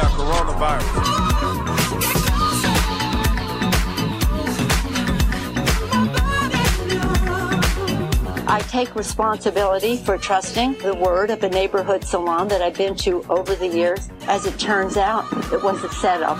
Got coronavirus. I take responsibility for trusting the word of a neighborhood salon that I've been to over the years. As it turns out, it was a setup.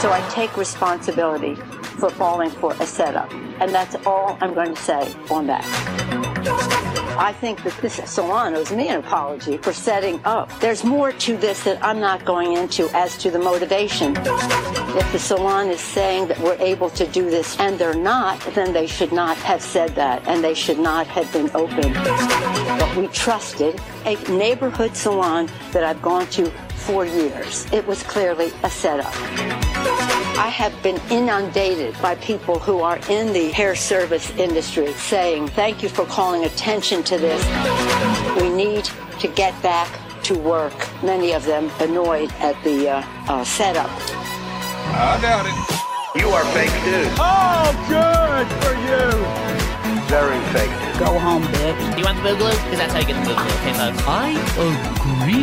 So I take responsibility for falling for a setup. And that's all I'm going to say on that. I think that this salon owes me an apology for setting up. There's more to this that I'm not going into as to the motivation. If the salon is saying that we're able to do this and they're not, then they should not have said that and they should not have been open. But we trusted a neighborhood salon that I've gone to for years. It was clearly a setup. I have been inundated by people who are in the hair service industry saying, thank you for calling attention to this. We need to get back to work. Many of them annoyed at the uh, uh, setup. I doubt it. You are fake news. Oh, good for you. Very fake. Go home, bitch. Do you want the boogaloo? Because that's how you get the boogaloo, okay, folks? I agree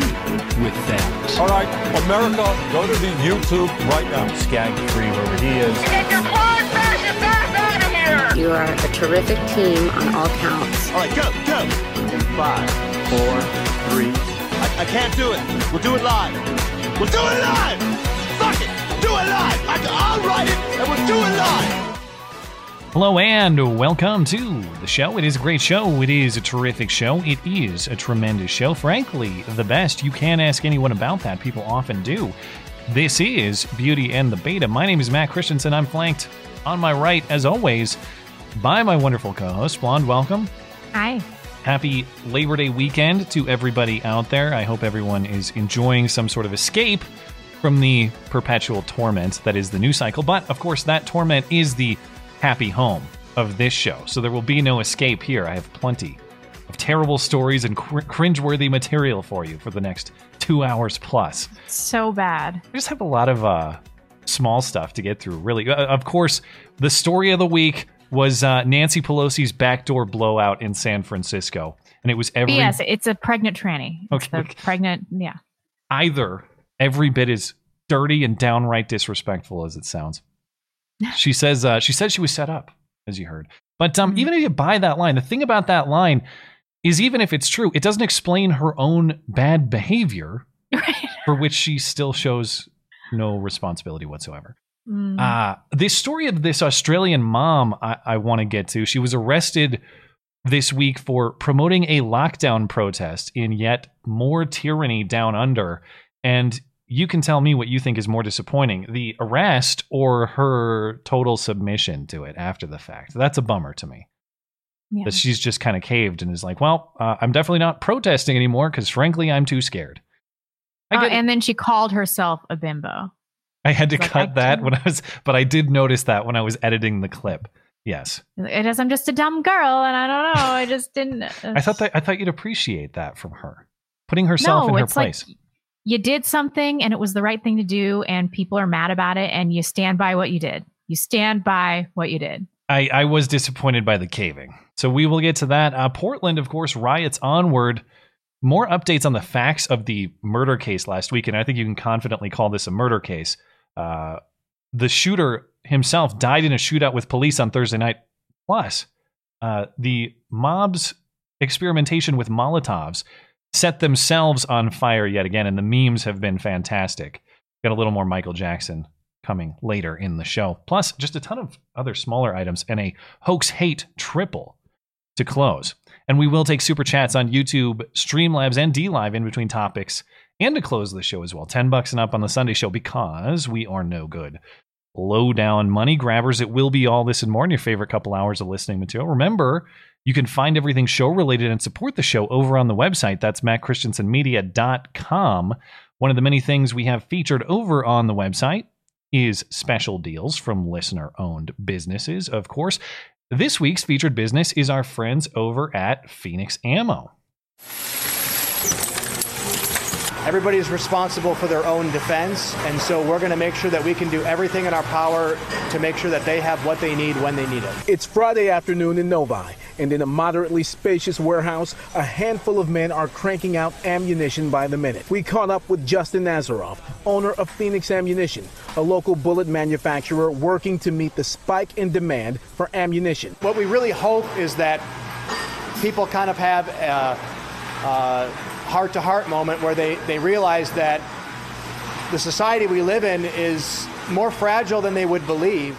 with that. All right, America, go to the YouTube right now. Skag free wherever he is. You are a terrific team on all counts. All right, go, go. In five, four, three. I, I can't do it. We'll do it live. We'll do it live. Fuck it. Do it live. I, I'll write it and we'll do it live. Hello and welcome to the show. It is a great show. It is a terrific show. It is a tremendous show. Frankly, the best. You can't ask anyone about that. People often do. This is Beauty and the Beta. My name is Matt Christiansen. I'm flanked on my right, as always, by my wonderful co host, Blonde. Welcome. Hi. Happy Labor Day weekend to everybody out there. I hope everyone is enjoying some sort of escape from the perpetual torment that is the news cycle. But of course, that torment is the happy home of this show. So there will be no escape here. I have plenty of terrible stories and cr- cringeworthy material for you for the next two hours plus. So bad. I just have a lot of uh, small stuff to get through, really. Uh, of course, the story of the week was uh, Nancy Pelosi's backdoor blowout in San Francisco. And it was every yes, it's a pregnant tranny. It's Okay. the pregnant, yeah. either every bit as dirty and downright disrespectful as it sounds. She says uh, she said she was set up, as you heard. But um, Mhm. even if you buy that line, the thing about that line is even if it's true, it doesn't explain her own bad behavior Right. for which she still shows no responsibility whatsoever. Mm. Uh, this story of this Australian mom, I, I want to get to. She was arrested this week for promoting a lockdown protest in yet more tyranny down under. And you can tell me what you think is more disappointing the arrest or her total submission to it after the fact. That's a bummer to me. yeah. That she's just kind of caved and is like, well, uh, I'm definitely not protesting anymore because frankly, I'm too scared. Uh, and then she called herself a bimbo. I had to like, cut I that can't- when I was, but I did notice that when I was editing the clip. Yes. It is, I'm just a dumb girl, and I don't know. I just didn't. I thought that I thought you'd appreciate that from her, putting herself no, in her place. like you did something, and it was the right thing to do, and people are mad about it, and you stand by what you did. You stand by what you did. I, I was disappointed by the caving, so we will get to that. Uh, Portland, of course, riots onward. More updates on the facts of the murder case last week, and I think you can confidently call this a murder case. Uh, the shooter himself died in a shootout with police on Thursday night. Plus, uh, the mob's experimentation with Molotovs set themselves on fire yet again, and the memes have been fantastic. Got a little more Michael Jackson coming later in the show. Plus, just a ton of other smaller items and a hoax hate triple to close. And we will take super chats on YouTube, Streamlabs, and DLive in between topics and to close the show as well. 10 bucks and up on the Sunday show because we are no good. Low down money grabbers. It will be all this and more in your favorite couple hours of listening material. Remember, you can find everything show related and support the show over on the website. That's mattchristiansenmedia.com. One of the many things we have featured over on the website is special deals from listener owned businesses, of course. This week's featured business is our friends over at Fenix Ammo. Everybody is responsible for their own defense, and so we're going to make sure that we can do everything in our power to make sure that they have what they need when they need it. It's Friday afternoon in Novi, and in a moderately spacious warehouse, a handful of men are cranking out ammunition by the minute. We caught up with Justin Nazaroff, owner of Fenix Ammunition, a local bullet manufacturer working to meet the spike in demand for ammunition. What we really hope is that people kind of have a, a heart to heart moment where they, they realize that the society we live in is more fragile than they would believe.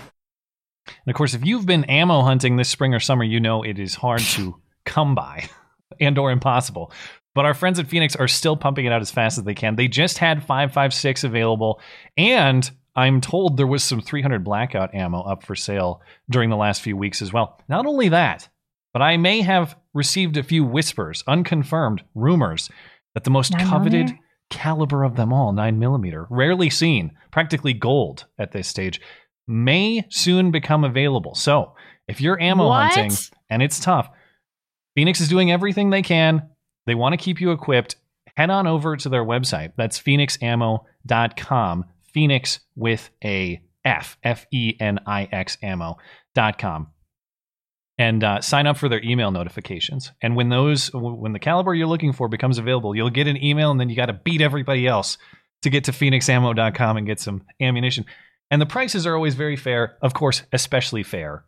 And of course, if you've been ammo hunting this spring or summer, you know it is hard to come by and or impossible. But our friends at Fenix are still pumping it out as fast as they can. They just had 556 available and I'm told there was some 300 blackout ammo up for sale during the last few weeks as well. Not only that, but I may have received a few whispers, unconfirmed rumors, that the most Nine coveted millimeter? caliber of them all, 9 millimeter, rarely seen, practically gold at this stage, may soon become available. So if you're ammo What? hunting and it's tough, Fenix is doing everything they can. They want to keep you equipped. Head on over to their website. That's fenixammo.com. Phoenix with a F, F E N I X ammo.com. And uh, sign up for their email notifications. And when those, when the caliber you're looking for becomes available, you'll get an email, and then you got to beat everybody else to get to fenixammo.com and get some ammunition. And the prices are always very fair, of course, especially fair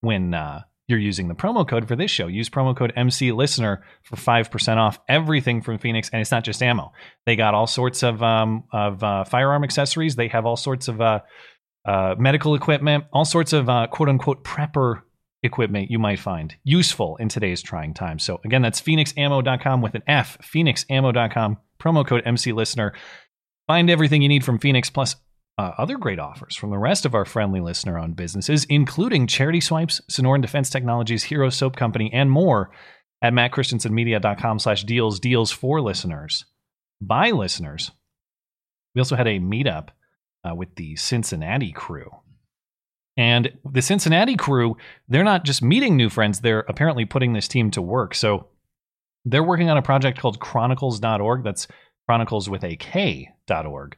when uh, you're using the promo code for this show. Use promo code MC Listener for five percent off everything from Fenix, and it's not just ammo. They got all sorts of um, of uh, firearm accessories. They have all sorts of uh, uh, medical equipment, all sorts of uh, quote unquote prepper equipment you might find useful in today's trying times. So again, that's fenixammo.com with an F, fenixammo.com, promo code MC Listener. Find everything you need from Fenix, plus uh, other great offers from the rest of our friendly listener owned businesses, including Charity Swipes, Sonoran Defense Technologies, Hero Soap Company, and more at mattchristiansenmedia.com slash deals, deals for listeners, by listeners. We also had a meetup uh, with the Cincinnati crew. And the Cincinnati crew, they're not just meeting new friends, they're apparently putting this team to work. So they're working on a project called chronicles.org. That's chronicles with a K.org.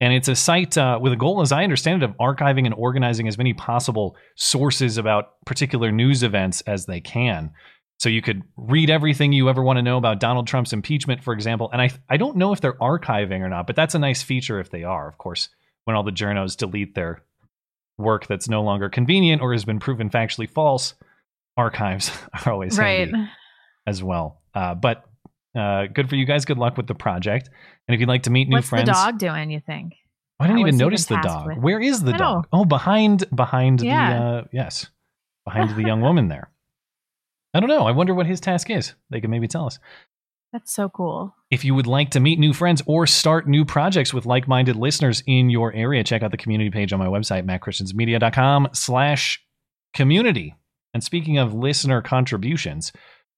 And it's a site uh, with a goal, as I understand it, of archiving and organizing as many possible sources about particular news events as they can. So you could read everything you ever want to know about Donald Trump's impeachment, for example. And I, I don't know if they're archiving or not, but that's a nice feature if they are. Of course, when all the journos delete their work that's no longer convenient or has been proven factually false, archives are always Right. handy as well. Uh, but uh, good for you guys. Good luck with the project. And if you'd like to meet new What's friends, what's the dog doing, you think? I didn't How even notice the dog. with? Where is the I dog? know. Oh, behind behind Yeah. the uh, yes, behind the young woman there. I don't know. I wonder what his task is. They can maybe tell us. That's so cool. If you would like to meet new friends or start new projects with like-minded listeners in your area, check out the community page on my website, mattchristiansenmedia.com slash community. And speaking of listener contributions,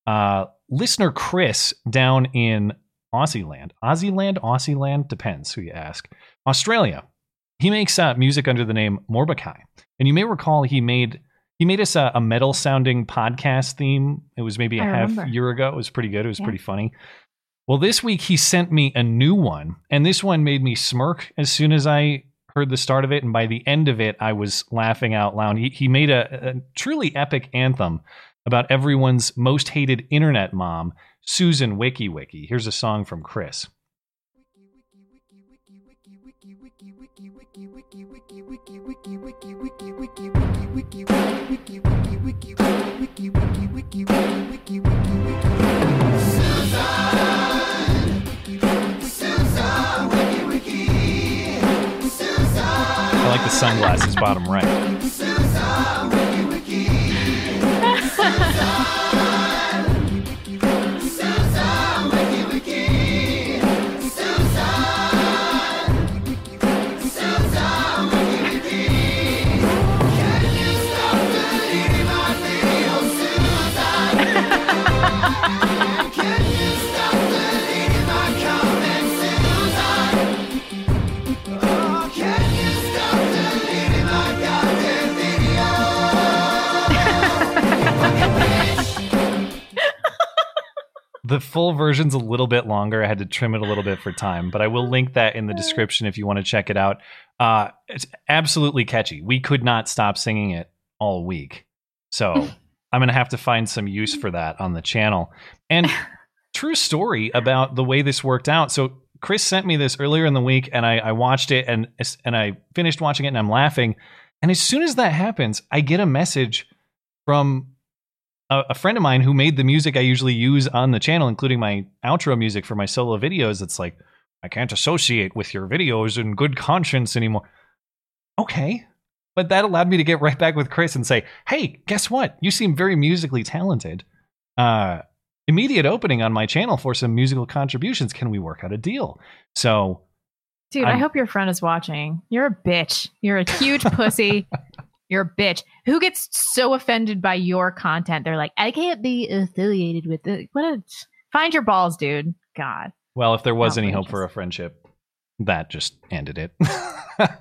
uh, listener Chris down in Aussie land, Aussie land, Aussie land, depends who you ask. Australia. He makes uh, music under the name Morbakai. And you may recall he made he made us a, a metal sounding podcast theme. It was maybe a I half remember. year ago. It was pretty good. It was Yeah. pretty funny. Well, this week he sent me a new one, and this one made me smirk as soon as I heard the start of it. And by the end of it, I was laughing out loud. He, he made a, a truly epic anthem about everyone's most hated internet mom, Susan Wiki Wiki. Here's a song from Chris. I like the sunglasses bottom right. The full version's a little bit longer. I had to trim it a little bit for time, but I will link that in the description if you want to check it out. Uh, it's absolutely catchy. We could not stop singing it all week. So I'm going to have to find some use for that on the channel. And true story about the way this worked out. So Chris sent me this earlier in the week and I, I watched it and, and I finished watching it and I'm laughing. And as soon as that happens, I get a message from a, a, friend of mine who made the music I usually use on the channel, including my outro music for my solo videos. It's like, I can't associate with your videos in good conscience anymore. Okay. But that allowed me to get right back with Chris and say, hey, guess what? You seem very musically talented. Uh, immediate opening on my channel for some musical contributions. Can we work out a deal? So Dude, I'm, i hope your friend is watching. You're a bitch. You're a huge pussy. You're a bitch. Who gets so offended by your content? They're like, I can't be affiliated with it. What a find your balls, dude. God. Well, if there was any hope for a friendship, that just ended it.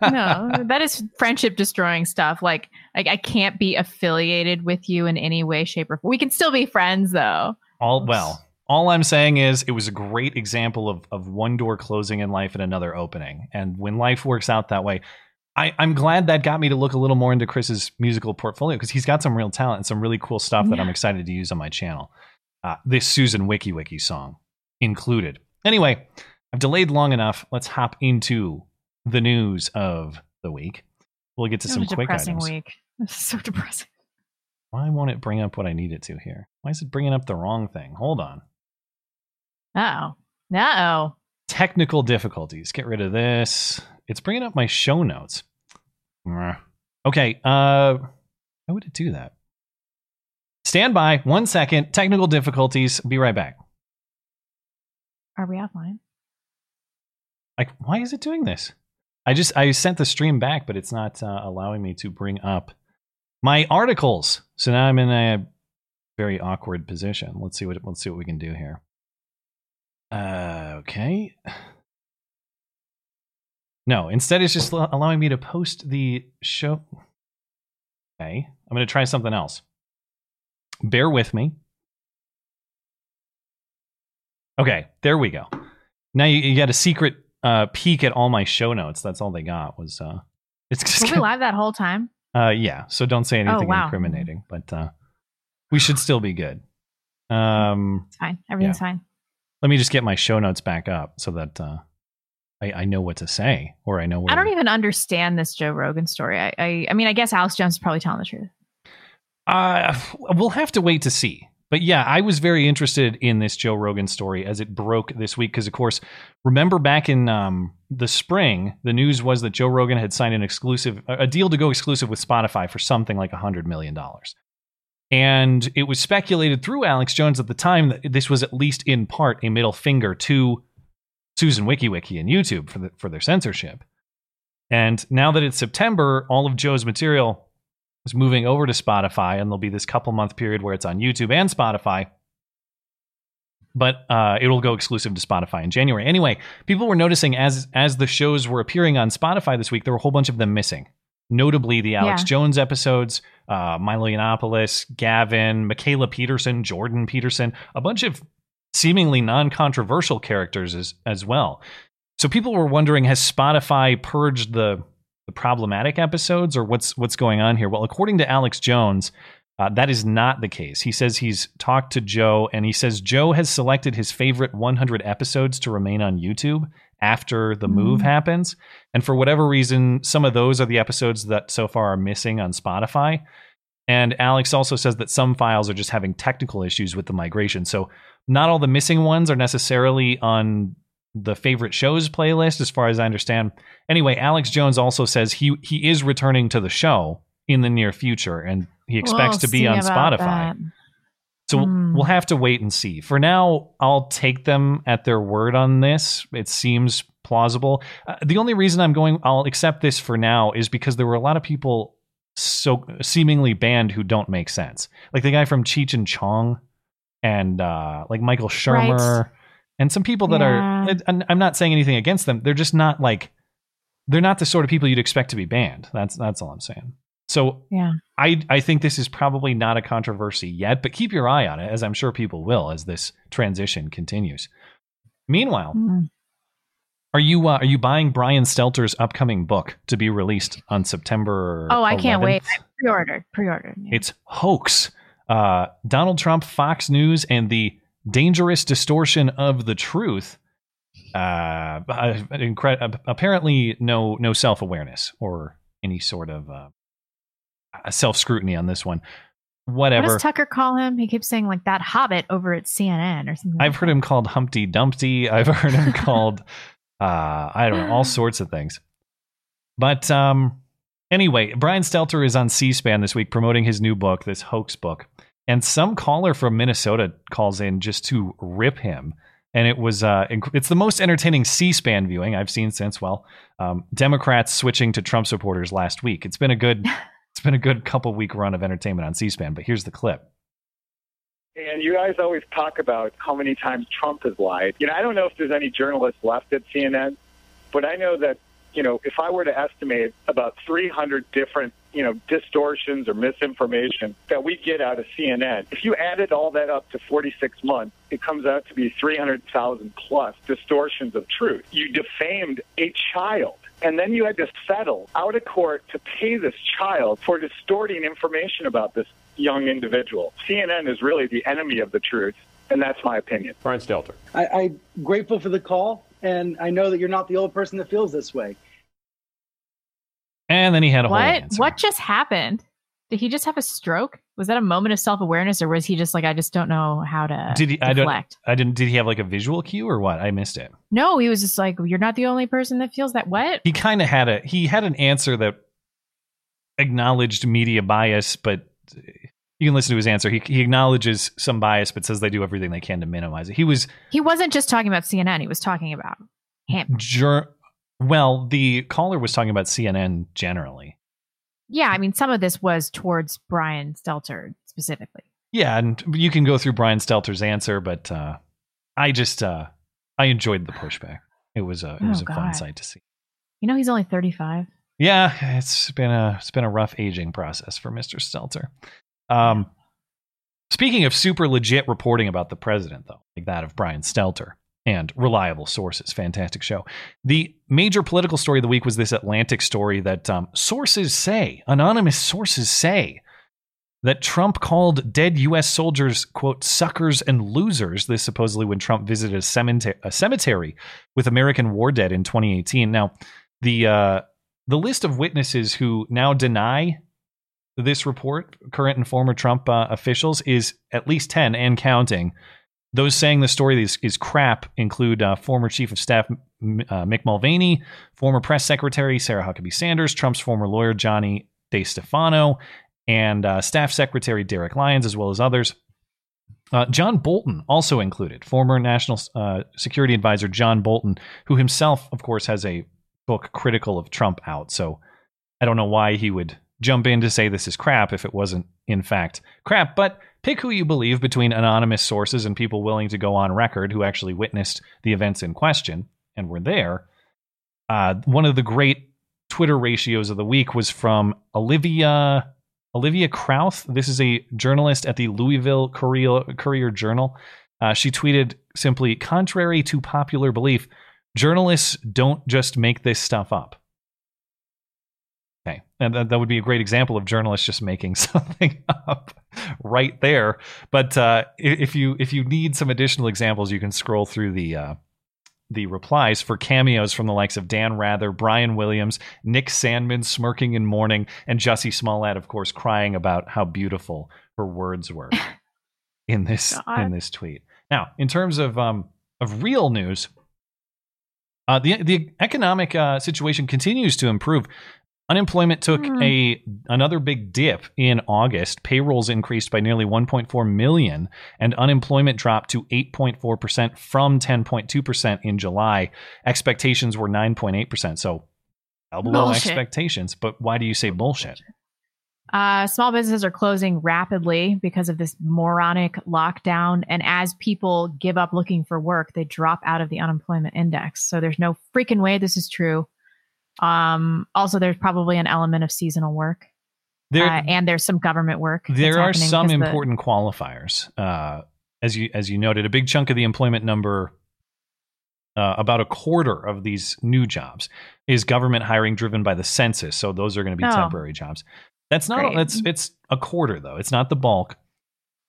no, that is friendship destroying stuff. Like, like I can't be affiliated with you in any way, shape, or form. We can still be friends, though. All well, all I'm saying is it was a great example of, of one door closing in life and another opening. And when life works out that way, I, I'm glad that got me to look a little more into Chris's musical portfolio because he's got some real talent and some really cool stuff yeah. that I'm excited to use on my channel. Uh, this Susan Wiki Wiki song included. Anyway, I've delayed long enough. Let's hop into the news of the week. We'll get to some quick depressing items. week. This is so depressing. Why won't it bring up what I need it to here? Why is it bringing up the wrong thing? Hold on. Uh oh. Uh oh. Technical difficulties. Get rid of this. It's bringing up my show notes. Okay. Uh, how would it do that? Stand by. One second. Technical difficulties. Be right back. Are we offline? Like, why is it doing this? I just I sent the stream back, but it's not uh, allowing me to bring up my articles. So now I'm in a very awkward position. Let's see what let's see what we can do here. Uh, okay. No, instead it's just allowing me to post the show. Okay, I'm going to try something else. Bear with me. Okay, there we go. Now you, you got a secret uh, peek at all my show notes. That's all they got was. Uh, it's just Were we live that whole time? Uh, yeah. So don't say anything oh, wow. incriminating, but uh, we should still be good. Um, it's fine. Everything's yeah. fine. Let me just get my show notes back up so that uh, I, I know what to say or I know where. I don't even understand this Joe Rogan story. I, I, I mean, I guess Alex Jones is probably telling the truth. Uh, we'll have to wait to see. But yeah, I was very interested in this Joe Rogan story as it broke this week because, of course, remember back in um, the spring, the news was that Joe Rogan had signed an exclusive, a deal to go exclusive with Spotify for something like a hundred million dollars. And it was speculated through Alex Jones at the time that this was at least in part a middle finger to Susan WikiWiki and YouTube for the, for their censorship. And now that it's September, all of Joe's material is moving over to Spotify, and there'll be this couple month period where it's on YouTube and Spotify. But uh, it will go exclusive to Spotify in January. Anyway, people were noticing as as the shows were appearing on Spotify this week, there were a whole bunch of them missing. Notably, the Alex yeah. Jones episodes, uh, Milo Yiannopoulos, Gavin, Mikhaila Peterson, Jordan Peterson, a bunch of seemingly non-controversial characters as as well. So people were wondering, has Spotify purged the the problematic episodes or what's what's going on here? Well, according to Alex Jones, uh, that is not the case. He says he's talked to Joe and he says Joe has selected his favorite 100 episodes to remain on YouTube after the move mm. happens. And for whatever reason, some of those are the episodes that so far are missing on Spotify. And Alex also says that some files are just having technical issues with the migration. So not all the missing ones are necessarily on the favorite shows playlist, as far as I understand. Anyway, Alex Jones also says he he is returning to the show in the near future, and he expects we'll to be on Spotify. That. So mm. we'll have to wait and see. For now, I'll take them at their word on this. It seems plausible. Uh, the only reason I'm going, I'll accept this for now, is because there were a lot of people so seemingly banned who don't make sense. Like the guy from Cheech and Chong, and uh, like Michael Shermer. Right and some people that yeah. are i'm not saying anything against them they're just not like they're not the sort of people you'd expect to be banned that's that's all i'm saying so Yeah. I I think this is probably not a controversy yet, but keep your eye on it, as I'm sure people will as this transition continues. Meanwhile, Mm. are you uh, are you buying Brian Stelter's upcoming book to be released on September? Oh, I can't wait. I pre-ordered. Pre-ordered. Yeah. It's hoax. Uh, Donald Trump, Fox News, and the dangerous distortion of the truth. Uh, uh, incre- apparently, no no self awareness or any sort of uh, self scrutiny on this one. Whatever. What does Tucker call him? He keeps saying like that Hobbit over at CNN or something. I've heard him called Humpty Dumpty. I've heard him called uh I don't know, all sorts of things. But um anyway, Brian Stelter is on C-SPAN this week promoting his new book, this hoax book. And some caller from Minnesota calls in just to rip him. And it was uh inc- it's the most entertaining C-SPAN viewing I've seen since well, um Democrats switching to Trump supporters last week. It's been a good it's been a good couple week run of entertainment on C-SPAN, but here's the clip. And you guys always talk about how many times Trump has lied. You know, I don't know if there's any journalists left at CNN, but I know that, you know, if I were to estimate about 300 different, you know, distortions or misinformation that we get out of CNN, if you added all that up to 46 months, it comes out to be 300,000 plus distortions of truth. You defamed a child. And then you had to settle out of court to pay this child for distorting information about this young individual. CNN is really the enemy of the truth, and that's my opinion. Brian Stelter. I, I'm grateful for the call, and I know that you're not the only person that feels this way. And then he had a whole What? answer. What just happened? Did he just have a stroke? Was that a moment of self awareness, or was he just like, I just don't know how to Did he? I don't. I didn't. Did he have like a visual cue or what? I missed it. No, he was just like, you're not the only person that feels that. What? He kind of had a. He had an answer that acknowledged media bias, but you can listen to his answer. He he acknowledges some bias, but says they do everything they can to minimize it. He was He wasn't just talking about CNN. He was talking about him. jur- Well, the caller was talking about CNN generally. Yeah, I mean, some of this was towards Brian Stelter specifically. Yeah, and you can go through Brian Stelter's answer, but uh, I just uh, I enjoyed the pushback. It was a it was Oh, a fun sight to see. You know, he's only 35. Yeah, it's been a it's been a rough aging process for Mr. Stelter. Um, speaking of super legit reporting about the president, though, like that of Brian Stelter and reliable sources, fantastic show. The major political story of the week was this Atlantic story that um, sources say, anonymous sources say, that Trump called dead U.S. soldiers, quote, suckers and losers. This supposedly when Trump visited a cemetery, a cemetery with American war dead in 2018. Now, the uh, the list of witnesses who now deny this report, current and former Trump uh, officials, is at least 10 and counting. Those saying the story is, is crap include uh, former Chief of Staff uh, Mick Mulvaney, former Press Secretary Sarah Huckabee Sanders, Trump's former lawyer Johnny DeStefano, and uh, Staff Secretary Derek Lyons, as well as others. Uh, John Bolton also included, former National uh, Security Advisor John Bolton, who himself, of course, has a book critical of Trump out. So I don't know why he would jump in to say this is crap if it wasn't, in fact, crap. But pick who you believe between anonymous sources and people willing to go on record who actually witnessed the events in question and were there. Uh, one of the great Twitter ratios of the week was from Olivia Olivia Krauth. This is a journalist at the Louisville Courier, Courier Journal. Uh, she tweeted simply, contrary to popular belief, journalists don't just make this stuff up. Okay, and that, that would be a great example of journalists just making something up right there. But uh, if you if you need some additional examples, you can scroll through the uh, the replies for cameos from the likes of Dan Rather, Brian Williams, Nick Sandmann smirking in mourning, and Jussie Smollett, of course, crying about how beautiful her words were in this God. in this tweet. Now, in terms of um, of real news, uh, the the economic uh, situation continues to improve. Unemployment took Hmm. a another big dip in August. Payrolls increased by nearly 1.4 million, and unemployment dropped to 8.4 percent from 10.2 percent in July. Expectations were 9.8 percent, so well below Bullshit. expectations. But why do you say bullshit? Uh, small businesses are closing rapidly because of this moronic lockdown. And as people give up looking for work, they drop out of the unemployment index. So there's no freaking way this is true. Um, also, there's probably an element of seasonal work. There- uh, and there's some government work. There are some because the- important qualifiers. Uh, as you as you noted, a big chunk of the employment number, uh, about a quarter of these new jobs, is government hiring driven by the census. So those are going to be Oh. temporary jobs. That's not. Great. That's it's a quarter though. It's not the bulk.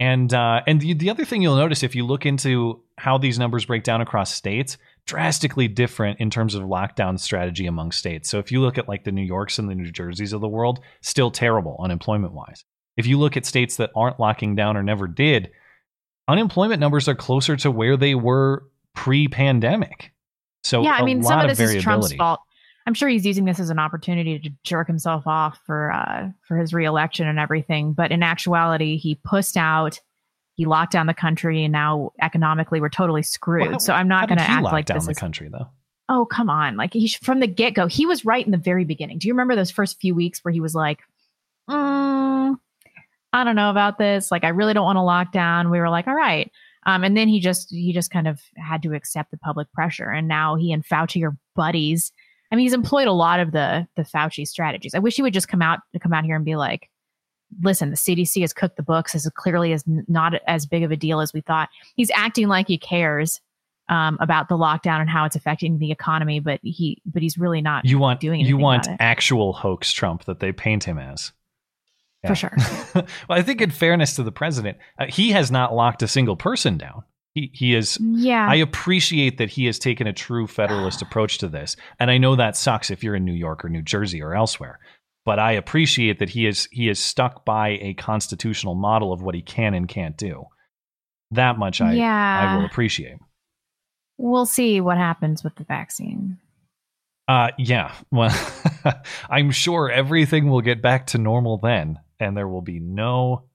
And uh, and the, the other thing you'll notice if you look into how these numbers break down across states, drastically different in terms of lockdown strategy among states. So if you look at like the New Yorks and the New Jerseys of the world, still terrible unemployment wise. If you look at states that aren't locking down or never did, unemployment numbers are closer to where they were pre-pandemic. So yeah, I mean, lot some of this variability. is Trump's fault. I'm sure he's using this as an opportunity to jerk himself off for uh, for his reelection and everything. But in actuality, he pushed out. He locked down the country, and now economically we're totally screwed. Well, so I'm not going to act lock like down this the is. country though. Oh come on! Like he from the get go, he was right in the very beginning. Do you remember those first few weeks where he was like, mm, "I don't know about this. Like I really don't want to lock down." We were like, "All right." Um, and then he just he just kind of had to accept the public pressure, and now he and Fauci are buddies. I mean, he's employed a lot of the the Fauci strategies. I wish he would just come out come out here and be like, "Listen, the CDC has cooked the books. This is clearly is n- not as big of a deal as we thought." He's acting like he cares um, about the lockdown and how it's affecting the economy, but he but he's really not. You want doing you want actual hoax Trump that they paint him as. for sure. well, I think in fairness to the president, uh, he has not locked a single person down. He he is. Yeah. I appreciate that he has taken a true federalist approach to this, and I know that sucks if you're in New York or New Jersey or elsewhere. But I appreciate that he is he is stuck by a constitutional model of what he can and can't do. That much I I will appreciate. We'll see what happens with the vaccine. Uh, yeah. Well, I'm sure everything will get back to normal then, and there will be no.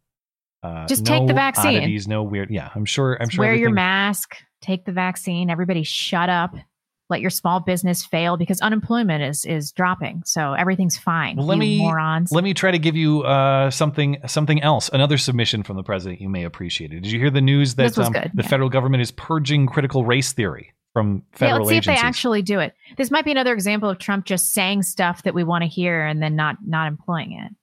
Uh, Just take the vaccine. Oddities, no weird. Yeah, I'm sure. I'm sure. Wear your mask. Take the vaccine. Everybody, shut up. Let your small business fail because unemployment is is dropping. So everything's fine. Well, let you me morons. let me try to give you uh, something something else. Another submission from the president you may appreciate it. Did you hear the news that um, the yeah. federal government is purging critical race theory from yeah, federal let's see agencies? if they actually do it. This might be another example of Trump just saying stuff that we want to hear and then not not employing it.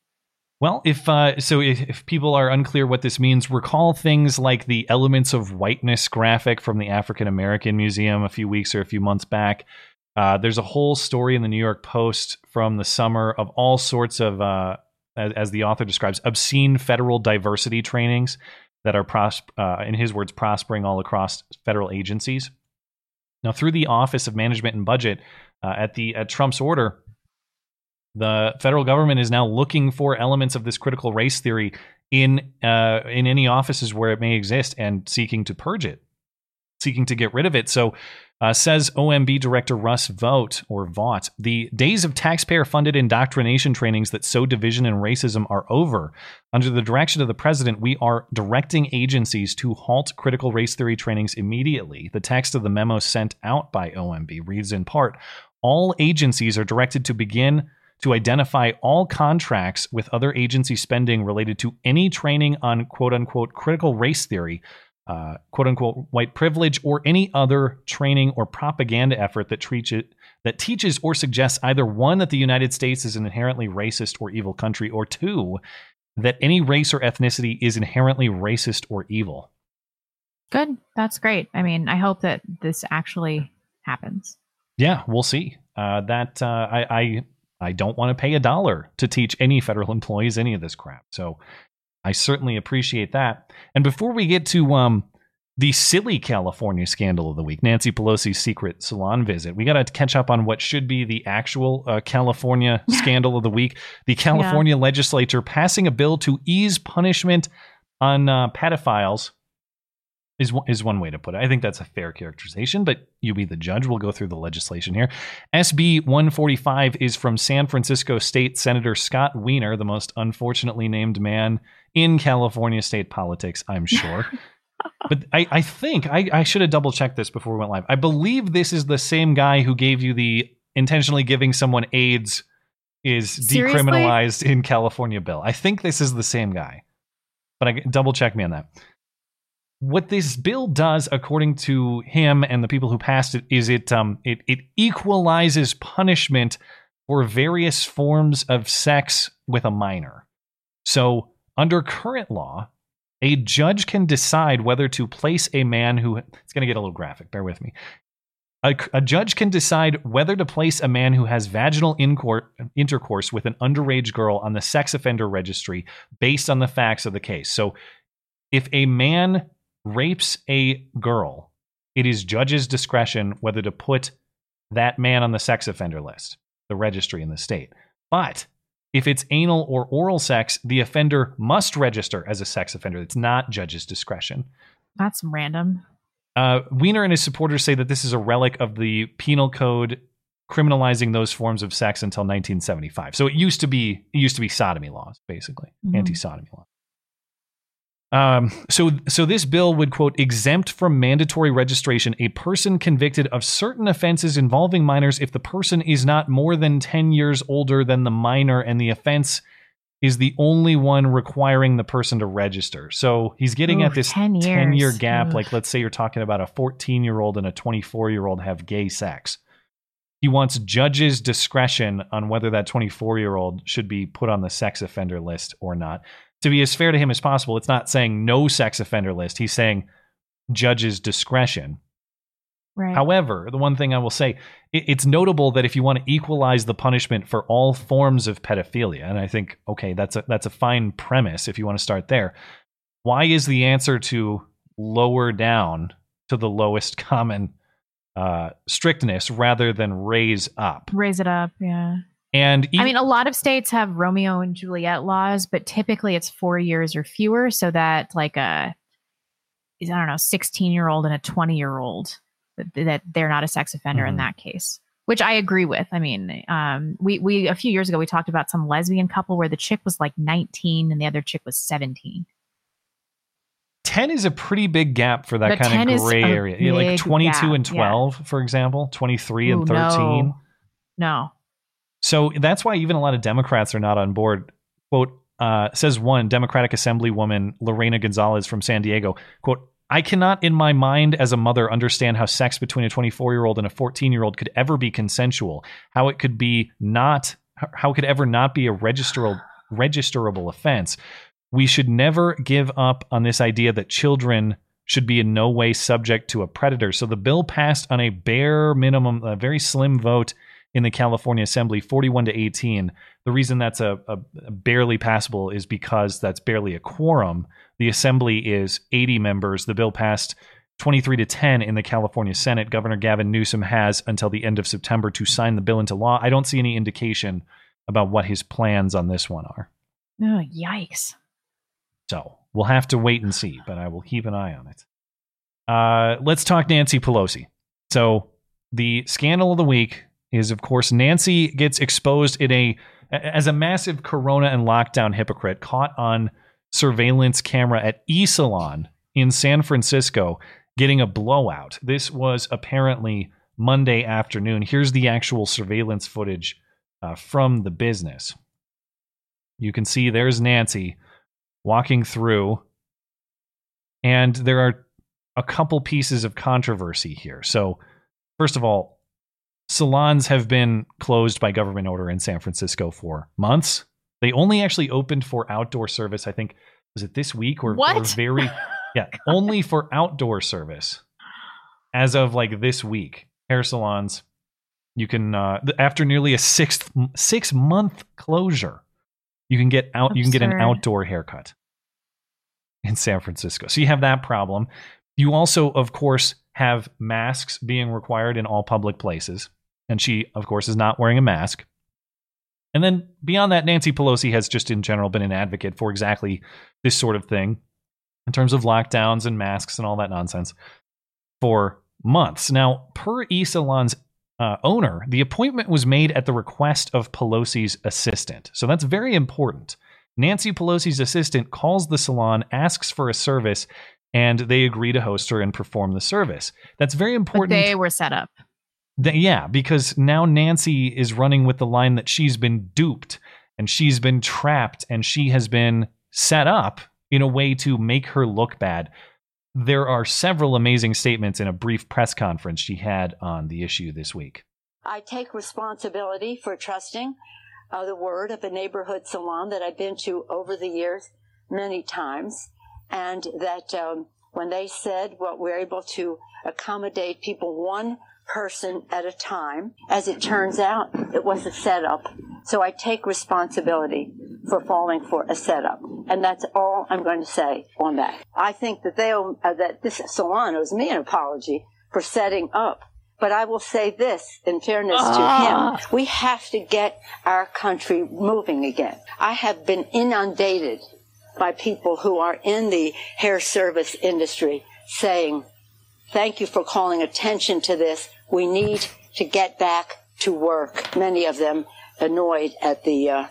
Well, if uh, so, if, if people are unclear what this means, recall things like the elements of whiteness graphic from the African American Museum a few weeks or a few months back. Uh, there's a whole story in the New York Post from the summer of all sorts of, uh, as, as the author describes, obscene federal diversity trainings that are, pros- uh, in his words, prospering all across federal agencies. Now, through the Office of Management and Budget, uh, at the at Trump's order, the federal government is now looking for elements of this critical race theory in uh, in any offices where it may exist and seeking to purge it, seeking to get rid of it. So, uh, says OMB Director Russ Vogt or Vaught, the days of taxpayer-funded indoctrination trainings that sow division and racism are over. Under the direction of the president, we are directing agencies to halt critical race theory trainings immediately. The text of the memo sent out by OMB reads in part: All agencies are directed to begin to identify all contracts with other agency spending related to any training on quote unquote critical race theory, uh, quote unquote white privilege, or any other training or propaganda effort that treats it, that teaches or suggests either one that the United States is an inherently racist or evil country, or two that any race or ethnicity is inherently racist or evil. Good. That's great. I mean, I hope that this actually happens. Yeah, we'll see. Uh, that uh, I, I I don't want to pay a dollar to teach any federal employees any of this crap. So I certainly appreciate that. And before we get to um, the silly California scandal of the week, Nancy Pelosi's secret salon visit, we got to catch up on what should be the actual uh, California scandal of the week. The California legislature passing a bill to ease punishment on uh, pedophiles is one- is one way to put it. I think that's a fair characterization, but you be the judge. We'll go through the legislation here. SB 145 is from San Francisco State Senator Scott Wiener, the most unfortunately named man in California state politics, I'm sure. but I, I think I, I should have double checked this before we went live. I believe this is the same guy who gave you the intentionally giving someone AIDS is Seriously? decriminalized in California bill. I think this is the same guy, but I double check me on that what this bill does, according to him and the people who passed it, is it um it it equalizes punishment for various forms of sex with a minor. So, under current law, a judge can decide whether to place a man who it's going to get a little graphic, bear with me. A, a, judge can decide whether to place a man who has vaginal intercourse with an underage girl on the sex offender registry based on the facts of the case. So, if a man rapes a girl, it is judge's discretion whether to put that man on the sex offender list, the registry in the state. But if it's anal or oral sex, the offender must register as a sex offender. It's not judge's discretion. That's random. Uh, Wiener and his supporters say that this is a relic of the penal code criminalizing those forms of sex until 1975. So it used to be it used to be sodomy laws, basically mm-hmm. anti-sodomy laws. Um, so, so this bill would quote exempt from mandatory registration a person convicted of certain offenses involving minors if the person is not more than ten years older than the minor, and the offense is the only one requiring the person to register. So he's getting Ooh, at this 10, 10 year gap. Ugh. Like, let's say you're talking about a 14 year old and a 24 year old have gay sex. He wants judges' discretion on whether that 24 year old should be put on the sex offender list or not to be as fair to him as possible, it's not saying no sex offender list. He's saying judge's discretion. Right. However, the one thing I will say, it, it's notable that if you want to equalize the punishment for all forms of pedophilia, and I think okay, that's a that's a fine premise if you want to start there. Why is the answer to lower down to the lowest common uh, strictness rather than raise up? Raise it up, yeah. And I mean, a lot of states have Romeo and Juliet laws, but typically it's four years or fewer, so that like a I don't know, sixteen year old and a twenty year old that they're not a sex offender mm-hmm. in that case. Which I agree with. I mean, um, we we a few years ago we talked about some lesbian couple where the chick was like nineteen and the other chick was seventeen. 10 is a pretty big gap for that kind of gray area. Like 22 gap, and 12, yeah. for example, 23 Ooh, and 13. No. no. So that's why even a lot of Democrats are not on board. Quote, uh, says one Democratic Assemblywoman Lorena Gonzalez from San Diego, quote, I cannot in my mind as a mother understand how sex between a 24 year old and a 14 year old could ever be consensual, how it could be not, how it could ever not be a registerable, registerable offense. We should never give up on this idea that children should be in no way subject to a predator. So the bill passed on a bare minimum, a very slim vote in the California Assembly, 41 to 18. The reason that's a, a, a, barely passable is because that's barely a quorum. The Assembly is 80 members. The bill passed 23 to 10 in the California Senate. Governor Gavin Newsom has until the end of September to sign the bill into law. I don't see any indication about what his plans on this one are. Oh, yikes. So we'll have to wait and see, but I will keep an eye on it. Uh, let's talk Nancy Pelosi. So the scandal of the week is of course Nancy gets exposed in a as a massive corona and lockdown hypocrite caught on surveillance camera at E Salon in San Francisco getting a blowout. This was apparently Monday afternoon. Here's the actual surveillance footage uh, from the business. You can see there's Nancy walking through, and there are a couple pieces of controversy here. So, first of all, salons have been closed by government order in San Francisco for months. They only actually opened for outdoor service. I think was it this week or, what? or very yeah only for outdoor service as of like this week. Hair salons you can uh, after nearly a six six month closure, you can get out. Absurd. You can get an outdoor haircut in San Francisco. So you have that problem. You also, of course, have masks being required in all public places. And she, of course, is not wearing a mask. And then beyond that, Nancy Pelosi has just in general been an advocate for exactly this sort of thing in terms of lockdowns and masks and all that nonsense for months. Now, per eSalon's uh, owner, the appointment was made at the request of Pelosi's assistant. So that's very important. Nancy Pelosi's assistant calls the salon, asks for a service, and they agree to host her and perform the service. That's very important. But they were set up yeah, because now Nancy is running with the line that she's been duped and she's been trapped and she has been set up in a way to make her look bad. There are several amazing statements in a brief press conference she had on the issue this week. I take responsibility for trusting uh, the word of a neighborhood salon that I've been to over the years many times, and that um, when they said, well, we're able to accommodate people one person at a time. As it turns out, it was a setup. So I take responsibility for falling for a setup. And that's all I'm going to say on that. I think that they, owe, uh, that this salon owes me an apology for setting up. But I will say this in fairness Ah. to him. We have to get our country moving again. I have been inundated by people who are in the hair service industry saying, thank you for calling attention to this. We need to get back to work. Many of them annoyed at the uh,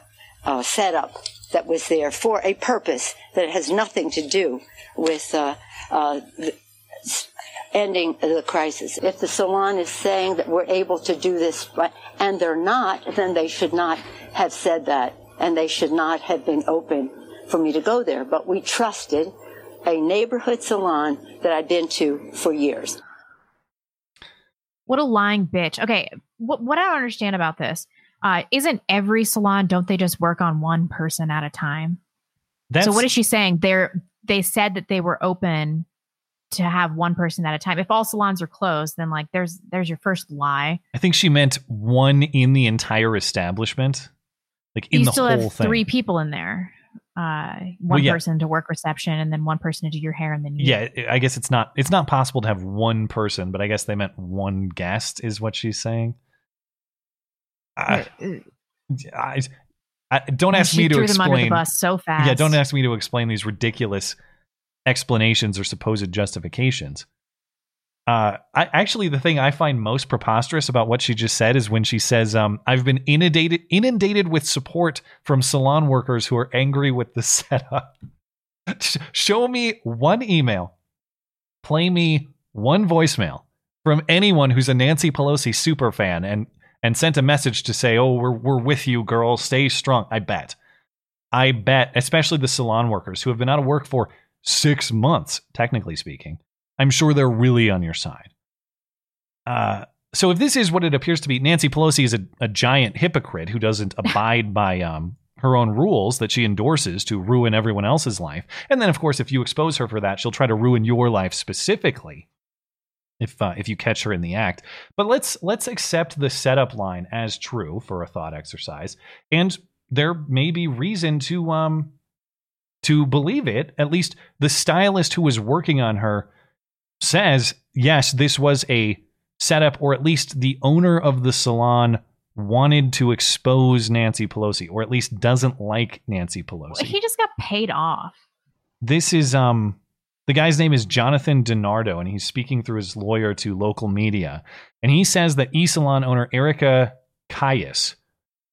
uh, setup that was there for a purpose that has nothing to do with uh, uh, ending the crisis. If the salon is saying that we're able to do this, and they're not, then they should not have said that, and they should not have been open for me to go there. But we trusted a neighborhood salon that I've been to for years. What a lying bitch. Okay, what what I don't understand about this uh, isn't every salon don't they just work on one person at a time? That's, so what is she saying? They're they said that they were open to have one person at a time. If all salons are closed, then like there's there's your first lie. I think she meant one in the entire establishment, like in you the still whole have thing. three people in there. Uh, one Well, yeah. person to work reception, and then one person to do your hair, and then you. Yeah, I guess it's not it's not possible to have one person, but I guess they meant one guest is what she's saying. I, I, I- don't ask me to threw them under the explain. bus so fast. Yeah, don't ask me to explain these ridiculous explanations or supposed justifications. Uh, I actually the thing I find most preposterous about what she just said is when she says, um, "I've been inundated inundated with support from salon workers who are angry with the setup." Show me one email, play me one voicemail from anyone who's a Nancy Pelosi super fan and and sent a message to say, "Oh, we're we're with you, girl. Stay strong." I bet. I bet, especially the salon workers who have been out of work for six months, technically speaking, I'm sure they're really on your side. Uh, so if this is what it appears to be, Nancy Pelosi is a, a giant hypocrite who doesn't abide by um, her own rules that she endorses to ruin everyone else's life. And then, of course, if you expose her for that, she'll try to ruin your life specifically. If uh, if you catch her in the act, but let's let's accept the setup line as true for a thought exercise, and there may be reason to um to believe it. At least the stylist who was working on her says, yes, this was a setup, or at least the owner of the salon wanted to expose Nancy Pelosi, or at least doesn't like Nancy Pelosi. He just got paid off. This is um the guy's name is Jonathan DeNardo, and he's speaking through his lawyer to local media. And he says that eSalon owner Erica Kious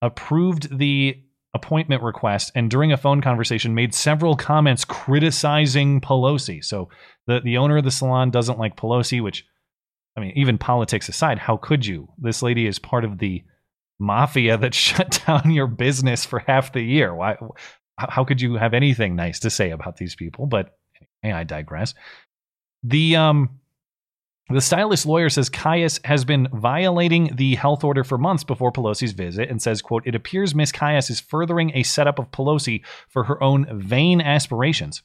approved the appointment request and during a phone conversation made several comments criticizing Pelosi. So the, the owner of the salon doesn't like Pelosi, which I mean, even politics aside, how could you? This lady is part of the mafia that shut down your business for half the year. Why how could you have anything nice to say about these people? But anyway, I digress. The um the stylist lawyer says Kious has been violating the health order for months before Pelosi's visit and says, quote, it appears Miss Kious is furthering a setup of Pelosi for her own vain aspirations.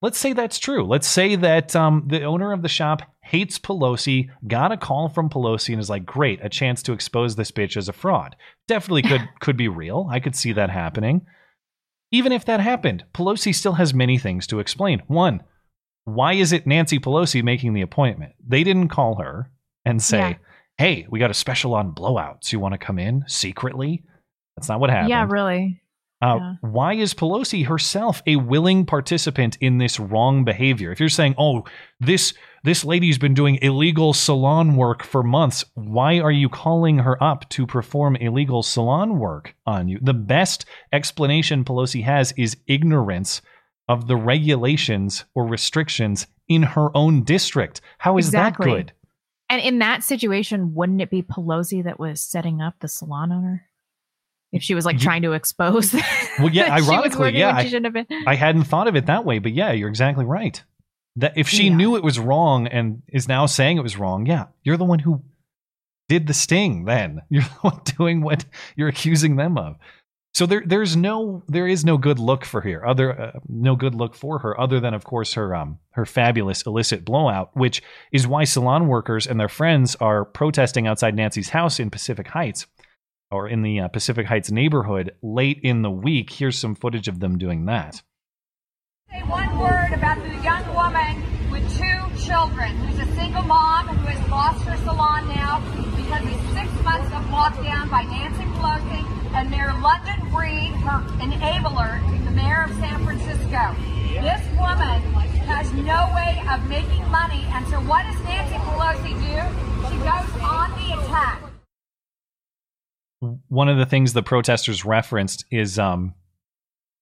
Let's say that's true. Let's say that um, the owner of the shop hates Pelosi, got a call from Pelosi, and is like, "Great, a chance to expose this bitch as a fraud." Definitely could could be real. I could see that happening. Even if that happened, Pelosi still has many things to explain. One, why is it Nancy Pelosi making the appointment? They didn't call her and say, Yeah. "Hey, we got a special on blowouts. You want to come in secretly?" That's not what happened. Yeah, really. Uh, Yeah. Why is Pelosi herself a willing participant in this wrong behavior? If you're saying, "Oh, this this lady's been doing illegal salon work for months," why are you calling her up to perform illegal salon work on you? The best explanation Pelosi has is ignorance of the regulations or restrictions in her own district. How is Exactly. that good? And in that situation, wouldn't it be Pelosi that was setting up the salon owner? If she was like trying to expose. Well, yeah, that she was ironically, yeah, I, have been. I hadn't thought of it that way, but yeah, you're exactly right. That if she knew it was wrong and is now saying it was wrong, yeah, you're the one who did the sting then. You're the one doing what you're accusing them of. So there, there's no, there is no good look for here. Other, uh, no good look for her, other than of course her, um, her fabulous illicit blowout, which is why salon workers and their friends are protesting outside Nancy's house in Pacific Heights, or in the uh, Pacific Heights neighborhood late in the week. Here's some footage of them doing that. Say one word about the young woman with two children who's a single mom who has lost her salon now because of six months of lockdown by Nancy Pelosi and Mayor London Breed, her enabler, the mayor of San Francisco. This woman has no way of making money, and so what does Nancy Pelosi do? She goes on the attack. One of the things the protesters referenced is um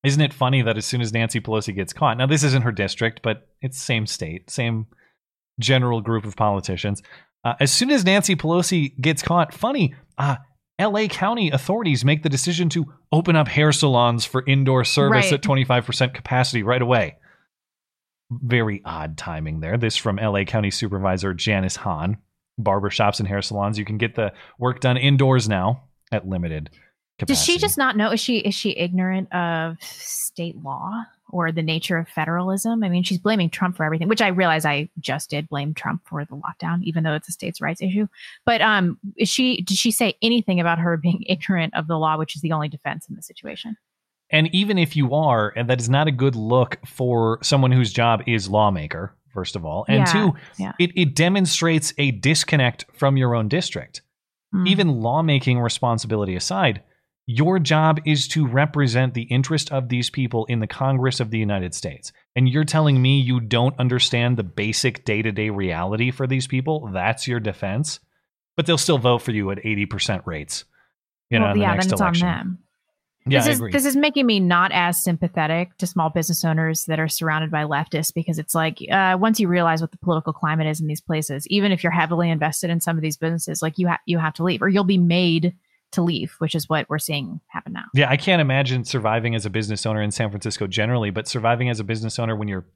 isn't it funny that as soon as Nancy Pelosi gets caught, now this isn't her district, but it's same state, same general group of politicians. Uh, as soon as Nancy Pelosi gets caught, funny, uh, LA County authorities make the decision to open up hair salons for indoor service Right. at 25% capacity right away. Very odd timing there. This from LA County Supervisor Janice Hahn. Barbershops and hair salons, you can get the work done indoors now at limited capacity. Does she just not know? Is she is she ignorant of state law or the nature of federalism? I mean, she's blaming Trump for everything, which I realize I just did blame Trump for the lockdown, even though it's a states' rights issue. But um, is she did she say anything about her being ignorant of the law, which is the only defense in the situation? And even if you are, and that is not a good look for someone whose job is lawmaker, first of all. And Yeah, two, yeah. it, it demonstrates a disconnect from your own district. Mm. Even lawmaking responsibility aside, your job is to represent the interest of these people in the Congress of the United States. And you're telling me you don't understand the basic day to day reality for these people? That's your defense? But they'll still vote for you at 80% rates. You know, well, in the next then it's election. on them. Yeah, this I is agree. this is making me not as sympathetic to small business owners that are surrounded by leftists because it's like uh, once you realize what the political climate is in these places, even if you're heavily invested in some of these businesses, like you ha- you have to leave or you'll be made to leave, which is what we're seeing happen now. Yeah, I can't imagine surviving as a business owner in San Francisco generally, but surviving as a business owner when you're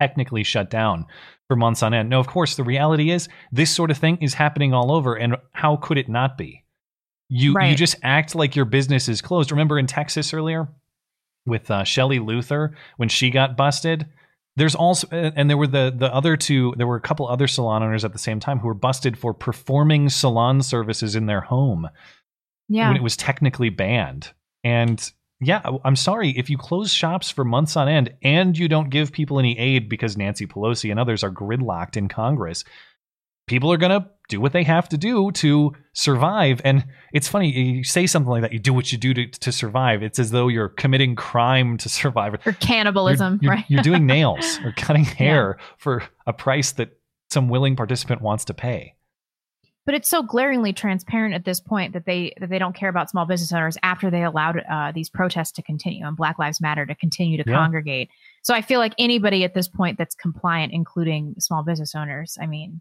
technically shut down for months on end. No, of course, the reality is this sort of thing is happening all over, and how could it not be? You you just act like your business is closed. Remember in Texas earlier with uh, Shelley Luther when she got busted. There's also and there were the the other two. There were a couple other salon owners at the same time who were busted for performing salon services in their home Yeah. when it was technically banned. And yeah, I'm sorry if you close shops for months on end and you don't give people any aid because Nancy Pelosi and others are gridlocked in Congress. People are going to do what they have to do to survive. And it's funny, you say something like that, you do what you do to, to survive. It's as though you're committing crime to survive. Or cannibalism, You're, you're, right? you're doing nails or cutting hair for a price that some willing participant wants to pay. But it's so glaringly transparent at this point that they that they don't care about small business owners after they allowed uh, these protests to continue and Black Lives Matter to continue to Yeah. congregate. So I feel like anybody at this point that's compliant, including small business owners, I mean,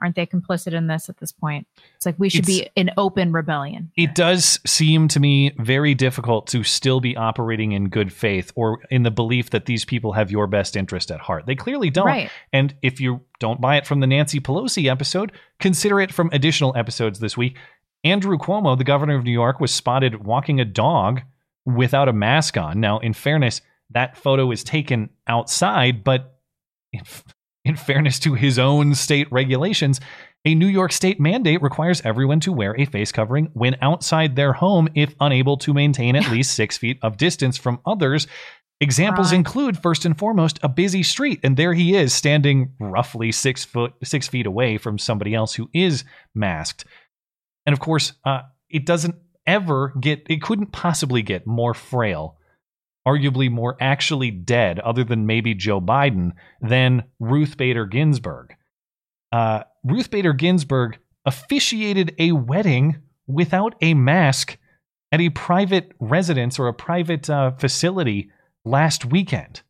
aren't they complicit in this at this point? It's like we should be in open rebellion. It does seem to me very difficult to still be operating in good faith or in the belief that these people have your best interest at heart. They clearly don't. Right. And if you don't buy it from the Nancy Pelosi episode, consider it from additional episodes this week. Andrew Cuomo, the governor of New York, was spotted walking a dog without a mask on. Now, in fairness, that photo is taken outside, but in, fairness to his own state regulations, a New York state mandate requires everyone to wear a face covering when outside their home if unable to maintain at least six feet of distance from others. Examples Right. include, first and foremost, a busy street, and there he is standing roughly six foot six feet away from somebody else who is masked. And of course, uh, it doesn't ever get, it couldn't possibly get more frail, arguably more actually dead, other than maybe Joe Biden, than Ruth Bader Ginsburg. Uh, Ruth Bader Ginsburg officiated a wedding without a mask at a private residence or a private uh, facility last weekend.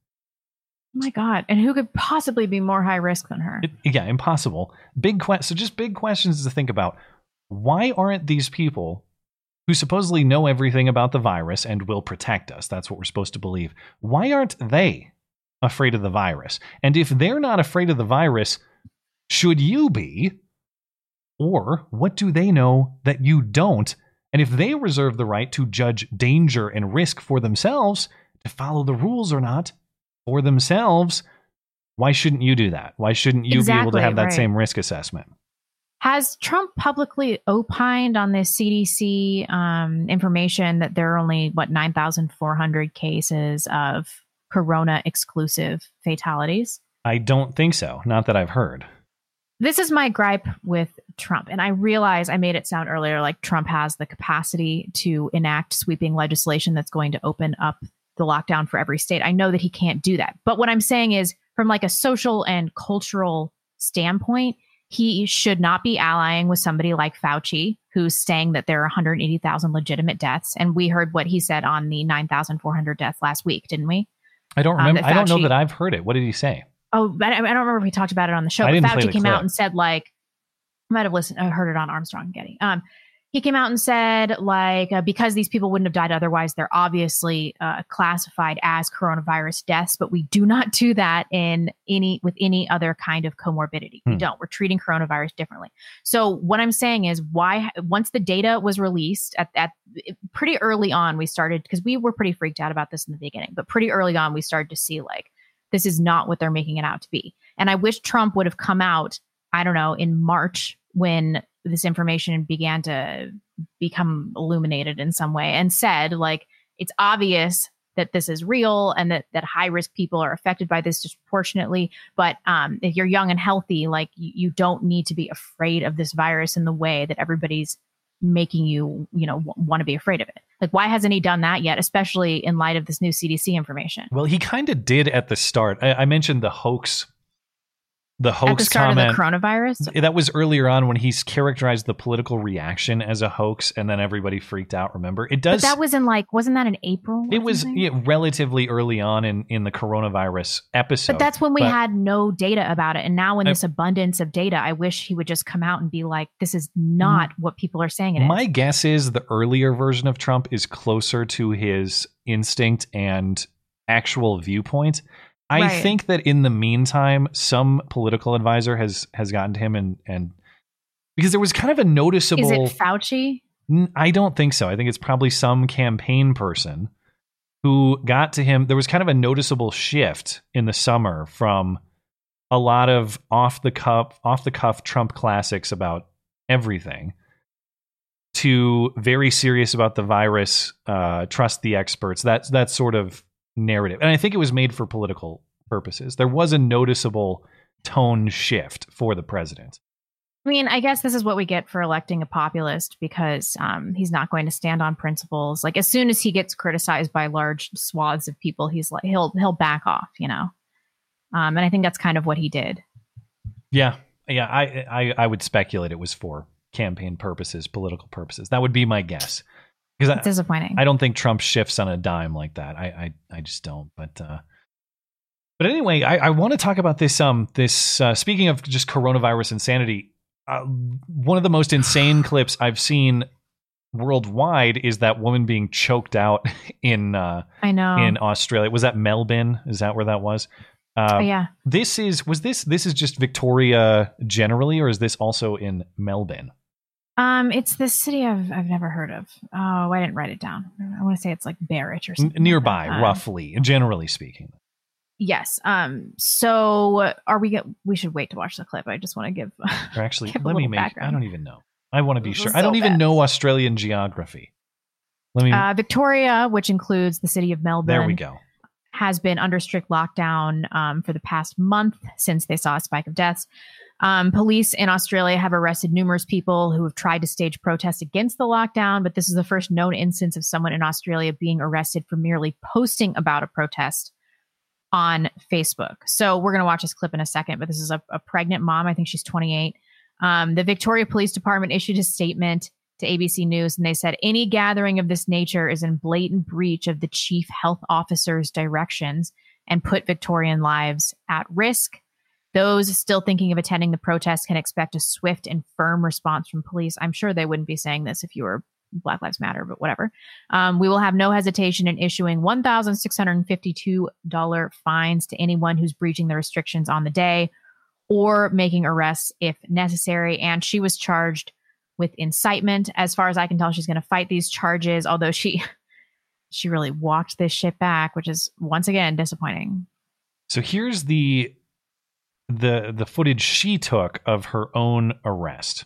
Oh my God. And who could possibly be more high risk than her? It- yeah, impossible. Big que- so just big questions to think about. Why aren't these people who supposedly know everything about the virus and will protect us? That's what we're supposed to believe. Why aren't they afraid of the virus? And if they're not afraid of the virus, should you be? Or what do they know that you don't? And if they reserve the right to judge danger and risk for themselves, to follow the rules or not for themselves, why shouldn't you do that? Why shouldn't you be able to have that right. same risk assessment? Has Trump publicly opined on this CDC um, information that there are only, what, 9,400 cases of corona exclusive fatalities? I don't think so. Not that I've heard. This is my gripe with Trump. And I realize I made it sound earlier like Trump has the capacity to enact sweeping legislation that's going to open up the lockdown for every state. I know that he can't do that. But what I'm saying is, from like a social and cultural standpoint, he should not be allying with somebody like Fauci, who's saying that there are 180,000 legitimate deaths. And we heard what he said on the 9,400 deaths last week, didn't we? I don't Um, remember. I don't know that I've heard it. What did he say? Oh, but I, I don't remember if we talked about it on the show. I But didn't play Fauci came clip. out and said like, I might have listened. I heard it on Armstrong and Getty. Um, he came out and said like uh, because these people wouldn't have died otherwise, they're obviously uh, classified as coronavirus deaths. But we do not do that in any with any other kind of comorbidity. We Hmm. don't. We're treating coronavirus differently. So what I'm saying is why once the data was released at, at pretty early on, we started because we were pretty freaked out about this in the beginning, but pretty early on we started to see like this is not what they're making it out to be. And I wish Trump would have come out, I don't know, in March when this information began to become illuminated in some way and said like it's obvious that this is real and that that high risk people are affected by this disproportionately but um, if you're young and healthy like you, you don't need to be afraid of this virus in the way that everybody's making you you know w- want to be afraid of it like why hasn't he done that yet especially in light of this new cdc information Well, he kind of did at the start. I, I mentioned the hoax, the hoax at the start comment. of the coronavirus that was earlier on when he's characterized the political reaction as a hoax, and then everybody freaked out. Remember, it does. but that was in like wasn't that in april it was yeah, relatively early on in in the coronavirus episode. But that's when we But had no data about it. And now, in I- this abundance of data, I wish he would just come out and be like, this is not mm. what people are saying it is. My guess is the earlier version of Trump is closer to his instinct and actual viewpoint. I Right. think that in the meantime, some political advisor has has gotten to him and and because there was kind of a noticeable. Is it Fauci? I don't think so. I think it's probably some campaign person who got to him. There was kind of a noticeable shift in the summer from a lot of off the cuff, off the cuff Trump classics about everything to very serious about the virus, uh, trust the experts. That's that sort of narrative, and I think it was made for political purposes. There was a noticeable tone shift for the president. I mean, I guess this is what we get for electing a populist because um, he's not going to stand on principles. Like as soon as he gets criticized by large swaths of people, he's like he'll he'll back off, you know. Um, and I think that's kind of what he did. Yeah, yeah. I, I I would speculate it was for campaign purposes, political purposes. That would be my guess. Because It's disappointing. I don't think Trump shifts on a dime like that. I I, I just don't. But uh, but anyway, I, I want to talk about this. Um, this uh, speaking of just coronavirus insanity, uh, one of the most insane clips I've seen worldwide is that woman being choked out in uh, I know. in Australia. Was that Melbourne? Is that where that was? Uh, Oh, yeah. This is was this this is just Victoria generally, or is this also in Melbourne? Um, it's the city I've I've never heard of. Oh, I didn't write it down. I want to say it's like Barrett or N- something. nearby, Uh, roughly, generally speaking. Yes. Um. So are we? Get, we should wait to watch the clip. I just want to give. Or actually, give let me make. I don't even know. I want to be sure. is I don't so even bad. know Australian geography. Let me. Uh, Victoria, which includes the city of Melbourne, there we go. has been under strict lockdown um, for the past month since they saw a spike of deaths. Um, police in Australia have arrested numerous people who have tried to stage protests against the lockdown, but this is the first known instance of someone in Australia being arrested for merely posting about a protest on Facebook. So we're going to watch this clip in a second, but this is a, a pregnant mom. I think she's 28. Um, the Victoria Police Department issued a statement to ABC News and they said any gathering of this nature is in blatant breach of the chief health officer's directions and put Victorian lives at risk. Those still thinking of attending the protest can expect a swift and firm response from police. I'm sure they wouldn't be saying this if you were Black Lives Matter, but whatever. Um, we will have no hesitation in issuing $1,652 fines to anyone who's breaching the restrictions on the day or making arrests if necessary. And she was charged with incitement. As far as I can tell, she's going to fight these charges, although she she really walked this shit back, which is once again disappointing. So here's the the the footage she took of her own arrest.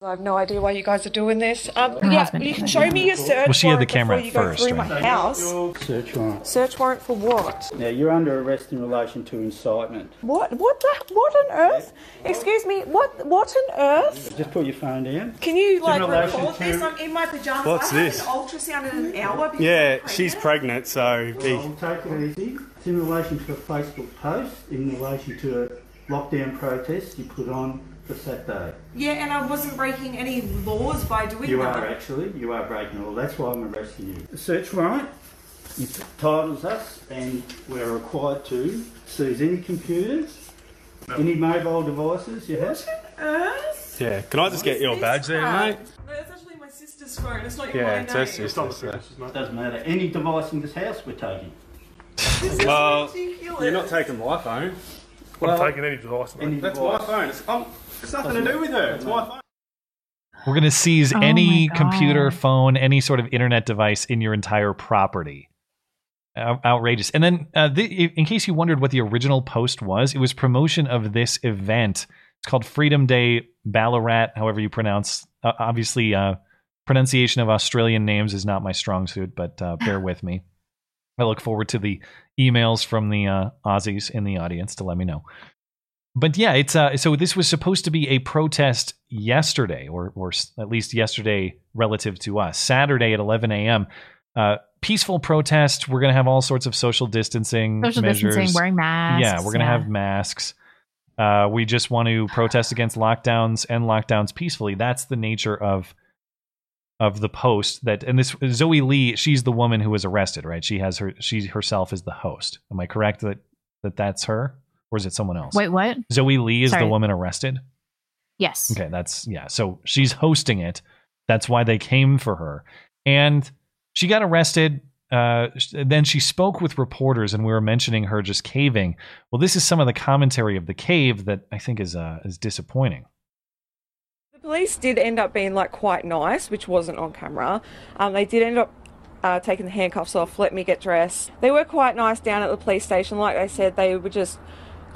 I have no idea why you guys are doing this. Um, yeah, you can show me your search Well, she had the warrant camera before you go first, through my house. Search warrant. Search warrant for what? Now you're under arrest in relation to incitement. What? What? The, what on earth? Excuse me. What? What on earth? Just put your phone down. Can you In like relation record to- this? I'm in my pajamas. What's I this? An ultrasound in an hour. because Yeah, I'm she's pregnant, so Well, he, we'll take it easy. It's in relation to a Facebook post, in relation to a lockdown protest you put on for Saturday. Yeah, and I wasn't breaking any laws by doing You that. are actually, you are breaking the law. That's why I'm arresting you. The search warrant it titles us, and we're required to seize any computers, any mobile devices you have. Earth? yeah. Can I just get your badge there, mate? No, it's actually my sister's phone. It's not Yeah, my it's name. her sister, so- Doesn't matter. Any device in this house, we're taking. Well, ridiculous. you're not taking my phone. Well, I'm taking any device, mate. any That's device. my phone. It's, um, it's nothing to do with her. It's my phone. We're going to seize Oh any computer, phone, any sort of internet device in your entire property. Out- outrageous. And then, uh, the, in case you wondered what the original post was, it was promotion of this event. It's called Freedom Day Ballarat, however you pronounce. Uh, obviously, uh, pronunciation of Australian names is not my strong suit, but uh, bear with me. I look forward to the emails from the uh, Aussies in the audience to let me know. But yeah, it's uh, so this was supposed to be a protest yesterday, or or at least yesterday relative to us. Saturday at 11 a.m. Uh, peaceful protest. We're gonna have all sorts of social distancing Social measures. distancing, wearing masks. Yeah, we're gonna yeah. have masks. Uh, we just want to protest against lockdowns and lockdowns peacefully. That's the nature of of the post that and this Zoe Lee, she's the woman who was arrested, right? She has her she herself is the host. Am I correct that that that's her or is it someone else? Wait, what? Zoe Lee is Sorry. the woman arrested? Yes. Okay, that's yeah. So she's hosting it. That's why they came for her. And she got arrested. Uh, then she spoke with reporters, and we were mentioning her just caving. Well, this is some of the commentary of the cave that I think is uh, is disappointing. The police did end up being like quite nice, which wasn't on camera. Um, they did end up uh, taking the handcuffs off, let me get dressed. They were quite nice down at the police station. Like I said, they were just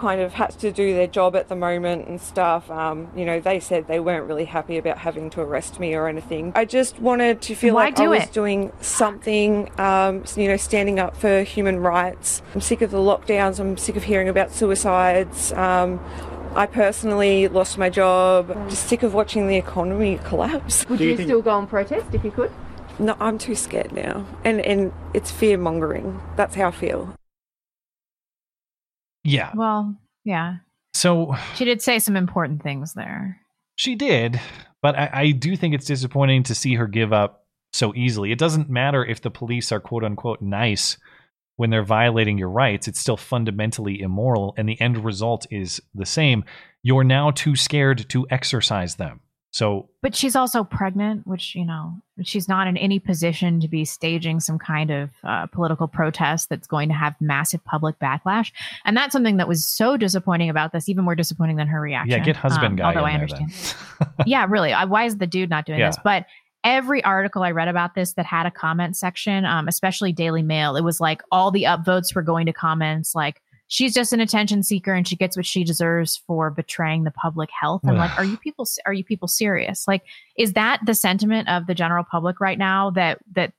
kind of had to do their job at the moment and stuff. Um, you know, they said they weren't really happy about having to arrest me or anything. I just wanted to feel Why like I was it? doing something, um, you know, standing up for human rights. I'm sick of the lockdowns. I'm sick of hearing about suicides. Um, I personally lost my job. I'm just sick of watching the economy collapse. Would you, still go and protest if you could? No, I'm too scared now, and and it's fear mongering. That's how I feel. Yeah. Well, yeah. So She did say some important things there. She did, but I, I do think it's disappointing to see her give up so easily. It doesn't matter if the police are quote unquote nice when they're violating your rights, it's still fundamentally immoral, and the end result is the same. You're now too scared to exercise them. So But she's also pregnant, which, you know, she's not in any position to be staging some kind of uh, political protest that's going to have massive public backlash. And that's something that was so disappointing about this, even more disappointing than her reaction. yeah, get husband Um, guy. Although I understand. yeah, really. I, why is the dude not doing Yeah. this? But every article I read about this that had a comment section, um, especially Daily Mail, it was like all the upvotes were going to comments like, she's just an attention seeker and she gets what she deserves for betraying the public health. I'm like, are you people, are you people serious? Like, is that the sentiment of the general public right now that, that,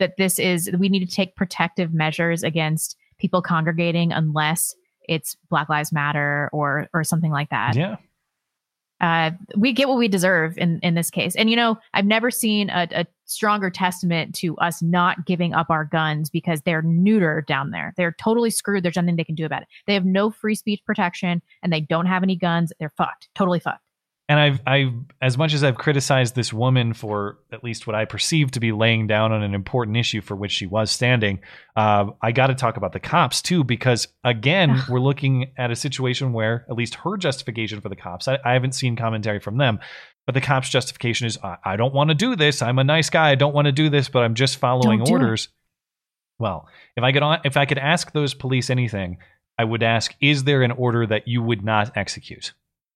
that this is, we need to take protective measures against people congregating unless it's Black Lives Matter or, or something like that Yeah. uh, we get what we deserve in in this case. And you know, I've never seen a, a stronger testament to us not giving up our guns because they're neutered down there. They're totally screwed. There's nothing they can do about it. They have no free speech protection, and they don't have any guns. They're fucked. Totally fucked. And I've, I've, as much as I've criticized this woman for at least what I perceive to be laying down on an important issue for which she was standing, uh, I got to talk about the cops too, because again, we're looking at a situation where at least her justification for the cops, I, I haven't seen commentary from them, but the cops' justification is, I, I don't want to do this. I'm a nice guy. I don't want to do this, but I'm just following do orders. Well, if I could, if I could ask those police anything, I would ask, is there an order that you would not execute?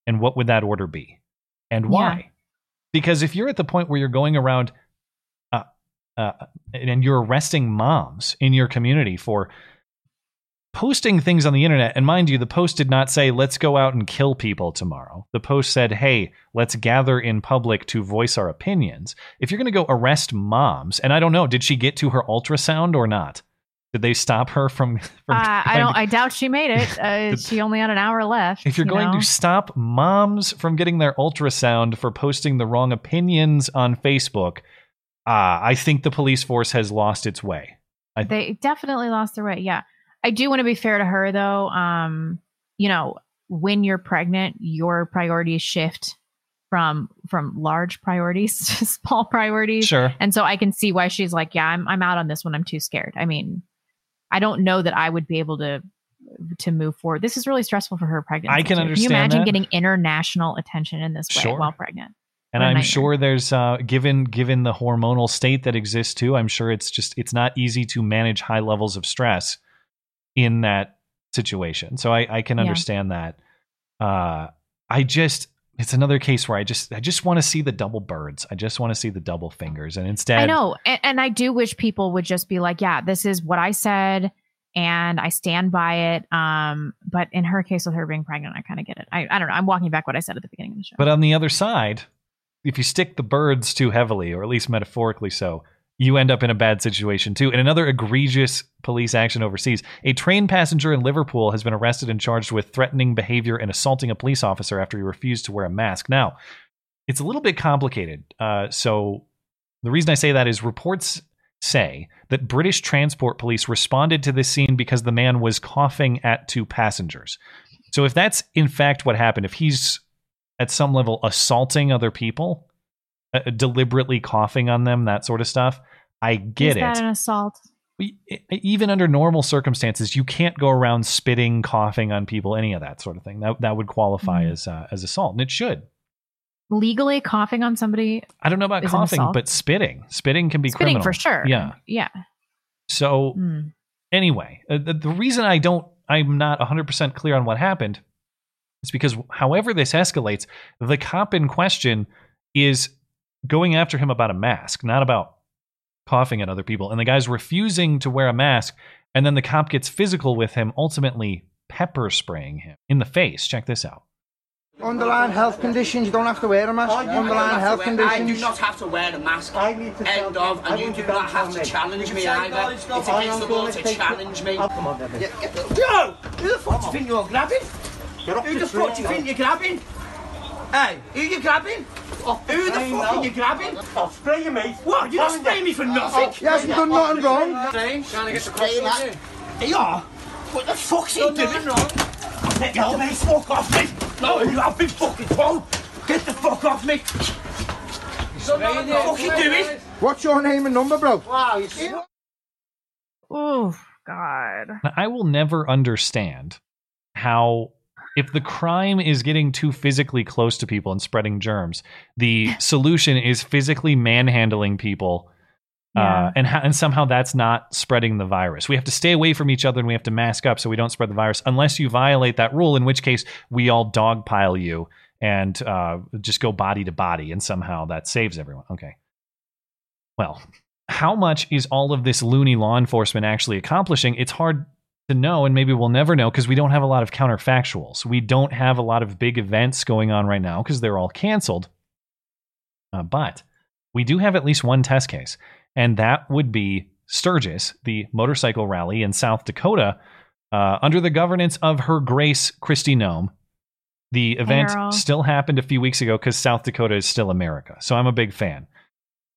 And what would that order be? And why? Because if you're at the point where you're going around uh, uh, and you're arresting moms in your community for posting things on the internet, and mind you, the post did not say, let's go out and kill people tomorrow. The post said, hey, let's gather in public to voice our opinions. If you're going to go arrest moms, and I don't know, did she get to her ultrasound or not? Did they stop her from? from Uh, I don't. I doubt she made it. Uh, she only had an hour left. if you're you going know? to stop moms from getting their ultrasound for posting the wrong opinions on Facebook, uh, I think the police force has lost its way. I, they definitely lost their way. Yeah, I do want to be fair to her though. Um, you know, when you're pregnant, your priorities shift from from large priorities to small priorities. Sure. And so I can see why she's like, yeah, I'm I'm out on this one. I'm too scared. I mean, I don't know that I would be able to to move forward. This is really stressful for her pregnancy. I can too. understand Can you imagine that. getting international attention in this way Sure. while pregnant? and I'm sure there's uh, given given the hormonal state that exists too. I'm sure it's just it's not easy to manage high levels of stress in that situation. So I, I can Yeah. understand that. Uh, I just it's another case where I just I just want to see the double birds. I just want to see the double fingers, and instead, I know, and, and I do wish people would just be like, "Yeah, this is what I said, and I stand by it." Um, but in her case, with her being pregnant, I kind of get it. I, I don't know. I'm walking back what I said at the beginning of the show. But on the other side, if you stick the birds too heavily, or at least metaphorically so, you end up in a bad situation too. In another egregious police action overseas, a train passenger in Liverpool has been arrested and charged with threatening behavior and assaulting a police officer after he refused to wear a mask. Now, it's a little bit complicated. Uh, so the reason I say that is reports say that British transport police responded to this scene because the man was coughing at two passengers. So if that's in fact what happened, if he's at some level assaulting other people, uh, deliberately coughing on them, that sort of stuff, I get is that it. an assault? Even under normal circumstances, you can't go around spitting, coughing on people, any of that sort of thing. That that would qualify Mhm. as uh, as assault, and it should. Legally coughing on somebody, I don't know about coughing, but spitting, spitting can be spitting criminal for sure. Yeah. yeah. So Mm. anyway, uh, the, the reason I don't, I'm not 100% clear on what happened is because however this escalates, the cop in question is going after him about a mask, not about coughing at other people. And the guy's refusing to wear a mask. And then the cop gets physical with him, ultimately pepper spraying him in the face. Check this out. Underlying health conditions, you don't have to wear a mask. Underlying health I conditions. do not have to wear a mask. I need to End of. And you do not have to challenge me either. It's I against am the law gonna to take- challenge me. Come on, Devin. Joe! Who the fuck do you think you're grabbing? Get off Who the the fuck do train you now. think you're grabbing? Hey, who you grabbing? Who the fuck now. are you grabbing? I'll spray you, mate. What? You're not spraying me for nothing? He hasn't done nothing wrong. Trying to get the cross You are? What the fuck's he doing? Let go, mate. Fuck off me. No, you have been fucking told. Get the fuck off me. What the fuck you doing? What's your name and number, bro? Wow, you Oh God. I will never understand how, if the crime is getting too physically close to people and spreading germs, the solution is physically manhandling people. Yeah. Uh, and ho- and somehow that's not spreading the virus. We have to stay away from each other and we have to mask up so we don't spread the virus, unless you violate that rule. In which case, we all dogpile you and uh, just go body to body, and somehow that saves everyone. Okay. Well, how much is all of this loony law enforcement actually accomplishing? It's hard to know, and maybe we'll never know because we don't have a lot of counterfactuals. We don't have a lot of big events going on right now because they're all canceled. Uh, but we do have at least one test case, and that would be Sturgis, the motorcycle rally in South Dakota, uh, under the governance of Her Grace Kristi Noem. The event still happened a few weeks ago because South Dakota is still America. So I'm a big fan.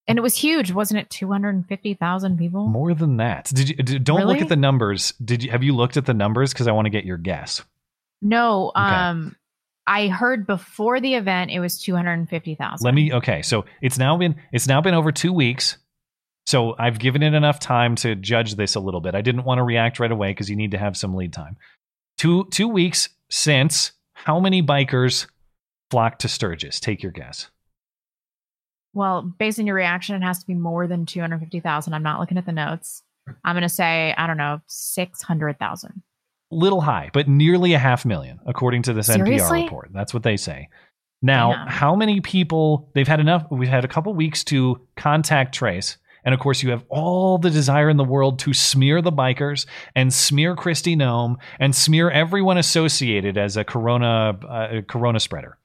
And it was huge, wasn't it? Two hundred and fifty thousand people. More than that. Did you d- don't look at the numbers? Did you have you looked at the numbers because I want to get your guess. No. Um, I heard before the event it was two hundred and fifty thousand. Let me okay, so it's now been it's now been over 2 weeks. So I've given it enough time to judge this a little bit. I didn't want to react right away because you need to have some lead time. 2 2 weeks since how many bikers flocked to Sturgis? Take your guess. Well, based on your reaction, it has to be more than two hundred fifty thousand. I'm not looking at the notes. I'm gonna say I don't know six hundred thousand. little high, but nearly a half million, according to this Seriously? NPR report. That's what they say. Now, how many people they've had enough? We've had a couple weeks to contact trace. And of course, you have all the desire in the world to smear the bikers and smear Kristi Noem and smear everyone associated as a corona uh, corona spreader.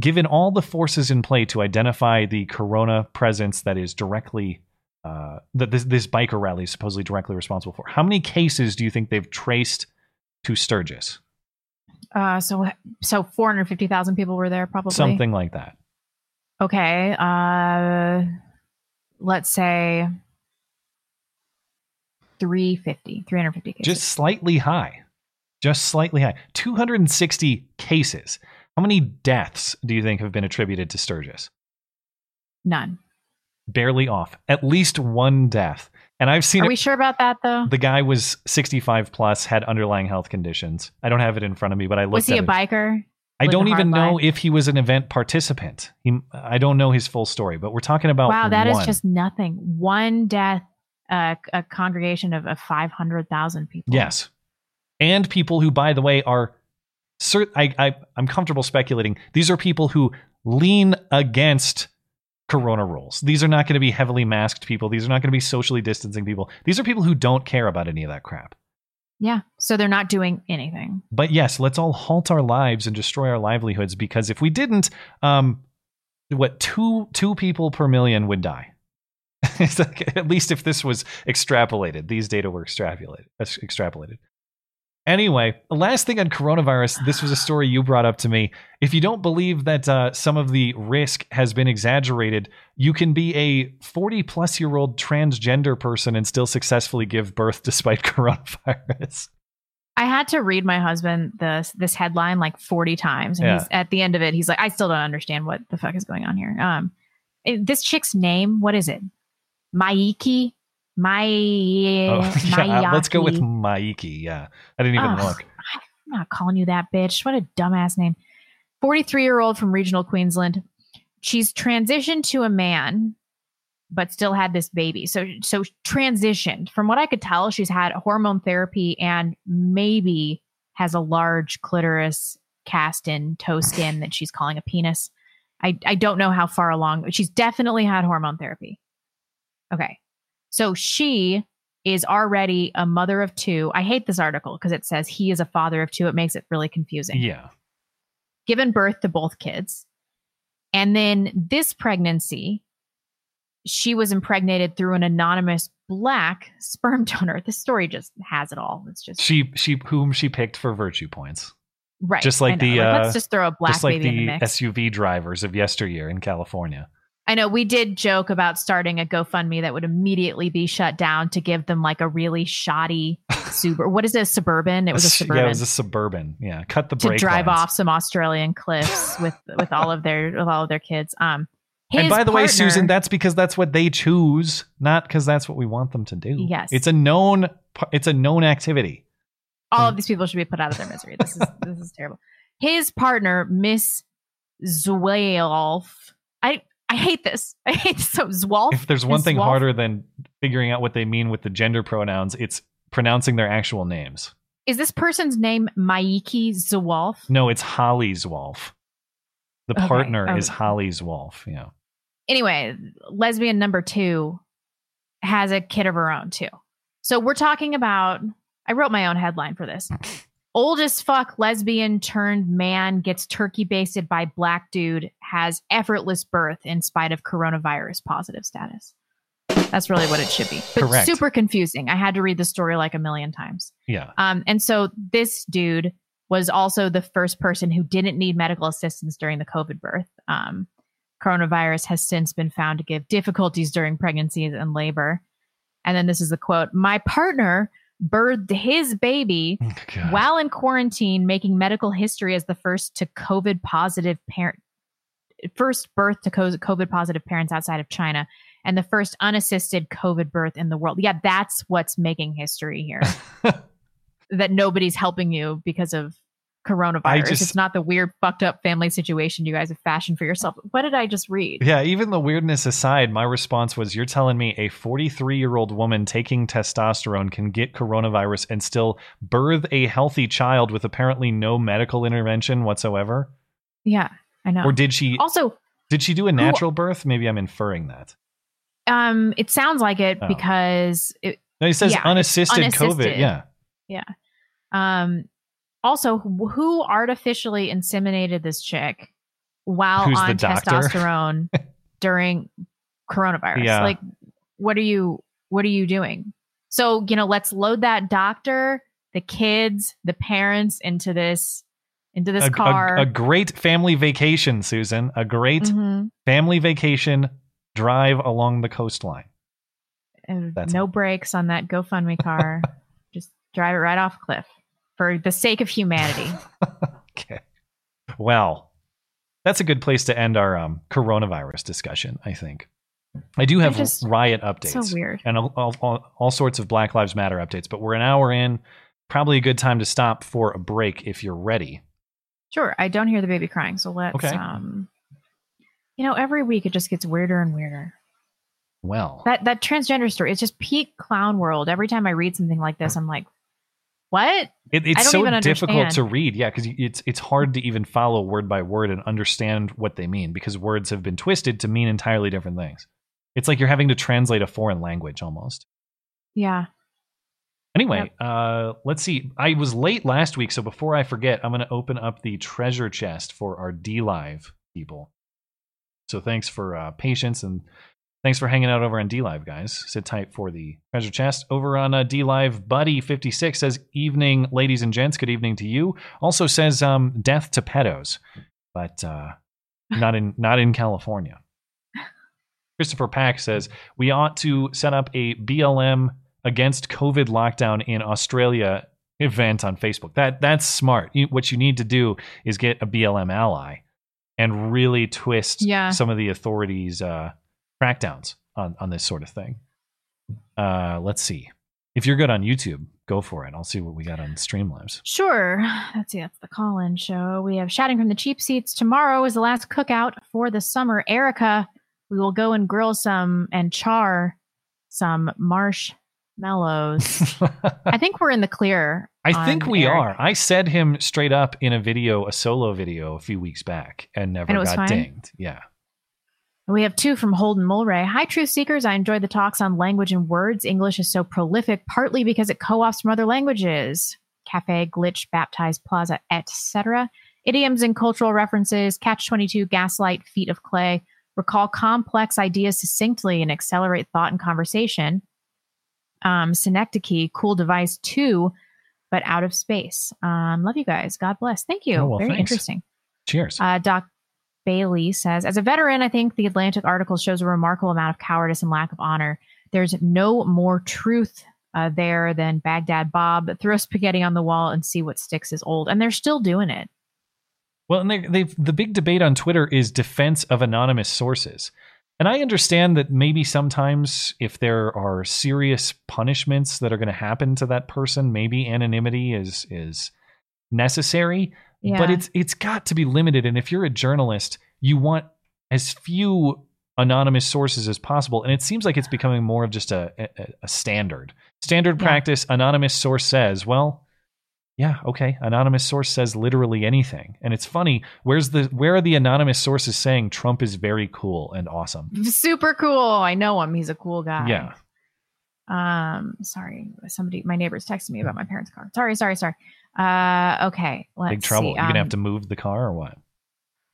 Given all the forces in play to identify the corona presence that is directly uh, that this, this biker rally is supposedly directly responsible for, how many cases do you think they've traced to Sturgis? Uh, so so 450,000 people were there probably. Something like that. Okay. Uh, let's say 350, 350 cases. Just slightly high. Just slightly high. 260 cases. How many deaths do you think have been attributed to Sturgis? None. Barely off. At least one death. And I've seen Are it. we sure about that though? the guy was 65 plus, had underlying health conditions. I don't have it in front of me, but I looked Was he at a it. biker? I don't even know life? if he was an event participant. He, I don't know his full story, but we're talking about Wow, that is one. just nothing. One death, uh, a congregation of, of 500,000 people. Yes. And people who, by the way, are cert- I, I I'm comfortable speculating these are people who lean against corona rules. These are not going to be heavily masked people. These are not going to be socially distancing people. These are people who don't care about any of that crap. Yeah. So they're not doing anything. But yes, let's all halt our lives and destroy our livelihoods because if we didn't, um, what two two people per million would die. It's like, At least if this was extrapolated, these data were extrapolated. ex- Extrapolated. Anyway, last thing on coronavirus. This was a story you brought up to me. If you don't believe that uh, some of the risk has been exaggerated, you can be a 40 plus year old transgender person and still successfully give birth despite coronavirus. I had to read my husband this this headline like 40 times. And Yeah. he's at the end of it, he's like, I still don't understand what the fuck is going on here. Um it- this chick's name, what is it? Maiki? My Oh, yeah, let's go with. Maiki. Yeah, I didn't even look. I'm not calling you that bitch. What a dumbass name. 43 year old from regional Queensland. She's transitioned to a man, but still had this baby. So, so transitioned. From what I could tell, she's had hormone therapy and maybe has a large clitoris cast in toe skin that she's calling a penis. I, I don't know how far along. She's definitely had hormone therapy. Okay. So she is already a mother of two. I hate this article because it says he is a father of two. It makes it really confusing. Yeah. Given birth to both kids. And then this pregnancy, she was impregnated through an anonymous black sperm donor. This story just has it all. It's just She she whom she picked for virtue points. right. Just like the uh, let's just throw a black just like the the. SUV drivers of yesteryear in California. I know we did joke about starting a GoFundMe that would immediately be shut down to give them like a really shoddy Subaru. What is it? A suburban? It was a suburban Yeah, it was a suburban. Yeah, cut the to drive lines. off some Australian cliffs with with all of their with all of their kids. Um, And by the way, Susan, that's because that's what they choose, not because that's what we want them to do. Yes. it's a known it's a known activity. all of these people should be put out of their misery. This is this is terrible. His partner, Miss Zwolf. I I hate this. I hate this. So Zwolf. If there's one thing Zwolf? harder than figuring out what they mean with the gender pronouns, it's pronouncing their actual names. is this person's name Maiki Zwolf? No, it's Holly Zwolf. The Okay, partner oh. is Holly Zwolf. Yeah. anyway, lesbian number two has a kid of her own too. So we're talking about. I wrote my own headline for this. Old as fuck lesbian turned man gets turkey basted by black dude has effortless birth in spite of coronavirus positive status. That's really what it should be. But Correct. super confusing. I had to read the story like a million times. Yeah. Um, and so this dude was also the first person who didn't need medical assistance during the COVID birth. Um, coronavirus has since been found to give difficulties during pregnancies and labor. And then this is the quote My partner birthed his baby while in quarantine, making medical history as the first to COVID positive parent, first birth to COVID positive parents outside of China, and the first unassisted COVID birth in the world. Yeah, that's what's making history here. that nobody's helping you because of coronavirus. Just- it's not the weird, fucked up family situation you guys have fashioned for yourself. What did I just read? Yeah, even the weirdness aside, my response was you're telling me a 43 year old woman taking testosterone can get coronavirus and still birth a healthy child with apparently no medical intervention whatsoever? Yeah, I know. Or did she also? did she do a natural birth? Maybe I'm inferring that. Um, it sounds like it Oh. because it. No, he says yeah, it's unassisted, COVID. unassisted. Yeah. Yeah. Um. Also, who artificially inseminated this chick while Who's on testosterone during coronavirus? Yeah. Like, what are you? What are you doing? So you know, let's load that doctor, the kids, the parents into this into this a, a- car. A, great family vacation, Susan. A great Mhm. family vacation drive along the coastline. and That's no brakes on that GoFundMe car. Just drive it right off a cliff for the sake of humanity. Okay. Well, that's a good place to end our um, coronavirus discussion, I think. I do have just- riot updates. so weird. And all, all, all sorts of Black Lives Matter updates, but we're an hour in. Probably a good time to stop for a break if you're ready. Sure, I don't hear the baby crying, so let's. Okay. Um, you know, every week it just gets weirder and weirder. Well, That that transgender story, it's just peak clown world. Every time I read something like this, I'm like, what? It, it's so difficult to read, yeah, because it's it's hard to even follow word by word and understand what they mean because words have been twisted to mean entirely different things. It's like you're having to translate a foreign language almost. Yeah. Anyway, uh, let's see. I was late last week, so before I forget, I'm going to open up the treasure chest for our DLive people. So thanks for uh, patience and thanks for hanging out over on DLive, guys. Sit tight for the treasure chest. Over on uh, DLive, Buddy56 says, Evening, ladies and gents. Good evening to you. Also says, um, Death to pedos, but uh, not in not in California. Christopher Pack says we ought to set up a BLM against COVID lockdown in Australia event on Facebook. That that's smart. You, what you need to do is get a BLM ally and really twist Yeah. some of the authorities' uh, crackdowns on on this sort of thing. Uh, let's see. If you're good on YouTube, go for it. I'll see what we got on Streamlabs. Sure. Let's see. That's the call-in show. We have shouting from the cheap seats. Tomorrow is the last cookout for the summer. Erica, we will go and grill some and char some marshmallows. I think we're in the clear. I think we Eric. are. I said him straight up in a video, a solo video, a few weeks back, and never And got fine? dinged. Yeah. We have two from Holden Mulray. Hi, Truth Seekers. I enjoyed the talks on language and words. English is so prolific, partly because it co-ops from other languages. Cafe, glitch, baptized, plaza, etc. Idioms and cultural references. Catch 22, gaslight, feet of clay. Recall complex ideas succinctly and accelerate thought and conversation. Um, synecdoche, cool device too, but out of space. Um, love you guys. God bless. Thank you. Oh, well, Very thanks. interesting. Cheers. Uh, Doc Bailey says, as a veteran, I think the Atlantic article shows a remarkable amount of cowardice and lack of honor. There's no more truth uh, there than Baghdad Bob. Throw spaghetti on the wall and see what sticks is old. And they're still doing it. Well, and they, they've the big debate on Twitter is defense of anonymous sources. And I understand that maybe sometimes if there are serious punishments that are going to happen to that person, maybe anonymity is is necessary. Yeah. But it's it's got to be limited. And if you're a journalist, you want as few anonymous sources as possible. And it seems like it's becoming more of just a a, a standard. Standard practice, anonymous source says, well, yeah, okay. Anonymous source says literally anything. And it's funny, where's the where are the anonymous sources saying Trump is very cool and awesome? Super cool. I know him. He's a cool guy. Yeah. Um, sorry, somebody, my neighbors texted me about my parents' car. Sorry, sorry, sorry. Uh, okay. Let's Big trouble. see. You're gonna have Um, to move the car or what?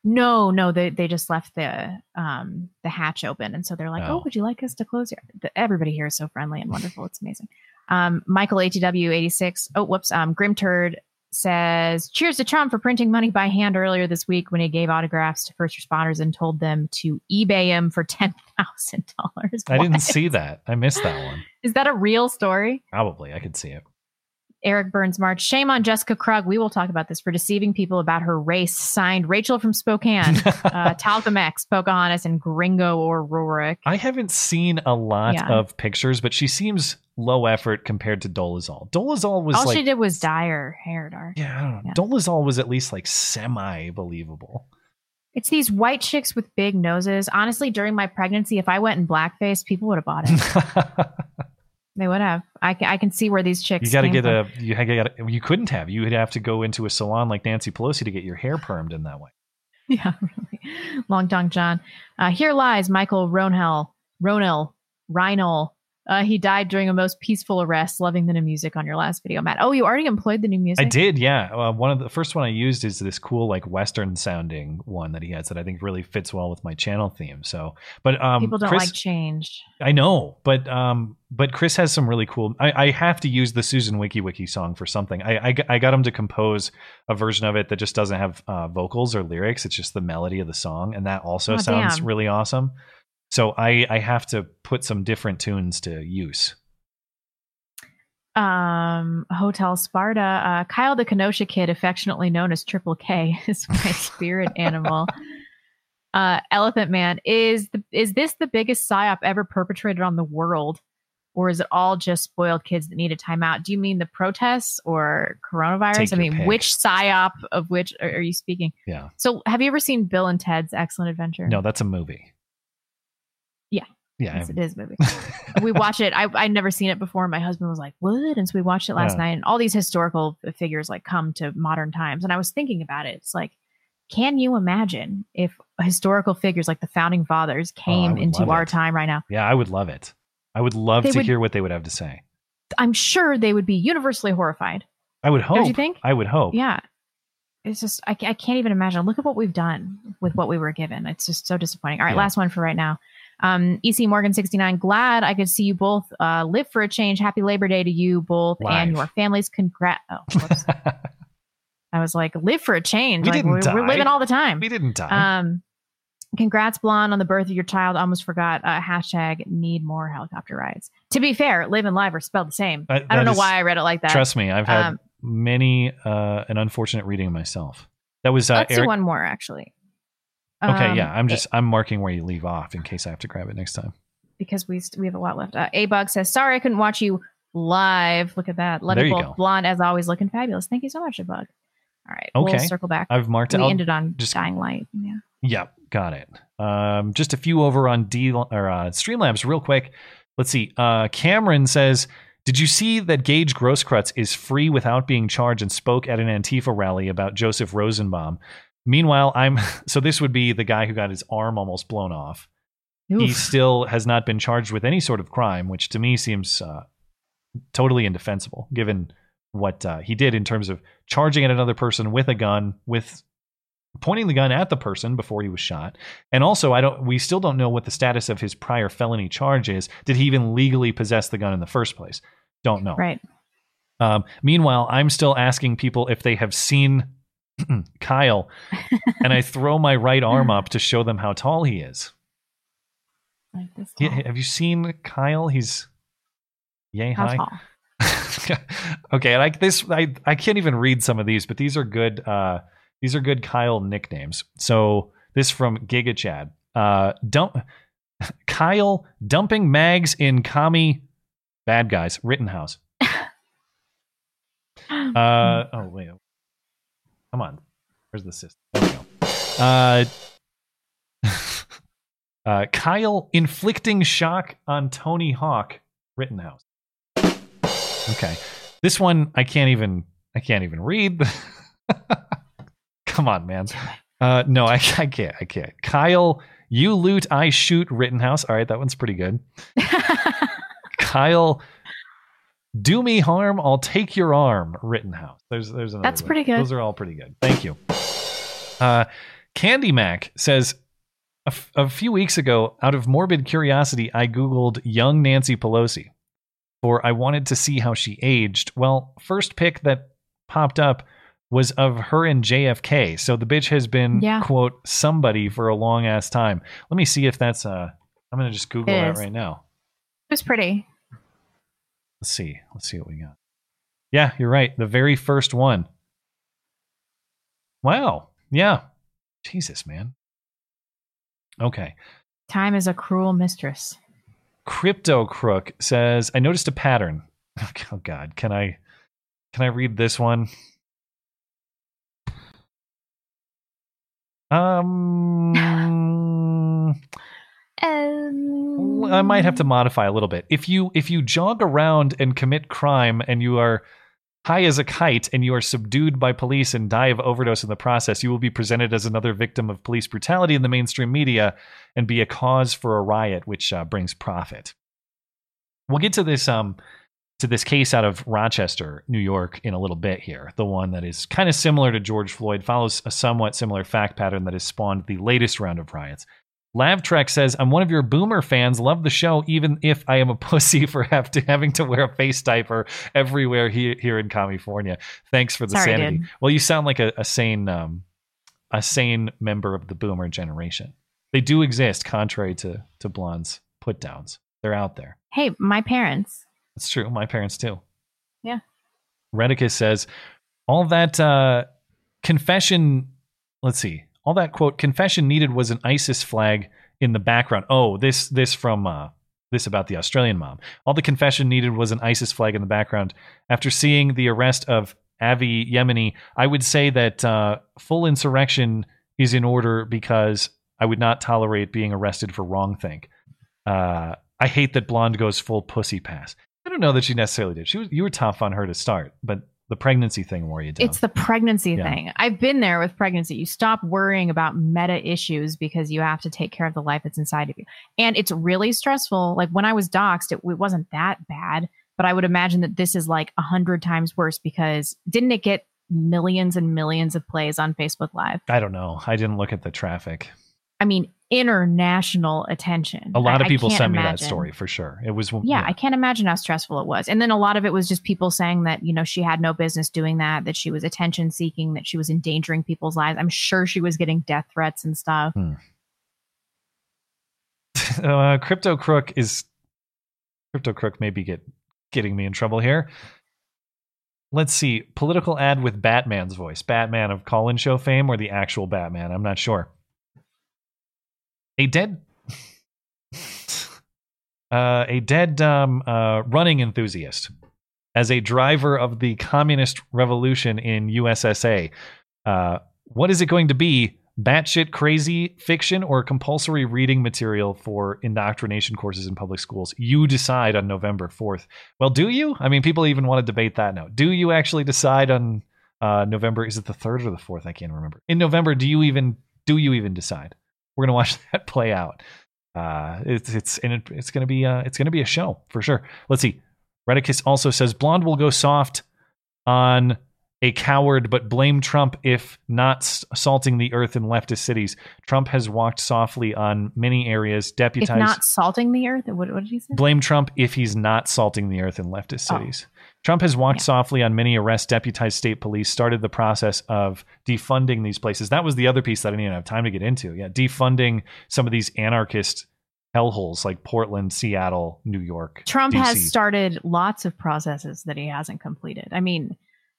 No, no, they they just left the um the hatch open, and so they're like, "Oh, Oh. would you like us to close your?" The, everybody here is so friendly and wonderful. It's amazing. Um, Michael ATW eighty six. Oh, whoops. Um, Grim Turd says, "Cheers to Trump for printing money by hand earlier this week when he gave autographs to first responders and told them to eBay him for ten thousand dollars." I didn't see that. I missed that one. Is that a real story? Probably. I could see it. Eric Burns March. Shame on Jessica Krug. We will talk about this for deceiving people about her race. Signed Rachel from Spokane, uh, Talcum X, Pocahontas, and Gringo or Rorik. I haven't seen a lot Yeah. of pictures, but she seems low effort compared to Dolezal. Dolezal was All like she did was dye her hair dark. Yeah, I don't know. Dolezal was at least like semi believable. It's these white chicks with big noses. Honestly, during my pregnancy, if I went in blackface, people would have bought it. they would have. I, ca- I can see where these chicks. You got to get from. a you got you couldn't have. You would have to go into a salon like Nancy Pelosi to get your hair permed in that way. Yeah, really. Long Dong John. Uh, here lies Michael Ronhell, Ronell, Rhinel. Uh, he died during a most peaceful arrest, loving the new music on your last video, Matt. Oh, you already employed the new music? I did, yeah. Uh, one of the first one I used is this cool like Western sounding one that he has that I think really fits well with my channel theme. So, but um, People don't Chris, like change. I know, but um, but Chris has some really cool. I, I have to use the Susan Wiki Wiki song for something. I I got him to compose a version of it that just doesn't have uh, vocals or lyrics. It's just the melody of the song, and that also Oh, sounds damn. really awesome. So I I have to put some different tunes to use. Um, Hotel Sparta. Uh, Kyle the Kenosha kid, affectionately known as Triple K, is my spirit animal. Uh, Elephant Man is the is this the biggest psyop ever perpetrated on the world, or is it all just spoiled kids that need a timeout? Do you mean the protests or coronavirus? Take I mean, pick. which psyop of which are, are you speaking? Yeah. So, have you ever seen Bill and Ted's Excellent Adventure? No, that's a movie. Yeah. Yes, it is a movie. we watch it. I I'd never seen it before. My husband was like, "What?" And so we watched it last Yeah. night. And all these historical figures like come to modern times. And I was thinking about it. It's like, can you imagine if historical figures like the founding fathers oh, came Oh, into our it. time right now? Yeah, I would love it. I would love They to would- hear what they would have to say. I'm sure they would be universally horrified. I would hope. Don't you think? I would hope. Yeah. It's just I, I can't even imagine. Look at what we've done with what we were given. It's just so disappointing. All right, Yeah. last one for right now. Um, EC Morgan sixty nine. Glad I could see you both uh, live for a change. Happy Labor Day to you both Live. and your families. Congrat. Oh. I was like, live for a change. We like didn't we're, we're living all the time. We didn't die. Um, congrats, Blonde, on the birth of your child. Almost forgot. Uh, hashtag need more helicopter rides. To be fair, live and live are spelled the same. That- I don't know is- why I read it like that. Trust me, I've had Um, many uh, an unfortunate reading of myself. That was uh, Let's Eric. do one more actually. Okay, Um, yeah, I'm just I'm marking where you leave off in case I have to grab it next time. because we st- we have a lot left. Uh, a bug says, "Sorry, I couldn't watch you live. Look at that. You you go. Blonde as always, looking fabulous. Thank you so much, a bug. All right, Okay, we'll circle back. I've marked it. We I'll ended on just- dying light. Yeah. Yep, got it. Um, just a few over on D or uh, Streamlabs, real quick. Let's see. Uh, Cameron says, "Did you see that Gage Grosskreutz is free without being charged and spoke at an Antifa rally about Joseph Rosenbaum?" Meanwhile, I'm so this would be the guy who got his arm almost blown off. He still has not been charged with any sort of crime, which to me seems uh, totally indefensible, given what uh, he did in terms of charging at another person with a gun, with pointing the gun at the person before he was shot. And also, I don't. We still don't know what the status of his prior felony charge is. Did he even legally possess the gun in the first place? Don't know. Right. Um, meanwhile, I'm still asking people if they have seen Kyle, and I throw my right arm up to show them how tall he is. Like this. Yeah, have you seen Kyle? He's yay How high. tall? okay, like this, I I can't even read some of these, but these are good. Uh, these are good Kyle nicknames. So this from Giga Chad. Uh, dump Kyle dumping mags in commie bad guys Rittenhouse. Uh oh wait, come on. Where's the system? There we go. Uh, uh, Kyle inflicting shock on Tony Hawk Rittenhouse. Okay, this one I can't even I can't even read. Come on, man. Uh, no, I, I can't. I can't. Kyle, you loot, I shoot Rittenhouse. All right, that one's pretty good. Kyle, do me harm, I'll take your arm. Rittenhouse. There's there's another. That's one. pretty good. Those are all pretty good. Thank you. Uh, Candy Mac says a, f- a few weeks ago, out of morbid curiosity, I googled young Nancy Pelosi, for I wanted to see how she aged. Well, first pick that popped up was of her and JFK. So the bitch has been Yeah. quote somebody for a long ass time. Let me see if that's uh I'm gonna just Google It that is. right now. It was pretty. Let's see. Let's see what we got. Yeah, you're right. The very first one. Wow. Yeah. Jesus, man. Okay. Time is a cruel mistress. Crypto Crook says, I noticed a pattern. Oh god, can I can I read this one? Um Um, I might have to modify a little bit. If you if you jog around and commit crime and you are high as a kite and you are subdued by police and die of overdose in the process, you will be presented as another victim of police brutality in the mainstream media and be a cause for a riot, which uh, brings profit. We'll get to this um to this case out of Rochester, New York, in a little bit here. The one that is kind of similar to George Floyd follows a somewhat similar fact pattern that has spawned the latest round of riots. Lavtrek says, I'm one of your boomer fans. Love the show, even if I am a pussy for have to, having to wear a face diaper everywhere he, here in California. Thanks for the Sorry, sanity. dude. Well, you sound like a, a sane um, a sane member of the boomer generation. They do exist, contrary to, to Blonde's put downs. They're out there. Hey, my parents. It's true. My parents too. Yeah. Redicus says, all that uh, confession, let's see, all that quote confession needed was an ISIS flag in the background. Oh, this this from uh, this about the Australian mom. All the confession needed was an ISIS flag in the background. After seeing the arrest of Avi Yemini, I would say that uh, full insurrection is in order because I would not tolerate being arrested for wrongthink. Uh, I hate that blonde goes full pussy pass. I don't know that she necessarily did. She was you were tough on her to start, but the pregnancy thing wore you down. It's the pregnancy Yeah. thing. I've been there with pregnancy. You stop worrying about meta issues because you have to take care of the life that's inside of you. And it's really stressful. Like when I was doxxed, it, it wasn't that bad, but I would imagine that this is like a hundred times worse because didn't it get millions and millions of plays on Facebook Live? I don't know. I didn't look at the traffic. I mean, international attention. A lot I- of people sent me imagine. that story for sure. It was yeah, I can't imagine how stressful it was. And then a lot of it was just people saying that, you know, she had no business doing that, that she was attention seeking, that she was endangering people's lives. I'm sure she was getting death threats and stuff. Hmm. uh, Crypto Crook is Crypto Crook maybe get getting me in trouble here. Let's see. Political ad with Batman's voice. Batman of call-in show fame or the actual Batman? I'm not sure. A dead uh, a dead um, uh, running enthusiast as a driver of the communist revolution in USSA. Uh, what is it going to be? Batshit crazy fiction or compulsory reading material for indoctrination courses in public schools? You decide on November 4th. Well, do you? I mean, people even want to debate that now. Do you actually decide on uh, November? Is it the 3rd or the 4th? I can't remember. In November, do you even do you even decide? We're going to watch that play out. Uh, it's it's and it, it's going to be uh, it's to be a show for sure. Let's see. Redicus also says blonde will go soft on a coward, but blame Trump if not salting the earth in leftist cities. Trump has walked softly on many areas, If deputized. not salting the earth, what, what did he say? Blame Trump if he's not salting the earth in leftist Oh. Trump has walked softly on many arrests, deputized state police, started the process of defunding these places. That was the other piece that I didn't even have time to get into. Yeah, defunding some of these anarchist hellholes like Portland, Seattle, New York. Trump has started lots of processes that he hasn't completed. I mean,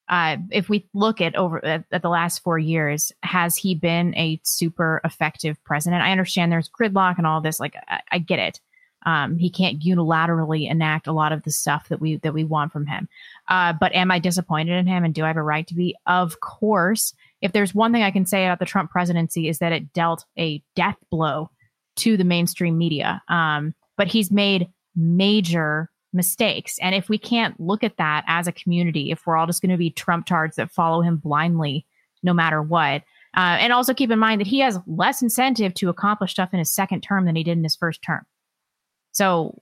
uh, if we look at over at, at the last four years, has he been a super effective president? I understand there's gridlock and all this. Like, I, I get it. Um, he can't unilaterally enact a lot of the stuff that we that we want from him. Uh, but am I disappointed in him? And do I have a right to be? Of course. If there's one thing I can say about the Trump presidency is that it dealt a death blow to the mainstream media. Um, but he's made major mistakes. And if we can't look at that as a community, if we're all just going to be Trump tards that follow him blindly, no matter what, uh, and also keep in mind that he has less incentive to accomplish stuff in his second term than he did in his first term. So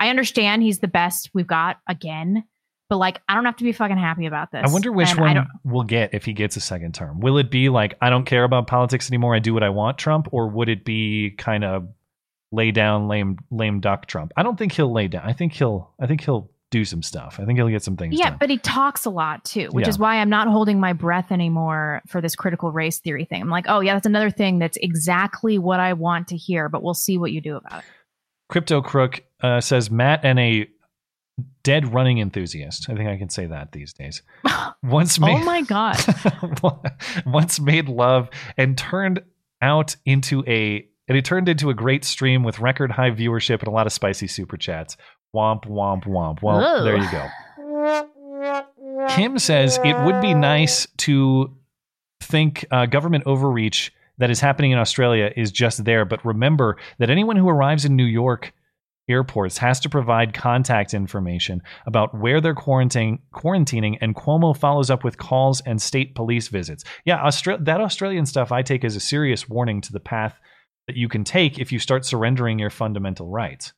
I understand he's the best we've got again, but like I don't have to be fucking happy about this. I wonder which And one we'll get if he gets a second term. Will it be like I don't care about politics anymore, I do what I want Trump, or would it be kind of lay down lame lame duck Trump? I don't think he'll lay down. I think he'll I think he'll do some stuff. I think he'll get some things Yeah, done. but he talks a lot too, which Yeah. is why I'm not holding my breath anymore for this critical race theory thing. I'm like, oh yeah, that's another thing that's exactly what I want to hear, but we'll see what you do about it. Crypto Crook uh, says Matt and a dead running enthusiast. I think I can say that these days. Once made, oh my god. once made love and turned out into a and it turned into a great stream with record high viewership and a lot of spicy super chats. Womp womp womp. Well, Ugh. there you go. Kim says it would be nice to think uh, government overreach that is happening in Australia is just there, but remember that anyone who arrives in New York airports has to provide contact information about where they're quarantining, quarantining, and Cuomo follows up with calls and state police visits. Yeah, Austra- that Australian stuff I take as a serious warning to the path that you can take if you start surrendering your fundamental rights.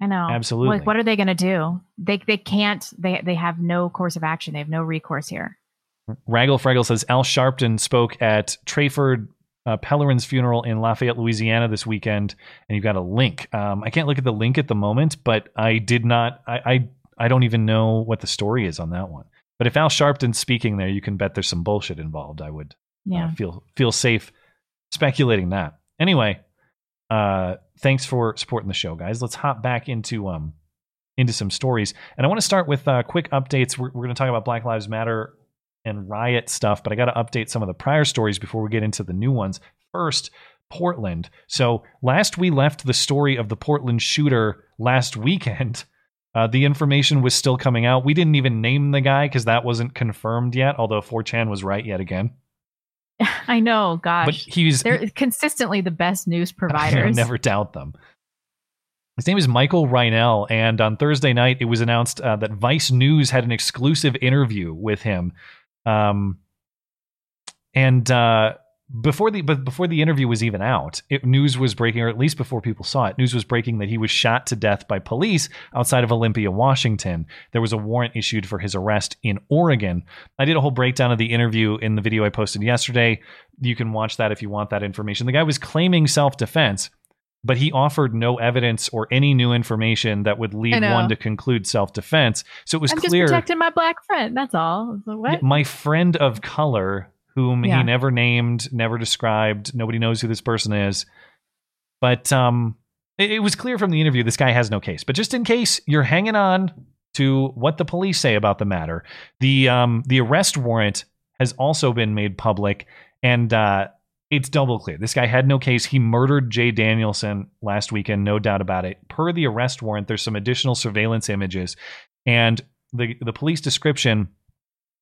I know. Absolutely. Like, what are they going to do? They they can't. They they have no course of action. They have no recourse here. Raggle Fraggle says Al Sharpton spoke at Trayford uh, Pellerin's funeral in Lafayette, Louisiana this weekend, and you've got a link. Um, I can't look at the link at the moment, but I did not. I, I I don't even know what the story is on that one. But if Al Sharpton's speaking there, you can bet there's some bullshit involved. I would Yeah. uh, feel feel safe speculating that. Anyway, uh, thanks for supporting the show, guys. Let's hop back into um into some stories, and I want to start with uh, quick updates. We're, we're going to talk about Black Lives Matter and riot stuff, but I got to update some of the prior stories before we get into the new ones. First, Portland. So last we left the story of the Portland shooter last weekend. Uh, the information was still coming out. We didn't even name the guy because that wasn't confirmed yet, although 4chan was right yet again. I know. Gosh, But he's they're consistently the best news I never doubt them. His name is Michael Reinoehl, and on Thursday night it was announced uh, that Vice News had an exclusive interview with him. Um, and uh, before the but before the interview was even out, it, news was breaking, or at least before people saw it, news was breaking that he was shot to death by police outside of Olympia, Washington. There was a warrant issued for his arrest in Oregon. I did a whole breakdown of the interview in the video I posted yesterday. You can watch that if you want that information. The guy was claiming self defense but he offered no evidence or any new information that would lead one to conclude self-defense. So it was I'm clear just protecting my black friend. That's all. Like, my friend of color, whom Yeah. he never named, never described, nobody knows who this person is. But um, it, it was clear from the interview this guy has no case. But just in case you're hanging on to what the police say about the matter, the um, the arrest warrant has also been made public, and uh, it's double clear. This guy had no case. He murdered Jay Danielson last weekend, no doubt about it. Per the arrest warrant, there's some additional surveillance images, and the the police description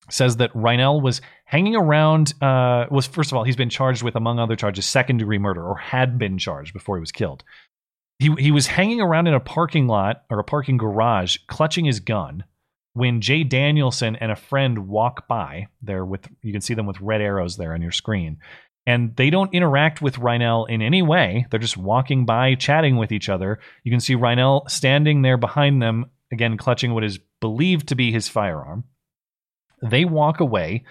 says that Reinoehl was hanging around. Uh, was first of all, he's been charged with, among other charges, second degree murder, or had been charged before he was killed. He he was hanging around in a parking lot or a parking garage, clutching his gun. When Jay Danielson and a friend walk by, there with you can see them with red arrows there on your screen, and they don't interact with Reinoehl in any way. They're just walking by, chatting with each other. You can see Reinoehl standing there behind them, again clutching what is believed to be his firearm. They walk away,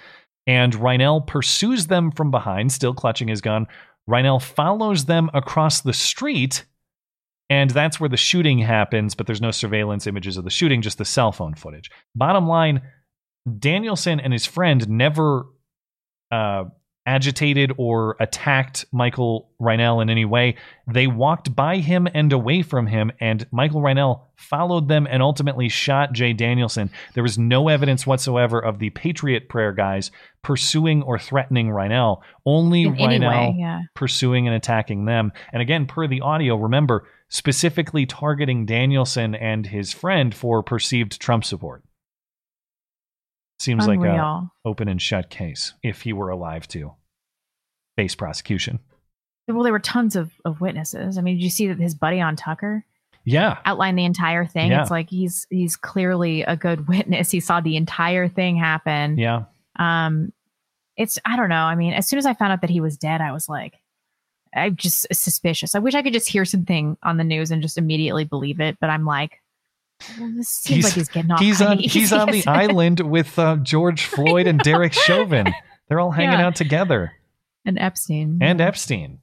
and Reinoehl pursues them from behind, still clutching his gun. Reinoehl follows them across the street, and that's where the shooting happens, but there's no surveillance images of the shooting, just the cell phone footage. Bottom line Danielson and his friend never uh, agitated or attacked Michael Reinoehl in any way. They walked by him and away from him, and Michael Reinoehl followed them and ultimately shot Jay Danielson. There was no evidence whatsoever of the Patriot Prayer guys pursuing or threatening Reinoehl, only In Reinoehl way, yeah. pursuing and attacking them. And again, per the audio, remember, specifically targeting Danielson and his friend for perceived Trump support. Seems like a open and shut case if he were alive to face prosecution. Well, there were tons of, of witnesses. I mean, did you see that his buddy on Tucker Yeah. outlined the entire thing? Yeah. It's like he's he's clearly a good witness. He saw the entire thing happen. Yeah. Um, it's I don't know. I mean, as soon as I found out that he was dead, I was like, I'm just suspicious. I wish I could just hear something on the news and just immediately believe it. But I'm like, well, this seems like he's getting off. he's on he's on the it? island with uh, George Floyd and Derek Chauvin. They're all hanging Yeah. out together. and Epstein And Epstein.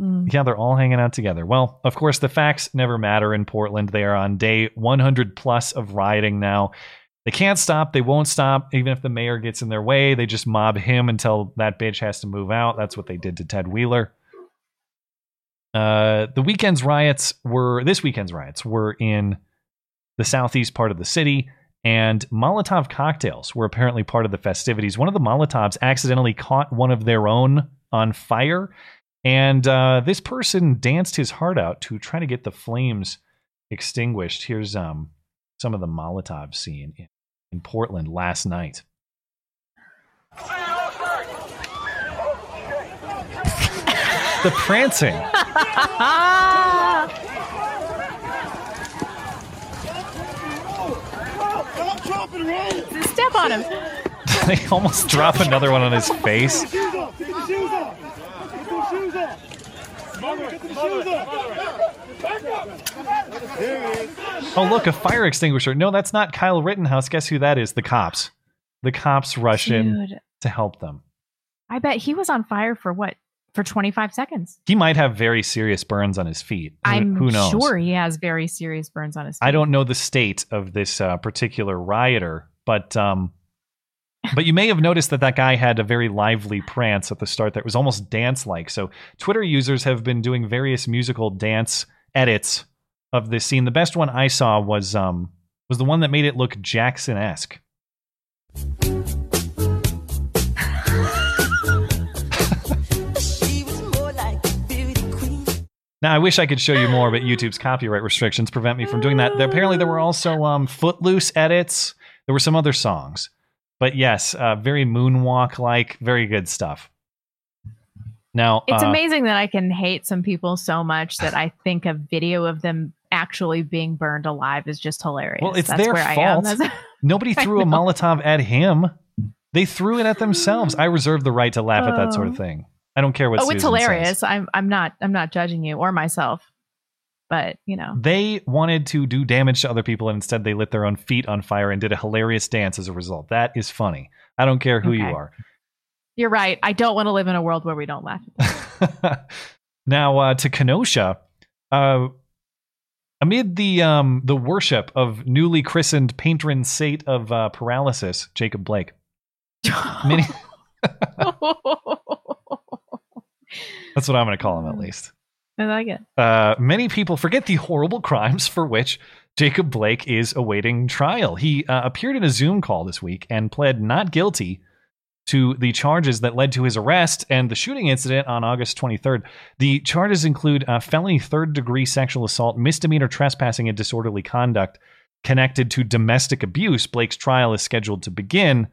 Mm. Yeah, they're all hanging out together. Well, of course, the facts never matter in Portland. They are on day 100 plus of rioting now. They can't stop. They won't stop. Even if the mayor gets in their way, they just mob him until that bitch has to move out. That's what they did to Ted Wheeler. Uh, the weekend's riots were this weekend's riots were in the southeast part of the city, and Molotov cocktails were apparently part of the festivities. One of the Molotovs accidentally caught one of their own on fire, and uh, this person danced his heart out to try to get the flames extinguished. Here's um, some of the Molotov scene in, in Portland last night. the prancing. Step on him. they almost drop another one on his face. Oh, look, a fire extinguisher. No, that's not Kyle Rittenhouse. Guess who that is? The cops. The cops rush in to help them. I bet he was on fire for what? For 25 seconds. He might have very serious burns on his feet. Who- I'm who knows? sure he has very serious burns on his feet. I don't know the state of this uh, particular rioter, but um, but you may have noticed that that guy had a very lively prance at the start that was almost dance-like. So Twitter users have been doing various musical dance edits of this scene. The best one I saw was um was the one that made it look Jackson-esque. Now I wish I could show you more, but YouTube's copyright restrictions prevent me from doing that. There, apparently, there were also um, Footloose edits. There were some other songs, but yes, uh, very moonwalk like, very good stuff. Now It's uh, amazing that I can hate some people so much that I think a video of them actually being burned alive is just hilarious. Well, it's That's their where I fault. am. Nobody threw a. Molotov at him. They threw it at themselves. I reserve the right to laugh at that sort of Oh. thing. I don't care what. oh, it's Susan says. hilarious. I'm I'm not I'm not judging you or myself, but you know, They wanted to do damage to other people, and instead they lit their own feet on fire and did a hilarious dance as a result. That is funny. I don't care who you are. you're right. I don't want to live in a world where we don't laugh. Now uh, to Kenosha, uh, amid the um, the worship of newly christened patron saint of uh, paralysis, Jacob Blake. Many, that's what I'm going to call him at least. I like it. Uh, many people forget the horrible crimes for which Jacob Blake is awaiting trial. He uh, appeared in a Zoom call this week and pled not guilty to the charges that led to his arrest and the shooting incident on August 23rd. The charges include uh, felony third degree sexual assault, misdemeanor trespassing, and disorderly conduct connected to domestic abuse. Blake's trial is scheduled to begin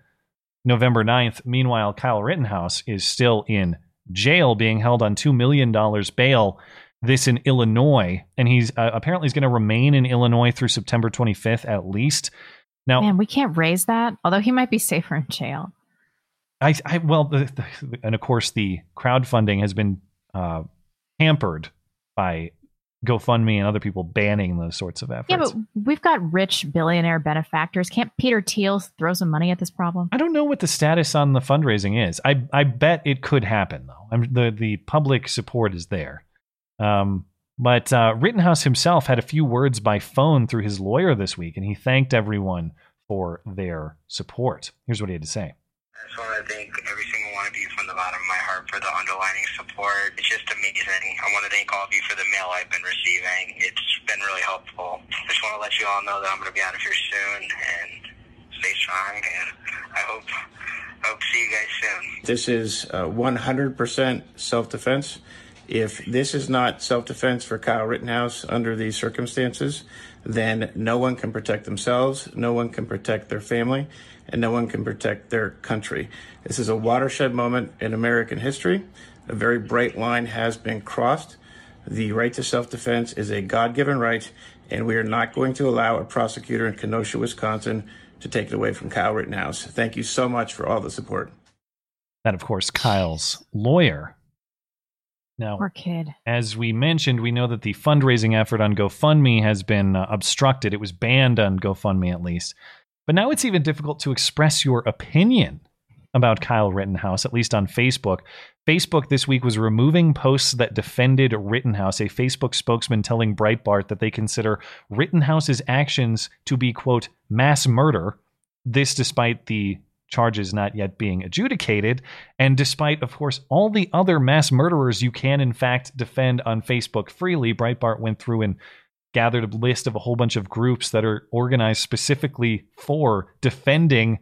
November 9th. Meanwhile, Kyle Rittenhouse is still in jail, being held on $2 million bail. This in Illinois, and he's uh, apparently he's going to remain in Illinois through September 25th at least. Now, Man, we can't raise that. Although he might be safer in jail. I, I well, the, the, and of course, the crowdfunding has been uh, hampered by GoFundMe and other people banning those sorts of efforts. Yeah, but we've got rich billionaire benefactors. Can't Peter Thiel throw some money at this problem? I don't know what the status on the fundraising is. I I bet it could happen though. I'm, the the public support is there. Um, but uh, Rittenhouse himself had a few words by phone through his lawyer this week, and he thanked everyone for their support. Here's what he had to say. I just want to thank every single one of you from the for the underlining support. It's just amazing. I want to thank all of you for the mail I've been receiving. It's been really helpful. I just want to let you all know that I'm going to be out of here soon and stay strong. And I hope, I hope see you guys soon. This is uh, 100% self defense. If this is not self defense for Kyle Rittenhouse under these circumstances, then no one can protect themselves, no one can protect their family, and no one can protect their country. This is a watershed moment in American history. A very bright line has been crossed. The right to self defense is a God given right, and we are not going to allow a prosecutor in Kenosha, Wisconsin to take it away from Kyle Rittenhouse. Thank you so much for all the support. That, of course, Kyle's lawyer. Now, Poor kid. as we mentioned, we know that the fundraising effort on GoFundMe has been uh, obstructed. It was banned on GoFundMe, at least. But now it's even difficult to express your opinion about Kyle Rittenhouse, at least on Facebook. Facebook this week was removing posts that defended Rittenhouse, a Facebook spokesman telling Breitbart that they consider Rittenhouse's actions to be, quote, mass murder. This despite the charges not yet being adjudicated, and despite, of course, all the other mass murderers you can, in fact, defend on Facebook freely. Breitbart went through and gathered a list of a whole bunch of groups that are organized specifically for defending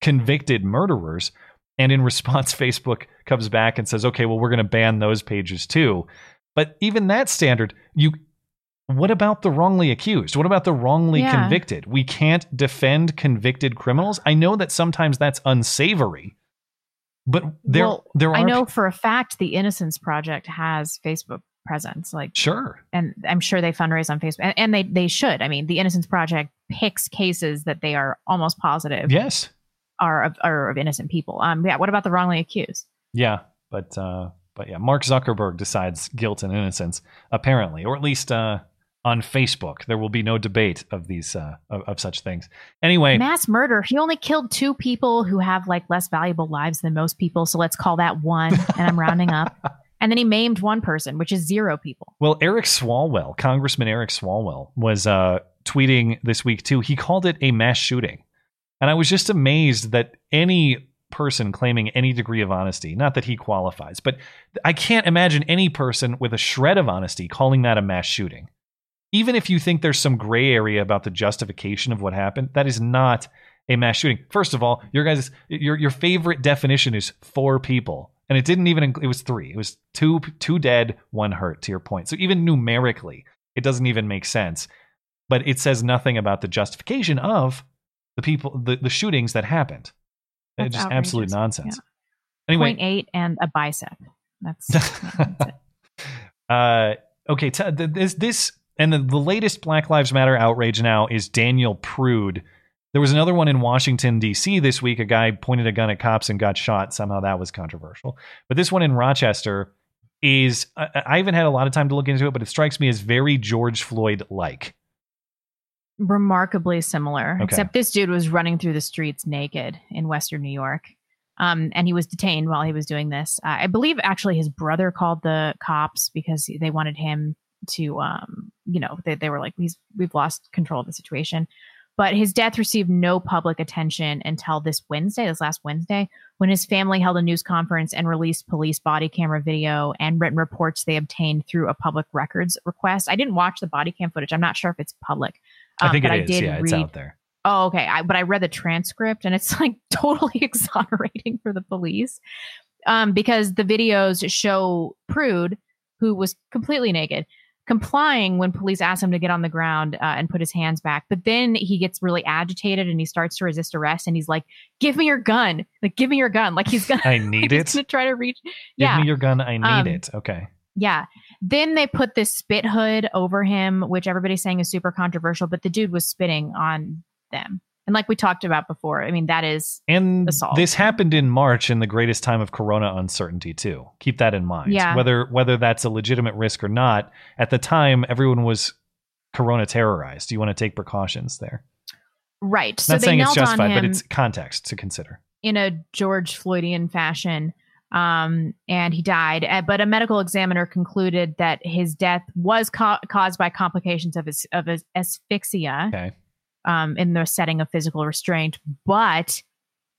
convicted murderers. And in response, Facebook comes back and says, okay, well, we're going to ban those pages too. But even that standard, you what about the wrongly accused? What about the wrongly Yeah. convicted? We can't defend convicted criminals. I know that sometimes that's unsavory, but there well, there are I know for a fact the Innocence Project has Facebook presence. Like sure. and I'm sure they fundraise on Facebook, and, and they they should. I mean, the Innocence Project picks cases that they are almost positive Yes. are of, are of innocent people. Um, yeah. What about the wrongly accused? Yeah, but uh, but yeah, Mark Zuckerberg decides guilt and innocence apparently, or at least uh, on Facebook, there will be no debate of these uh, of, of such things. Anyway, Mass murder. He only killed two people who have like less valuable lives than most people. So let's call that one. And I'm rounding up. And then he maimed one person, which is zero people. well, Eric Swalwell, Congressman Eric Swalwell, was uh, tweeting this week too. He called it a mass shooting, and I was just amazed that any person claiming any degree of honesty, not that he qualifies, but I can't imagine any person with a shred of honesty calling that a mass shooting. even if you think there's some gray area about the justification of what happened, that is not a mass shooting. First of all, your guys, your your favorite definition is four people, and it didn't even. It was three. It was two two dead, one hurt. To your point, so even numerically, it doesn't even make sense. But it says nothing about the justification of the people, the, the shootings that happened. That's It's just absolute nonsense. Yeah. Anyway, Point eight and a bicep. That's uh, okay, t- this this and the, the latest Black Lives Matter outrage now is Daniel Prude. There was another one in Washington D.C. this week. A guy pointed a gun at cops and got shot. Somehow that was controversial. But this one in Rochester is I, I haven't had a lot of time to look into it, but it strikes me as very George Floyd like. remarkably similar, Okay. except this dude was running through the streets naked in Western New York. Um, and he was detained while he was doing this. Uh, I believe actually his brother called the cops because they wanted him to, um, you know, they, they were like, we've lost control of the situation. But his death received no public attention until this Wednesday, this last Wednesday, when his family held a news conference and released police body camera video and written reports they obtained through a public records request. I didn't watch the body cam footage. I'm not sure if it's public. I Um, think but it I is. did Yeah, it's read- out there. Oh, okay. I, but I read the transcript and it's like totally exonerating for the police um, because the videos show Prude, who was completely naked, complying when police ask him to get on the ground uh, and put his hands back. But then he gets really agitated and he starts to resist arrest and he's like, "Give me your gun! Like, give me your gun! Like he's gonna, I need it. gonna try to reach." Give yeah, me your gun. I need Um, it. Okay. yeah. Then they put this spit hood over him, which everybody's saying is super controversial, but the dude was spitting on them. And like we talked about before, I mean, that is And assault. this happened in March in the greatest time of corona uncertainty too. Keep that in mind. Yeah. Whether whether that's a legitimate risk or not, at the time everyone was corona terrorized. Do You want to take precautions there. right. So Not saying it's justified, but it's context to consider. in a George Floydian fashion. Um, and he died. Uh, But a medical examiner concluded that his death was ca- caused by complications of his of his asphyxia. Okay. Um, in the setting of physical restraint, but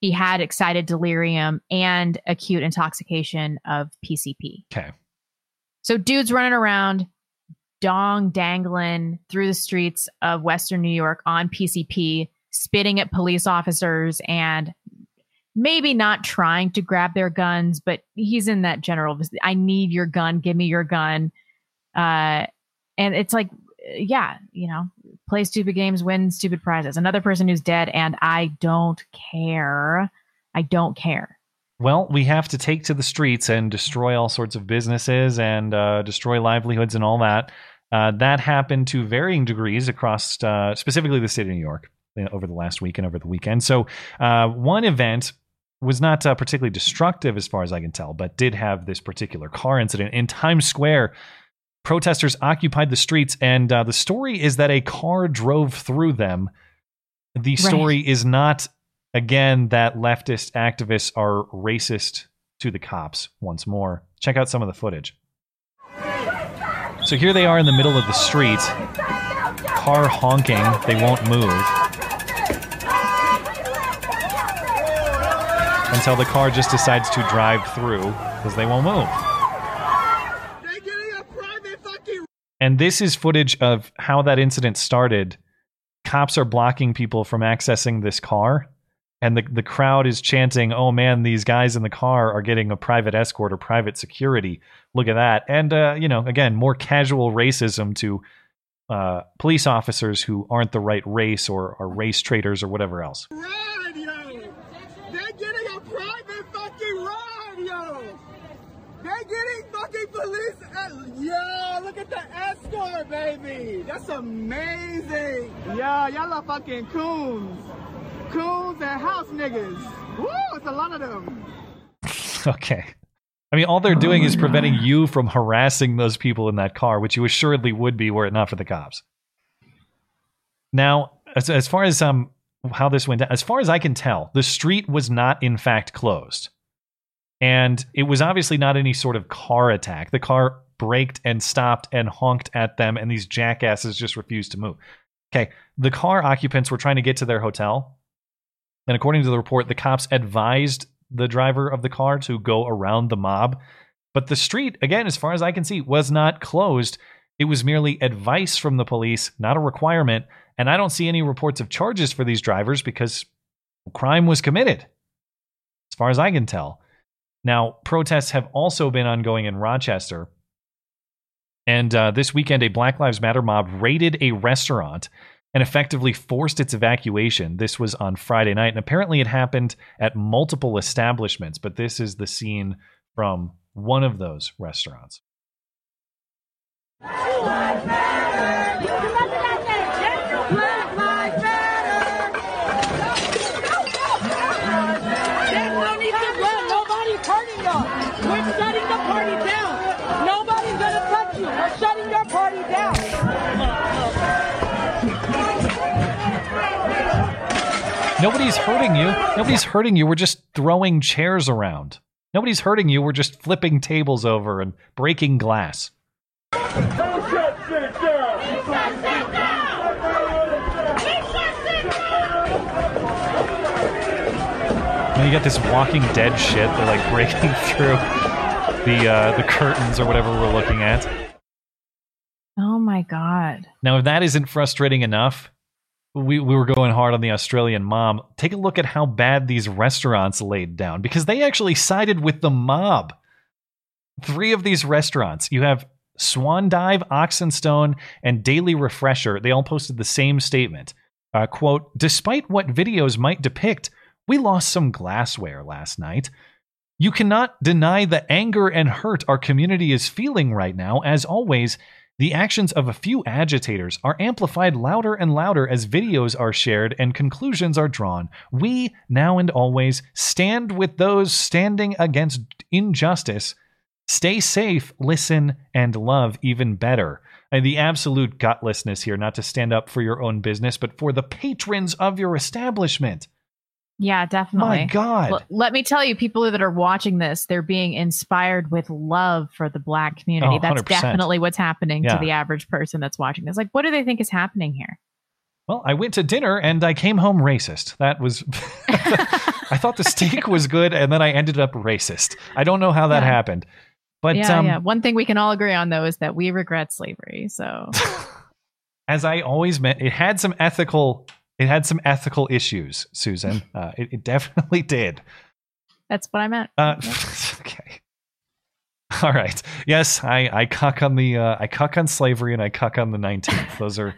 he had excited delirium and acute intoxication of PCP. Okay. So dudes running around, dong dangling through the streets of Western New York on PCP, spitting at police officers and maybe not trying to grab their guns, but he's in that general, I need your gun, give me your gun. Uh, and it's like, yeah, you know, play stupid games, win stupid prizes. Another person who's dead, and I don't care. I don't care. Well, we have to take to the streets and destroy all sorts of businesses and uh, destroy livelihoods and all that. Uh, that happened to varying degrees across, uh, specifically the state of New York, over the last week and over the weekend. So, uh, one event was not uh, particularly destructive, as far as I can tell, but did have this particular car incident in Times Square. Protesters occupied the streets, and uh, the story is that a car drove through them. The Right. story is not, again, that leftist activists are racist to the cops once more. Check out some of the footage. So here they are in the middle of the street, car honking, they won't move. Until the car just decides to drive through because they won't move. And this is footage of how that incident started. Cops are blocking people from accessing this car. And the, the crowd is chanting, oh man, these guys in the car are getting a private escort or private security. Look at that. And, uh, you know, again, more casual racism to uh, police officers who aren't the right race or are race traitors or whatever else. They're getting a private fucking ride, yo! They're getting fucking police. At, yo, look at the escort, baby. That's amazing. Yeah, y'all are fucking coons. Coons and house niggas. Woo, it's a lot of them. Okay. I mean, all they're doing is preventing you from harassing those people in that car, which you assuredly would be were it not for the cops. Now, as, as far as um how this went down, as far as I can tell, the street was not in fact closed. And it was obviously not any sort of car attack. The car braked and stopped and honked at them, and these jackasses just refused to move. Okay, the car occupants were trying to get to their hotel. And according to the report, the cops advised the driver of the car to go around the mob. But the street, again, as far as I can see, was not closed. It was merely advice from the police, not a requirement. And I don't see any reports of charges for these drivers because crime was committed, as far as I can tell. Now, protests have also been ongoing in Rochester. And uh, this weekend, a Black Lives Matter mob raided a restaurant and effectively forced its evacuation. This was on Friday night, and apparently it happened at multiple establishments, but this is the scene from one of those restaurants. Nobody's hurting you. Nobody's hurting you. We're just throwing chairs around. Nobody's hurting you. We're just flipping tables over and breaking glass. And you got this Walking Dead shit. They're like breaking through the uh, the curtains or whatever we're looking at. Oh my god. Now, if that isn't frustrating enough, we, we were going hard on the Australian mom. Take a look at how bad these restaurants laid down because they actually sided with the mob. Three of these restaurants, you have Swan Dive, Ox and Stone, and Daily Refresher. They all posted the same statement. Uh, quote, despite what videos might depict, we lost some glassware last night. You cannot deny the anger and hurt our community is feeling right now. As always, the actions of a few agitators are amplified louder and louder as videos are shared and conclusions are drawn. We, now and always, stand with those standing against injustice. Stay safe, listen, and love even better. And the absolute gutlessness here, not to stand up for your own business, but for the patrons of your establishment. Yeah, definitely. My God. L- let me tell you, people that are watching this, they're being inspired with love for the black community. Oh, that's definitely what's happening Yeah. to the average person that's watching this. Like, what do they think is happening here? Well, I went to dinner and I came home racist. That was. I thought the steak was good and then I ended up racist. I don't know how that Yeah. happened. But yeah, um, yeah. One thing we can all agree on, though, is that we regret slavery. So, as I always meant, it had some ethical. It had some ethical issues, Susan. Uh, it, it definitely did. that's what I meant. Uh, okay. All right. Yes, I I cuck on the uh, I cuck on slavery and I cuck on the nineteenth. Those are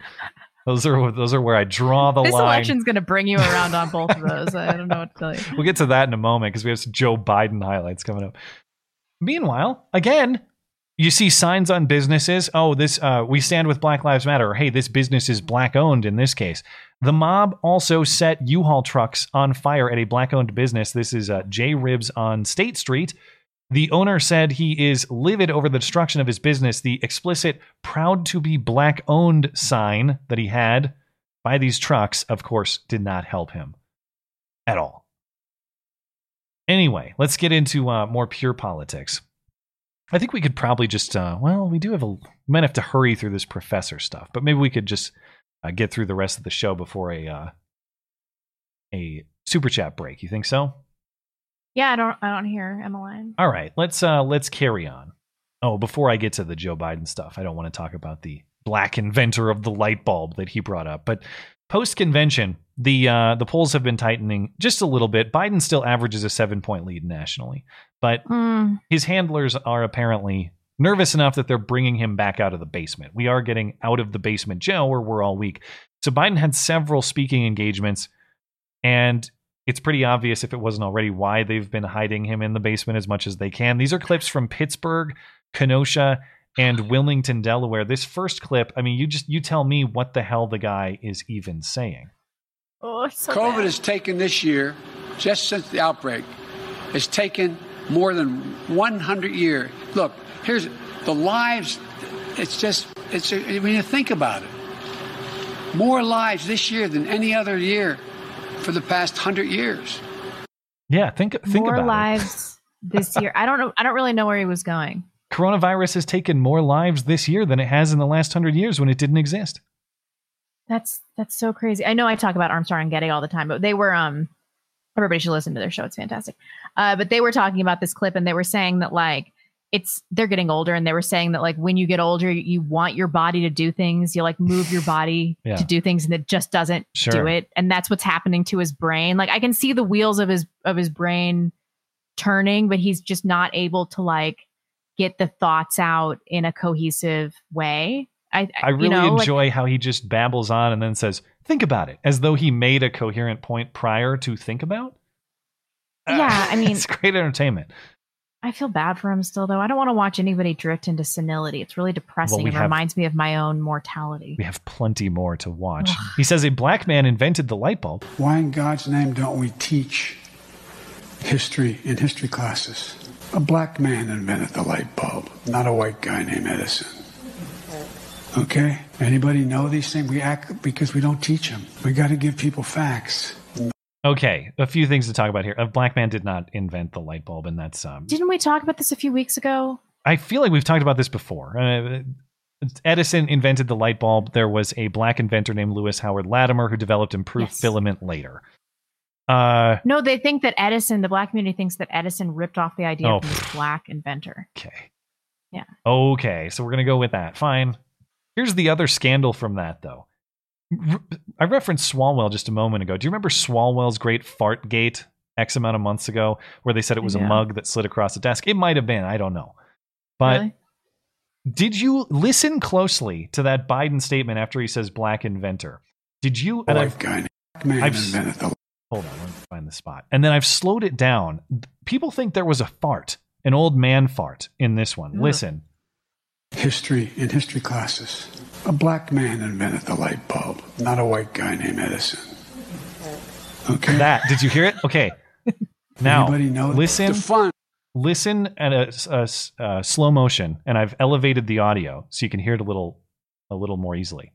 those are those are where I draw the line. this line. election's going to bring you around on both of those. I don't know what to tell you. We'll get to that in a moment because we have some Joe Biden highlights coming up. Meanwhile, again, you see signs on businesses. Oh, this uh, we stand with Black Lives Matter. Or, hey, this business is black owned. In this case, the mob also set U-Haul trucks on fire at a black owned business. This is uh, J Ribs on State Street. The owner said he is livid over the destruction of his business. The explicit "proud to be black owned" sign that he had by these trucks, of course, did not help him at all. Anyway, let's get into uh, more pure politics. I think we could probably just, uh, well, we do have a, we might have to hurry through this professor stuff, but maybe we could just uh, get through the rest of the show before a uh, a super chat break. You think so? Yeah, I don't. I don't hear Emmeline. All right, let's uh, let's carry on. Oh, before I get to the Joe Biden stuff, I don't want to talk about the black inventor of the light bulb that he brought up. But post convention, the uh, the polls have been tightening just a little bit. Biden still averages a seven point lead nationally, but Hmm. his handlers are apparently nervous enough that they're bringing him back out of the basement. We are getting out of the basement jail where we're all weak. So Biden had several speaking engagements, and it's pretty obvious if it wasn't already why they've been hiding him in the basement as much as they can. These are clips from Pittsburgh, Kenosha, and Wilmington, Delaware. This first clip, I mean, you just you tell me what the hell the guy is even saying. Oh, it's so COVID bad. has taken this year, just since the outbreak, has taken more than 100 years. Look, here's the lives. It's just, it's when you think about it, more lives this year than any other year for the past hundred years. Yeah, think think More about it. lives this year. I don't know. I don't really know where he was going. Coronavirus has taken more lives this year than it has in the last hundred years when it didn't exist. That's that's so crazy. I know I talk about Armstrong and Getty all the time, but they were um everybody should listen to their show. It's fantastic. Uh, but they were talking about this clip and they were saying that like it's they're getting older and they were saying that like when you get older you, want your body to do things you like move your body Yeah. to do things and it just doesn't Sure. do it and that's what's happening to his brain like i can see the wheels of his of his brain turning but he's just not able to like get the thoughts out in a cohesive way i I really you know, like- enjoy how he just babbles on and then says, "Think about it," as though he made a coherent point prior to think about. yeah i mean it's great entertainment. I feel bad for him still, though. I don't want to watch anybody drift into senility. It's really depressing. Well, we it have- reminds me of my own mortality. We have plenty more to watch. he says a black man invented the light bulb. Why in God's name don't we teach history in history classes? A black man invented the light bulb, not a white guy named Edison. Okay? Anybody know these things? We act because we don't teach them. We got to give people facts. Okay, a few things to talk about here. A black man did not invent the light bulb, and that's um, Didn't we talk about this a few weeks ago? I feel like we've talked about this before. Uh, Edison invented the light bulb. There was a black inventor named Lewis Howard Latimer who developed improved filament later. Uh, No, they think that Edison, the black community thinks that Edison ripped off the idea Oh, from this black inventor. Okay. Yeah. Okay, so we're gonna go with that. Fine. Here's the other scandal from that, though. R- I referenced Swalwell just a moment ago. Do you remember Swalwell's great fart gate X amount of months ago, where they said it was a mug that slid across the desk? It might have been. I don't know. But Really? did you listen closely to that Biden statement after he says black inventor? Did you? And I've, guy man I've invented the hold on, let me find the spot. And then I've slowed it down. People think there was a fart, an old man fart in this one. Ugh. Listen. history in history classes. A black man invented the light bulb, not a white guy named Edison. Okay. That did you hear it? Okay. Now Anybody know listen. the fun? Listen at a, a s- a slow motion, and I've elevated the audio so you can hear it a little, a little more easily.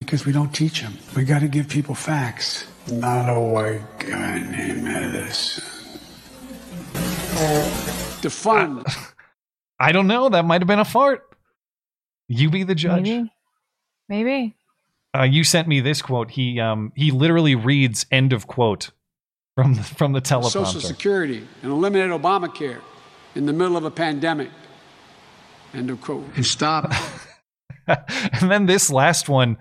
Because we don't teach them. We got to give people facts. Not a white guy named Edison. The fun. I don't know. That might have been a fart. You be the judge. Maybe. Maybe. Uh, you sent me this quote. He um he literally reads end of quote from the, from the teleprompter. Social. Security and eliminate Obamacare in the middle of a pandemic. End of quote. And stop. and then this last one.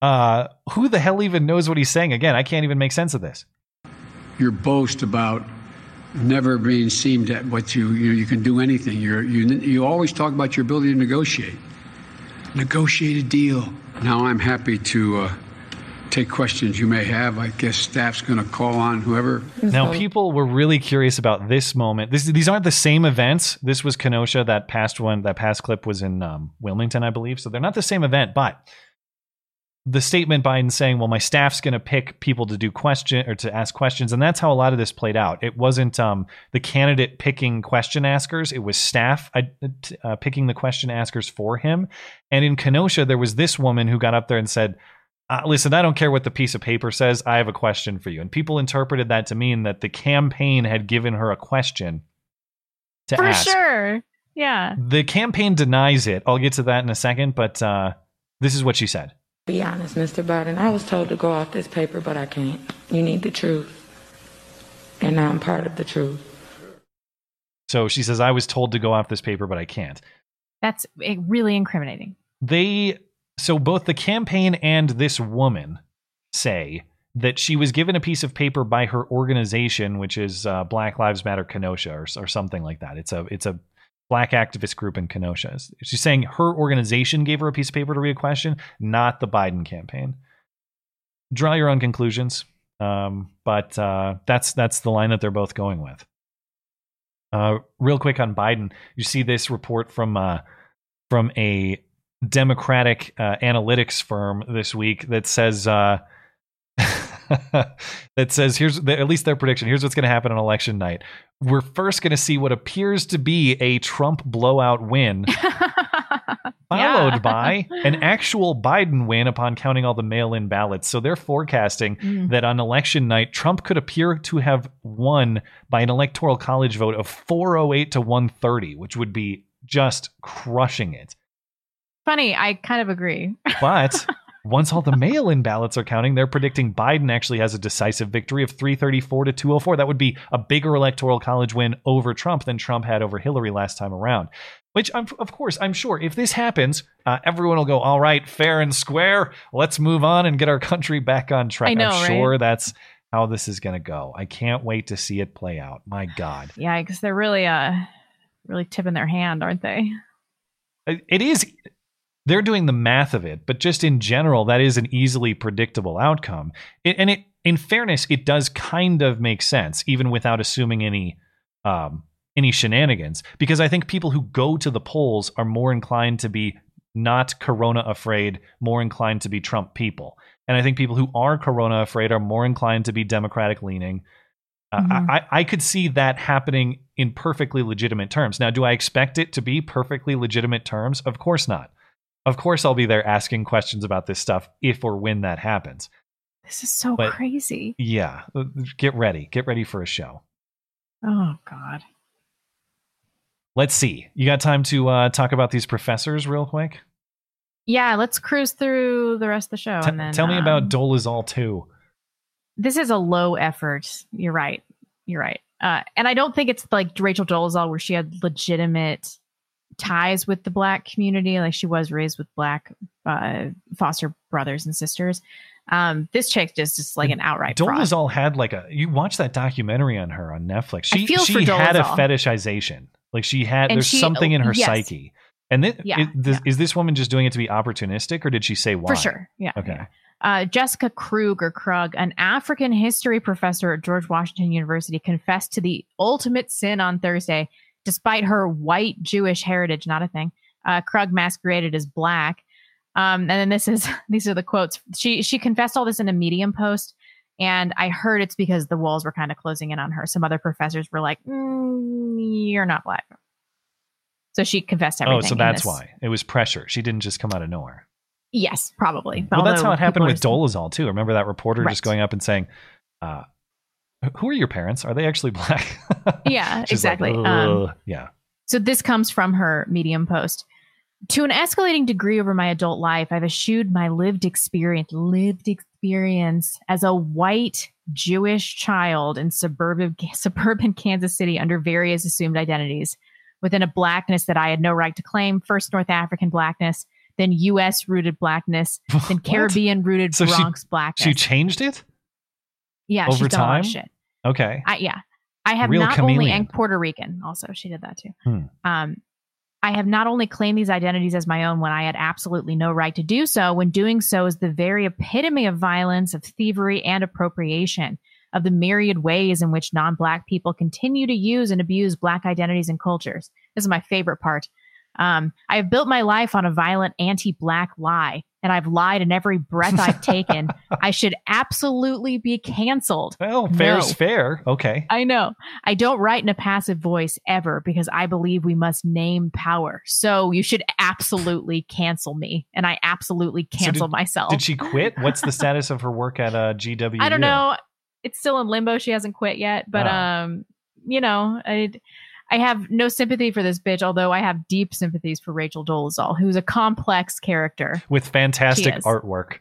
Uh, who the hell even knows what he's saying? Again, I can't even make sense of this. your boast about never being seemed at what you you know you can do anything. You're, you you always talk about your ability to negotiate, negotiate a deal. Now I'm happy to uh, take questions you may have. I guess staff's going to call on whoever. Now, people were really curious about this moment. This, these aren't the same events. This was Kenosha. That past one, that past clip was in um, Wilmington, I believe. So they're not the same event. But the statement Biden saying, "Well, my staff's going to pick people to do question or to ask questions," and that's how a lot of this played out. It wasn't um, the candidate picking question askers; it was staff uh, uh, picking the question askers for him. And in Kenosha, there was this woman who got up there and said. Uh, listen, I don't care what the piece of paper says. I have a question for you. And people interpreted that to mean that the campaign had given her a question to For ask. For sure. Yeah. The campaign denies it. I'll get to that in a second, but uh, this is what she said. Be honest, Mr. Biden. I was told to go off this paper, but I can't. You need the truth. And now I'm part of the truth. So she says, I was told to go off this paper, but I can't. That's eh, really incriminating. they so both the campaign and this woman say that she was given a piece of paper by her organization, which is uh, Black Lives Matter Kenosha or, or something like that. It's a it's a black activist group in Kenosha. She's saying her organization gave her a piece of paper to read a question, not the Biden campaign. Draw your own conclusions, um, but uh, that's that's the line that they're both going with. Uh, real quick on Biden, you see this report from uh, from a Democratic uh, analytics firm this week that says uh, that says here's the, at least their prediction. Here's what's going to happen on election night. We're first going to see what appears to be a Trump blowout win, followed by an actual Biden win upon counting all the mail-in ballots. So they're forecasting Mm. that on election night, Trump could appear to have won by an electoral college vote of 408 to 130, which would be just crushing it. Funny, I kind of agree. But once all the mail in ballots are counting, they're predicting Biden actually has a decisive victory of 334 to 204. That would be a bigger electoral college win over Trump than Trump had over Hillary last time around. Which, I'm, of course, I'm sure if this happens, uh, everyone will go, all right, fair and square. Let's move on and get our country back on track. I know, I'm right? sure that's how this is going to go. I can't wait to see it play out. My God. yeah, because they're really uh really tipping their hand, aren't they? It is they're doing the math of it but just in general that is an easily predictable outcome it, and it in fairness it does kind of make sense even without assuming any um any shenanigans because i think people who go to the polls are more inclined to be not corona afraid more inclined to be trump people and i think people who are corona afraid are more inclined to be democratic leaning uh, Mhm. I, I could see that happening in perfectly legitimate terms. Now, do I expect it to be perfectly legitimate terms? Of course not. Of course, I'll be there asking questions about this stuff if or when that happens. This is so But- crazy. Yeah, uh, get ready. Get ready for a show. Oh God. Let's see. You got time to uh, talk about these professors real quick? Yeah, let's cruise through the rest of the show T- and then tell me um, about Dolezal 2. this is a low effort. You're right. You're right. Uh, and I don't think it's like Rachel Dolezal where she had legitimate ties with the black community. Like she was raised with black uh, foster brothers and sisters. Um, this chick just just like an outright. Dolezal had like a. You watch that documentary on her on Netflix. She she had a fetishization. Like she had. And there's she- something in her yes. psyche. And then, Yeah, is, this, is this woman just doing it to be opportunistic, or did she say why? For sure. Yeah. Okay. Uh, Jessica Krug or Krug, an African history professor at George Washington University, confessed to the ultimate sin on Thursday, despite her white Jewish heritage. Not a thing. Uh, Krug masqueraded as black. Um, and then this is these are the quotes. She she confessed all this in a Medium post, and I heard it's because the walls were kind of closing in on her. Some other professors were like, mm, "You're not black," so she confessed everything. Oh, so that's why it was pressure. She didn't just come out of nowhere. Yes, probably. Well, that's how it happened with Dolezal too. Remember that reporter just going up and saying, uh, "Who are your parents? Are they actually black?" Yeah, She's like, exactly. Um, yeah. So this comes from her Medium post. To an escalating degree over my adult life, I've eschewed my lived experience, lived experience as a white Jewish child in suburban suburban Kansas City under various assumed identities, within a blackness that I had no right to claim. First North African blackness, then U.S. rooted blackness, then Caribbean rooted So she- Bronx blackness. She changed it yeah, over she's done a time. shit. Okay. I, yeah, I have Real not only and Puerto Rican. Also, she did that too. Hmm. Um, I have not only claimed these identities as my own when I had absolutely no right to do so. When doing so is the very epitome of violence, of thievery, and appropriation of the myriad ways in which non-black people continue to use and abuse black identities and cultures. This is my favorite part. Um, I have built my life on a violent anti-black lie, and I've lied in every breath I've taken. I should absolutely be canceled. Well, fair's No. fair. Okay. I know. I don't write in a passive voice ever because I believe we must name power. So you should absolutely cancel me, and I absolutely So cancel did- myself. Did she quit? What's the status of her work at uh, GW? I don't know. It's still in limbo. She hasn't quit yet, but Ah. um, you know, I I have no sympathy for this bitch. Although I have deep sympathies for Rachel Dolezal, who's a complex character. With fantastic artwork.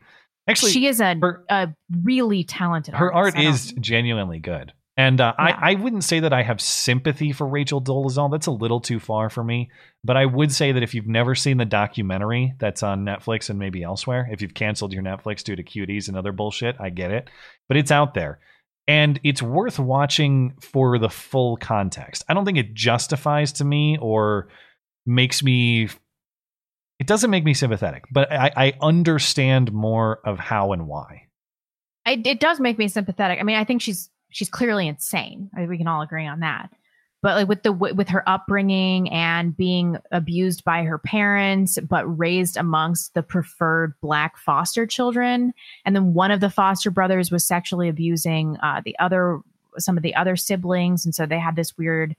Actually, she is a, a really talented. her artist. art is genuinely good And uh, I, I wouldn't say that I have sympathy for Rachel Dolezal. That's a little too far for me. But I would say that if you've never seen the documentary that's on Netflix and maybe elsewhere, if you've canceled your Netflix due to cuties and other bullshit, I get it. But it's out there. And it's worth watching for the full context. I don't think it justifies to me or makes me. It doesn't make me sympathetic, but I, I understand more of how and why. It does make me sympathetic. I mean, I think she's she's clearly insane. I we can all agree on that. But like with the with her upbringing and being abused by her parents, but raised amongst the preferred black foster children, and then one of the foster brothers was sexually abusing uh, the other some of the other siblings, and so they had this weird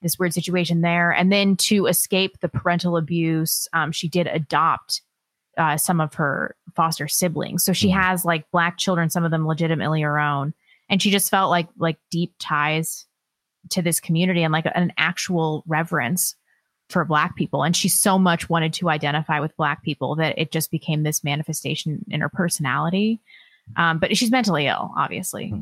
this weird situation there. And then to escape the parental abuse, um, she did adopt uh, some of her foster siblings. So she has like black children, some of them legitimately her own, and she just felt like like deep ties to this community and like an actual reverence for black people. And she so much wanted to identify with black people that it just became this manifestation in her personality. Um, but she's mentally ill obviously.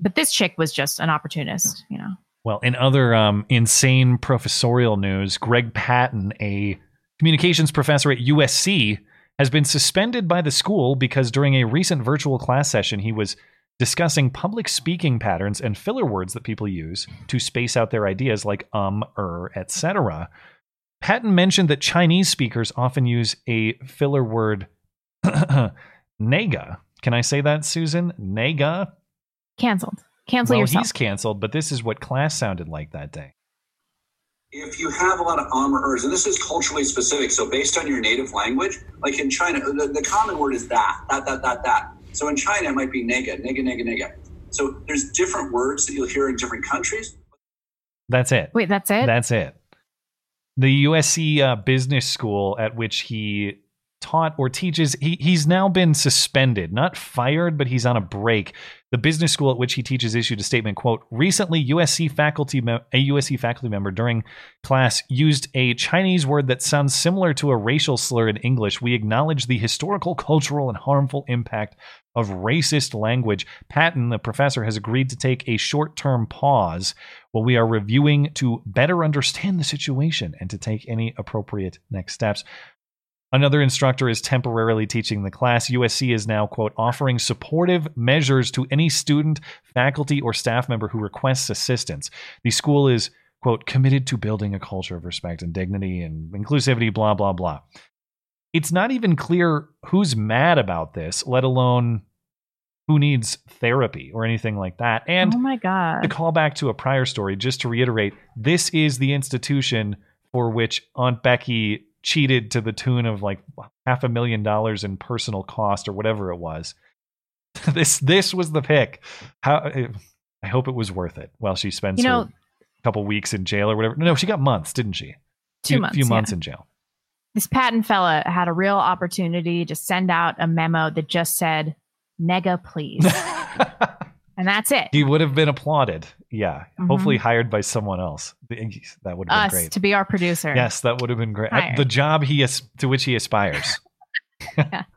But this chick was just an opportunist you know? Well, in other um, insane professorial news, Greg Patton, a communications professor at USC, has been suspended by the school because during a recent virtual class session, he was discussing public speaking patterns and filler words that people use to space out their ideas like um, er, etc. Patton mentioned that Chinese speakers often use a filler word nega. Can I say that, Susan? Nega? canceled cancel well, yourself he's canceled, but this is what class sounded like that day. if you have a lot of um or ers, and this is culturally specific, so based on your native language, like in China, the, the common word is that, that, that, that, that. So in China, it might be nega, nega, nega, nega. So there's different words that you'll hear in different countries. That's it. Wait, that's it? That's it. The USC uh, business school at which he taught or teaches, he, he's now been suspended, not fired, but he's on a break. The business school at which he teaches issued a statement, quote, recently USC faculty, me- a USC faculty member during class used a Chinese word that sounds similar to a racial slur in English. We acknowledge the historical, cultural, and harmful impact of racist language. Patton, the professor, has agreed to take a short term pause while we are reviewing to better understand the situation and to take any appropriate next steps. Another instructor is temporarily teaching the class. USC is now, quote, offering supportive measures to any student, faculty, or staff member who requests assistance. The school is, quote, committed to building a culture of respect and dignity and inclusivity, blah, blah, blah. It's not even clear who's mad about this, let alone who needs therapy or anything like that. And oh my god to call back to a prior story, just to reiterate, this is the institution for which Aunt Becky cheated to the tune of like half a million dollars in personal cost or whatever it was. this this was the pick. How I hope it was worth it while she spends You know- her couple weeks in jail or whatever. No, she got months, didn't she? Two few, months, few months yeah. in jail. This Patton fella had a real opportunity to send out a memo that just said nega please and that's it He would have been applauded. Yeah. Mhm. Hopefully hired by someone else. That would have been us great. to be our producer Yes, that would have been great. The job he is to which he aspires. yeah.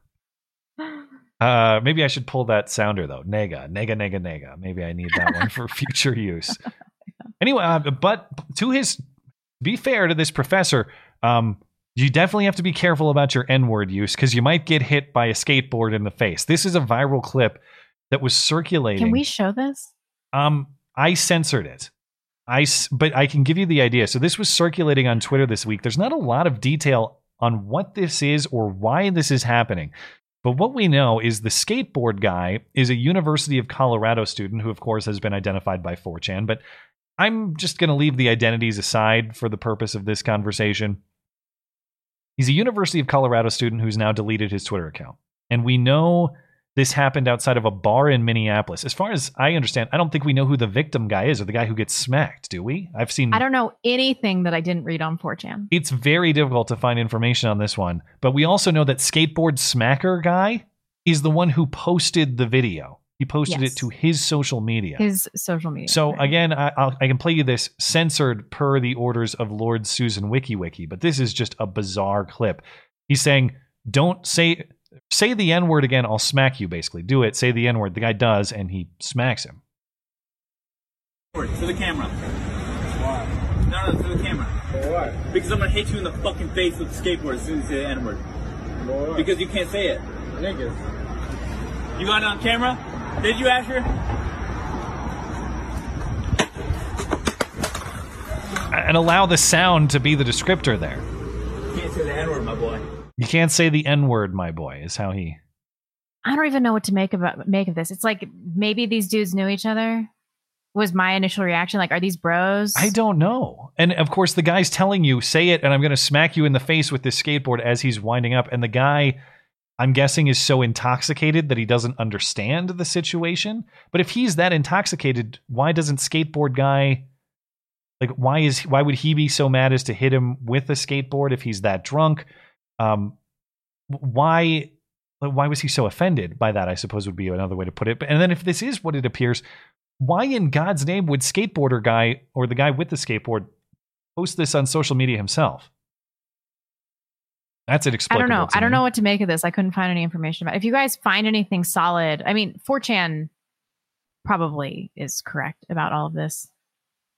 uh, maybe I should pull that sounder though. Nega, nega, nega, nega. Maybe I need that one for future use. Anyway, uh, but to his, be fair to this professor, um, you definitely have to be careful about your N-word use because you might get hit by a skateboard in the face. This is a viral clip that was circulating. can we show this Um, I censored it. I, but I can give you the idea. So this was circulating on Twitter this week. There's not a lot of detail on what this is or why this is happening. But what we know is the skateboard guy is a University of Colorado student who, of course, has been identified by 4chan. But I'm just going to leave the identities aside for the purpose of this conversation. He's a University of Colorado student who's now deleted his Twitter account. And we know this happened outside of a bar in Minneapolis. As far as I understand, I don't think we know who the victim guy is or the guy who gets smacked, do we? I've seen i don't know anything that i didn't read on 4chan it's very difficult to find information on this one, but we also know that skateboard smacker guy is the one who posted the video. He posted Yes. it to his social media. his social media So again, I, I'll, I can play you this censored per the orders of Lord Susan WikiWiki, but this is just a bizarre clip. He's saying, "Don't say say the N word again. I'll smack you." Basically, do it. Say the N word. The guy does, and he smacks him. To the camera. Why? No, no, to the camera. Why? Because I'm gonna hit you in the fucking face with the skateboard as soon as you say the N word. Because you can't say it. Niggas. You got it on camera? Did you, Asher? And allow the sound to be the descriptor there. You can't say the N word, my boy. You can't say the N word, my boy, is how he. I don't even know what to make about make of this. It's like maybe these dudes knew each other. Was my initial reaction like, are these bros? I don't know. And of course, the guy's telling you, say it, and I'm going to smack you in the face with this skateboard as he's winding up. And the guy, I'm guessing, is so intoxicated that he doesn't understand the situation. But if he's that intoxicated, why doesn't skateboard guy. Like why is why would he be so mad as to hit him with a skateboard if he's that drunk? Um, why why was he so offended by that? I suppose would be another way to put it. But And then if this is what it appears, why in God's name would skateboarder guy or the guy with the skateboard post this on social media himself? That's it exploring. I don't know. I don't know what to make of this. I couldn't find any information about. If you guys find anything solid, I mean, 4chan probably is correct about all of this.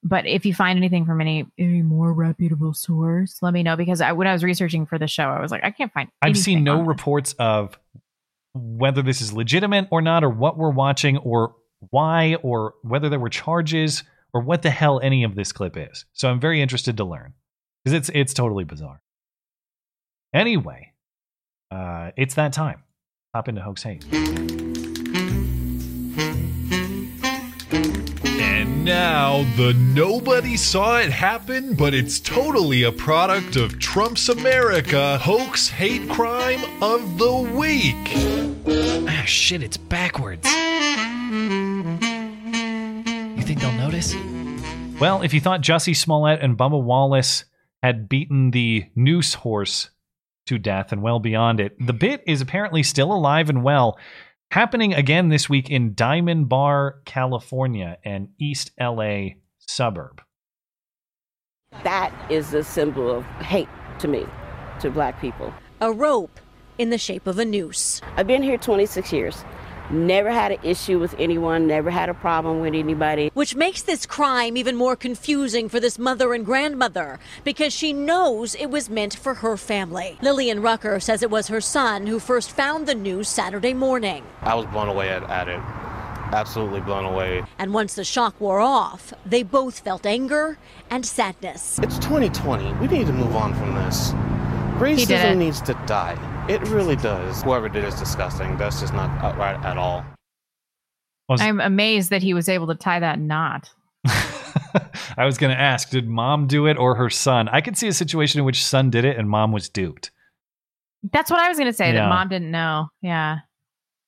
But if you find anything from any any more reputable source, let me know because I, when I was researching for the show, I was like, I can't find. I've seen no it. reports of whether this is legitimate or not, or what we're watching, or why, or whether there were charges, or what the hell any of this clip is. So I'm very interested to learn because it's it's totally bizarre. Anyway, uh, it's that time. Hop into Hoax Hate. And now the nobody saw it happen, but it's totally a product of Trump's America hoax hate crime of the week. Ah, shit, it's backwards. You think they'll notice? Well, if you thought Jussie Smollett and Bubba Wallace had beaten the noose horse to death and well beyond it, the bit is apparently still alive and well, happening again this week in Diamond Bar, California, an East LA suburb. That is a symbol of hate to me, to black people. A rope in the shape of a noose. I've been here 26 years. Never had an issue with anyone, never had a problem with anybody. Which makes this crime even more confusing for this mother and grandmother because she knows it was meant for her family. Lillian Rucker says it was her son who first found the news Saturday morning. I was blown away at, at it. Absolutely blown away. And once the shock wore off, they both felt anger and sadness. It's 2020. We need to move on from this. He. Racism needs to die. It really does. Whoever did is disgusting. That's just not right at all. I'm amazed that he was able to tie that knot. I was going to ask, did mom do it or her son? I could see a situation in which son did it and mom was duped. That's what I was going to say. Yeah. That mom didn't know. Yeah,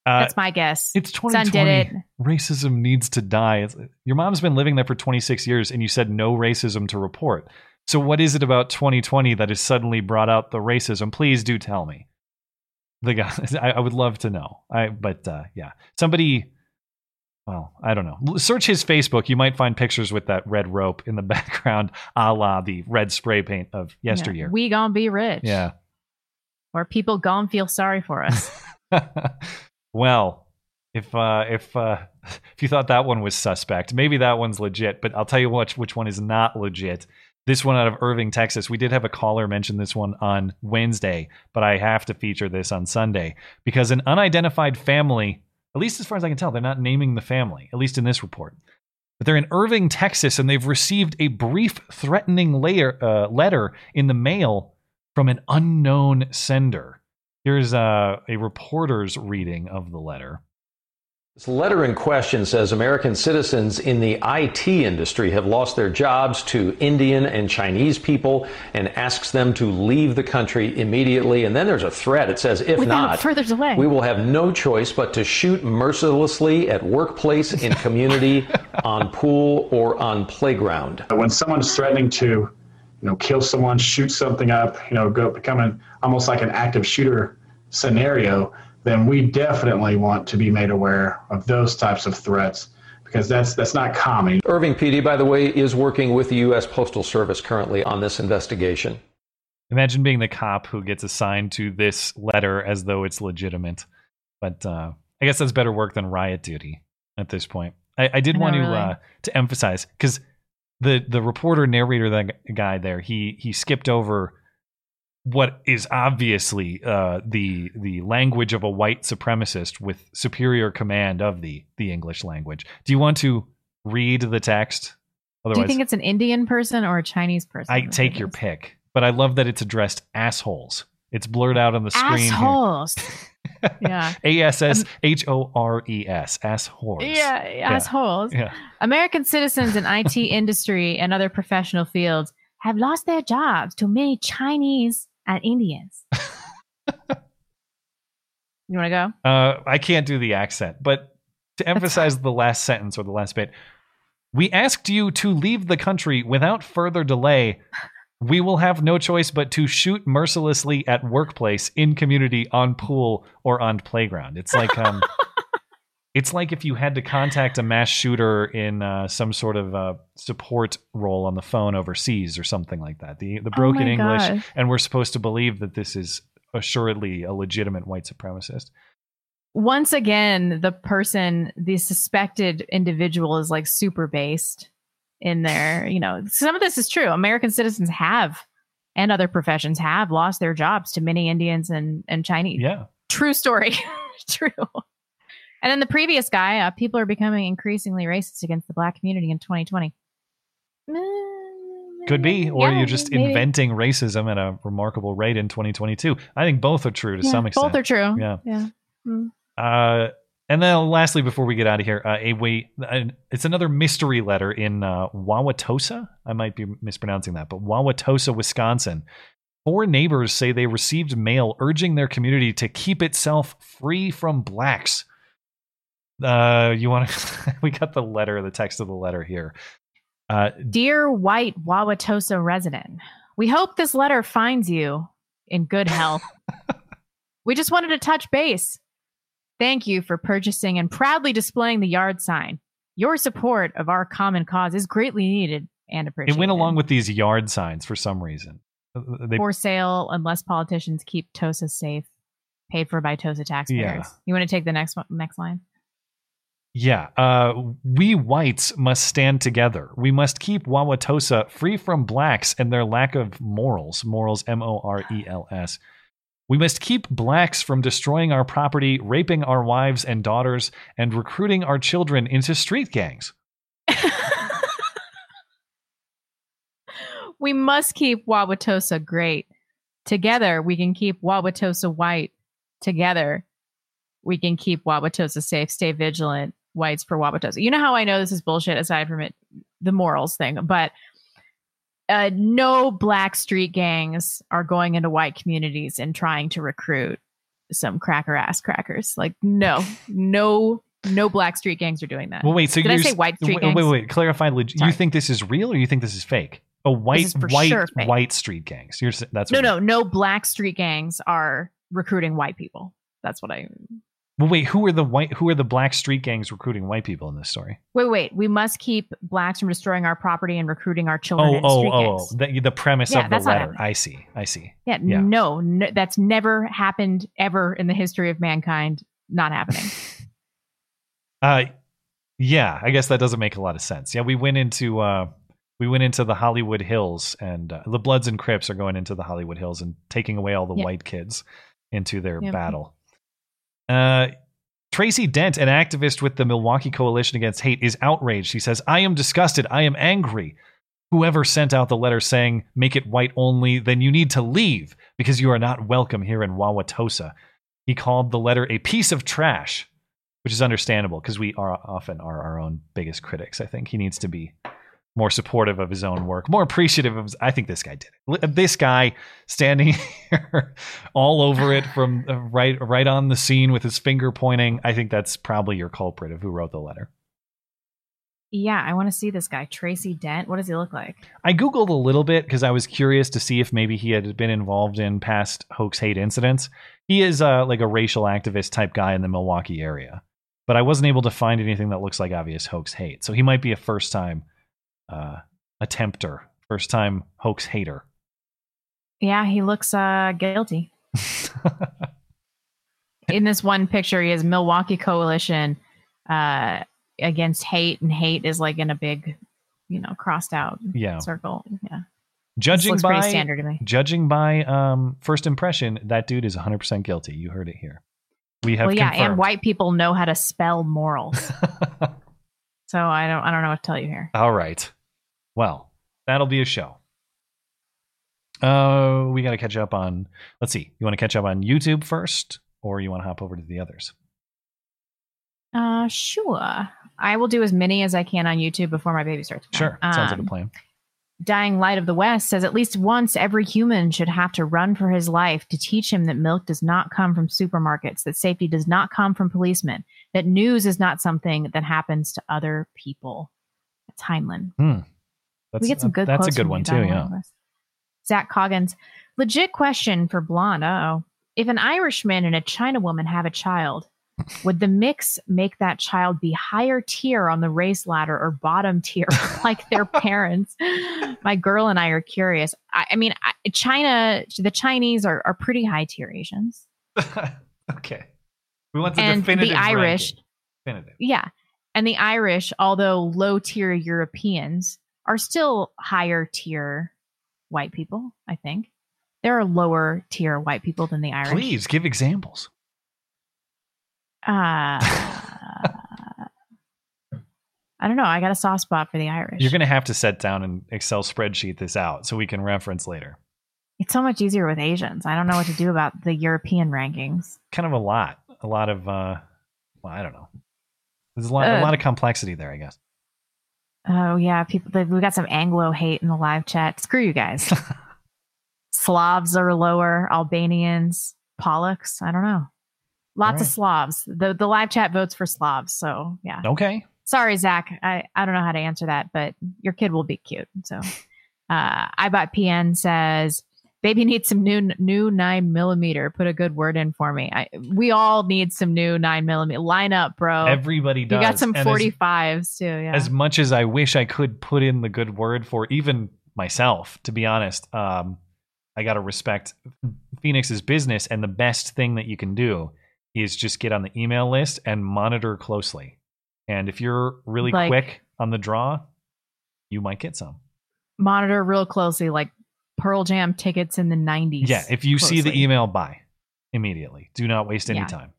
Uh, that's my guess. It's Son 2020. did it. Racism needs to die. It's, your mom's been living there for 26 years and you said no racism to report. So what is it about 2020 that has suddenly brought out the racism? Please do tell me. The guy, I, I would love to know. I, but uh, yeah, somebody. Well, I don't know. Search his Facebook. You might find pictures with that red rope in the background, a la the red spray paint of Yeah. yesteryear. We gonna be rich. Yeah. Or people gonna feel sorry for us. well, if uh, if uh, if you thought that one was suspect, maybe that one's legit. But I'll tell you which which one is not legit. This one out of Irving, Texas. We did have a caller mention this one on Wednesday, but I have to feature this on Sunday because an unidentified family, at least as far as I can tell, they're not naming the family, at least in this report. But they're in Irving, Texas, and they've received a brief threatening layer, uh, letter in the mail from an unknown sender. Here's uh, a reporter's reading of the letter. This letter in question says American citizens in the IT industry have lost their jobs to Indian and Chinese people and asks them to leave the country immediately. And then there's a threat. It says, if Without not, further delay. we will have no choice but to shoot mercilessly at workplace, in community, on pool, or on playground. When someone's threatening to, you know, kill someone, shoot something up, you know, go become an, almost like an active shooter scenario, then we definitely want to be made aware of those types of threats because that's that's not common. Irving PD, by the way, is working with the U.S. Postal Service currently on this investigation. Imagine being the cop who gets assigned to this letter as though it's legitimate. But uh, I guess that's better work than riot duty at this point. I, I did I know, want to really. uh, to emphasize because the the reporter narrator that guy there he he skipped over what is obviously uh, the the language of a white supremacist with superior command of the the English language. Do you want to read the text? Otherwise, Do you think it's an Indian person or a Chinese person? I take your pick, but I love that it's addressed assholes. It's blurred out on the screen. assholes? yeah. A S S H O R E S. Assholes. Yeah, assholes. Yeah. American citizens in IT industry and other professional fields have lost their jobs to many Chinese and Indians. you want to go? Uh, I can't do the accent, but to emphasize the last sentence or the last bit, we asked you to leave the country without further delay. We will have no choice but to shoot mercilessly at workplace, in community, on pool, or on playground. It's like um, it's like if you had to contact a mass shooter in uh, some sort of uh, support role on the phone overseas or something like that. The the broken my English, God. and we're supposed to believe that this is assuredly a legitimate white supremacist. Once again, the person, the suspected individual is like super based in their, you know, some of this is true. American citizens have and other professions have lost their jobs to many Indians and, and Chinese. Yeah. True story. true. And then the previous guy, uh, people are becoming increasingly racist against the black community in 2020. Could be, or Yeah, you're just maybe. inventing racism at a remarkable rate in 2022. I think both are true to Yeah, some extent. Both are true. Yeah. Yeah. Mm. Uh, and then lastly, before we get out of here, uh, a way, uh, it's another mystery letter in uh, Wauwatosa. I might be mispronouncing that, but Wauwatosa, Wisconsin. Four neighbors say they received mail urging their community to keep itself free from blacks. Uh, you want to? we got the letter, the text of the letter here. Uh, Dear white Wauwatosa resident, we hope this letter finds you in good health. we just wanted to touch base. Thank you for purchasing and proudly displaying the yard sign. Your support of our common cause is greatly needed and appreciated. it went along with these yard signs for some reason. Uh, They, For sale unless politicians keep TOSA safe, paid for by TOSA taxpayers. Yeah. You want to take the next one, next line? Yeah, uh, we whites must stand together. We must keep Wauwatosa free from blacks and their lack of morals. Morals, M O R E L S. We must keep blacks from destroying our property, raping our wives and daughters, and recruiting our children into street gangs. We must keep Wauwatosa great. Together, we can keep Wauwatosa white. Together, we can keep Wauwatosa safe. Stay vigilant. Whites for Wauwatosa. You know how I know this is bullshit aside from it, the morals thing, but uh, no black street gangs are going into white communities and trying to recruit some cracker ass crackers. Like, no, no, no black street gangs are doing that. Well, wait. So did I say white street wait, gangs? Wait, wait. Clarify. leg- You think this is real, or you think this is fake? A white, white, sure white street gangs. You're that's No, no, no black street gangs are recruiting white people. That's what I Well, wait. Who are the white? Who are the black street gangs recruiting white people in this story? wait. Wait, we must keep blacks from destroying our property and recruiting our children Oh, oh, oh, gangs. the, the premise Yeah, of the letter. I see. I see. Yeah, Yeah. no, no, that's never happened ever in the history of mankind. Not happening. Uh, yeah. I guess that doesn't make a lot of sense. Yeah, we went into uh, we went into the Hollywood Hills, and uh, the Bloods and Crips are going into the Hollywood Hills and taking away all the white kids into their Yep. battle. Uh, Tracy Dent, an activist with the Milwaukee Coalition Against Hate, is outraged. She says, I am disgusted. I am angry. Whoever sent out the letter saying, make it white only, then you need to leave because you are not welcome here in Wauwatosa. He called the letter a piece of trash, which is understandable because we are often are our own biggest critics. I think he needs to be more supportive of his own work, more appreciative of. His, I think this guy did it. This guy standing here, all over it from uh, right right on the scene with his finger pointing. I think that's probably your culprit of who wrote the letter. yeah, I want to see this guy, Tracy Dent. What does he look like? I googled a little bit because I was curious to see if maybe he had been involved in past hoax hate incidents. He is uh, like a racial activist type guy in the Milwaukee area, but I wasn't able to find anything that looks like obvious hoax hate. So he might be a first time uh, attempter, first time hoax hater. Yeah, he looks uh guilty. in this one picture, he has Milwaukee Coalition. Uh, against hate, and hate is like in a big, you know, crossed out Yeah. circle. Yeah. Judging by standard to me. judging by um, first impression, that dude is 100 percent guilty. You heard it here. We have well, yeah, confirmed. and white people know how to spell morals. so I don't, I don't know what to tell you here. All right. Well, that'll be a show. Uh, we got to catch up on. Let's see. You want to catch up on YouTube first, or you want to hop over to the others? Uh, sure. I will do as many as I can on YouTube before my baby starts. Sure. Sounds like a Um, plan. Dying Light of the West says at least once every human should have to run for his life to teach him that milk does not come from supermarkets, that safety does not come from policemen, that news is not something that happens to other people. That's Heinlein. Hmm. That's, we get some good That's a good one too. Yeah. of the West. Zach Coggins. Legit question for Blonde. Oh. If an Irishman and a China woman have a child, would the mix make that child be higher tier on the race ladder or bottom tier like their parents? My girl and I are curious. I, I mean, I, China, the Chinese are, are pretty high tier Asians. Okay. We want the And the Irish- Definitive. Yeah. And the Irish, although low tier Europeans, are still higher tier white people, I think. There are lower tier white people than the Irish. Please give examples. Uh, I don't know. I got a soft spot for the Irish. You're going to have to set down an Excel spreadsheet this out so we can reference later. It's so much easier with Asians. I don't know what to do about the European rankings. Kind of a lot. A lot of, uh, well, I don't know. There's a lot, a lot of complexity there, I guess. Oh yeah, people. they- We got some Anglo hate in the live chat. Screw you guys. Slavs are lower. Albanians, Pollux. I don't know. Lots of Slavs. The the live chat votes for Slavs. So yeah. Okay. Sorry, Zach. I, I don't know how to answer that, but your kid will be cute. So, uh, I bought PN says, "Baby needs some new new nine millimeter. Put a good word in for me. I, we all need some new nine millimeter. Line up, bro. Everybody does. You got some forty fives too. Yeah. As much as I wish I could put in the good word for even myself, to be honest, um, I got to respect Fenix's business. And the best thing that you can do is just get on the email list and monitor closely. And if you're really Like- quick on the draw, you might get some. Monitor real closely, like Pearl Jam tickets in the nineties. Yeah. If you see the email, buy immediately. Do not waste any Yeah. time.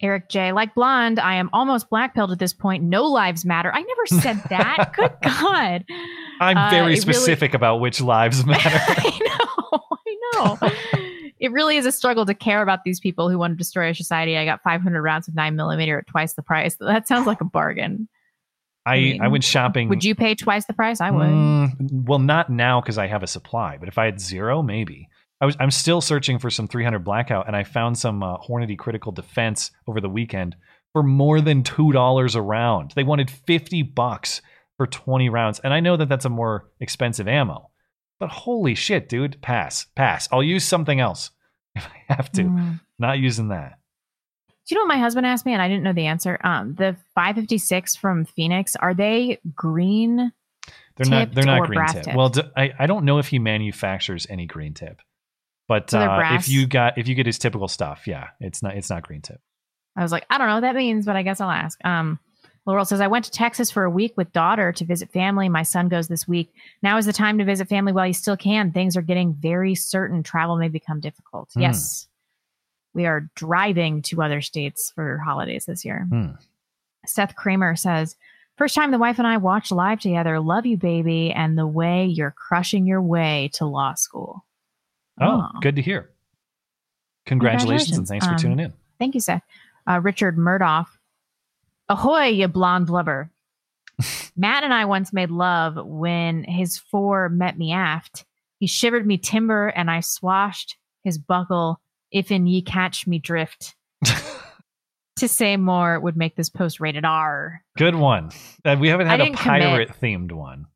Eric J. Like blonde, I am almost black pilled at this point. No lives matter. I never said that. Good God. I'm Uh, very really- specific about which lives matter. I know. I know. it really is a struggle to care about these people who want to destroy our society. I got 500 rounds of nine millimeter at twice the price. That sounds like a bargain. I, mean, I went shopping. Would you pay twice the price? I would. Mm, well, not now because I have a supply, but if I had zero, maybe. I was. I'm still searching for some 300 blackout, and I found some uh, Hornady Critical Defense over the weekend for more than two dollars a round. They wanted 50 bucks for 20 rounds, and I know that that's a more expensive ammo, but holy shit, dude! Pass, pass. I'll use something else if I have to. Mm. Not using that. Do you know what my husband asked me and I didn't know the answer? Um, the 556 from Fenix, are they green? They're not. They're not green tip. tipped? Well, I don't know if he manufactures any green tip, but So uh, if you got if you get his typical stuff, yeah, it's not it's not green tip. I was like, I don't know what that means, but I guess I'll ask. Um, Laurel says, I went to Texas for a week with daughter to visit family. My son goes this week. Now is the time to visit family while you still can. Things are getting very certain. Travel may become difficult. Hmm. Yes. We are driving to other states for holidays this year. Hmm. Seth Kramer says, First time the wife and I watched live together. Love you, baby, and the way you're crushing your way to law school. Oh, good to hear. Congratulations, and Congratulations. thanks for Um, tuning in. Thank you, Seth. Uh, Richard Murdoff. Ahoy, you blonde blubber. Matt and I once made love when his four met me aft. He shivered me timber and I swashed his buckle if in ye catch me drift. to say more would make this post rated R. Good one. Uh, we haven't had a pirate themed one.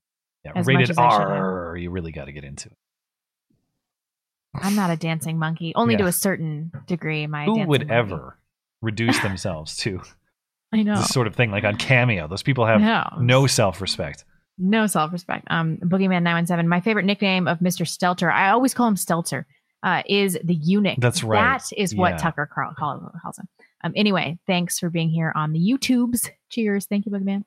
Yeah, rated. R. You really got to get into it. I'm not a dancing monkey, only to a certain degree. My Who would monkey. ever reduce themselves to I know. this sort of thing? Like on Cameo, those people have No. no self respect. No self respect. Um, Boogeyman nine one seven. My favorite nickname of Mister Stelter. I always call him Stelter. Uh, is the eunuch. That's right. That is what Yeah. Tucker Carl call, calls him. Um, anyway, thanks for being here on the YouTubes. Cheers. Thank you, Bugman.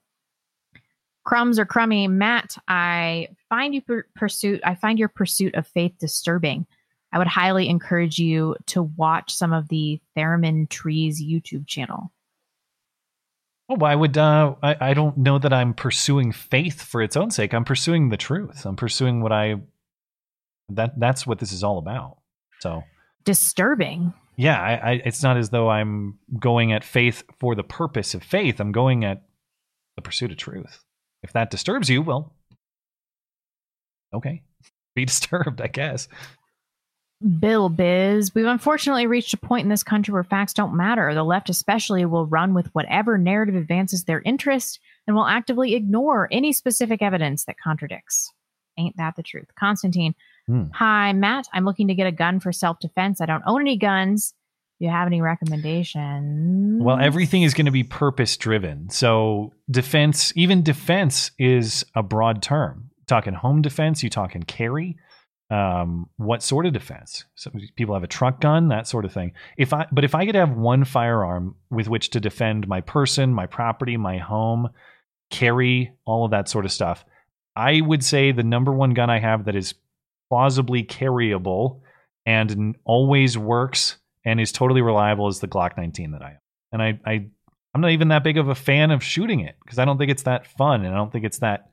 Crumbs or crummy, Matt. I find you per- pursuit. I find your pursuit of faith disturbing. I would highly encourage you to watch some of the Theremin Trees YouTube channel. Oh, why would uh, I? I don't know that I'm pursuing faith for its own sake. I'm pursuing the truth. I'm pursuing what I. That that's what this is all about. So Disturbing. yeah, I, I it's not as though I'm going at faith for the purpose of faith. I'm going at the pursuit of truth. If that disturbs you, well, okay, be disturbed, I guess. Bill Biz, we've unfortunately reached a point in this country where facts don't matter. The left, especially, will run with whatever narrative advances their interest and will actively ignore any specific evidence that contradicts. Ain't that the truth? Constantine, Hmm. hi, Matt. I'm looking to get a gun for self defense. I don't own any guns. Do you have any recommendations? Well, everything is going to be purpose driven. So defense, even defense, is a broad term. Talking home defense, you talking carry. Um, what sort of defense? So people have a truck gun, that sort of thing. If I, but if I could have one firearm with which to defend my person, my property, my home, carry all of that sort of stuff, I would say the number one gun I have that is plausibly carryable and always works and is totally reliable is the Glock 19 that I own. And I, I I'm not even that big of a fan of shooting it because I don't think it's that fun and I don't think it's that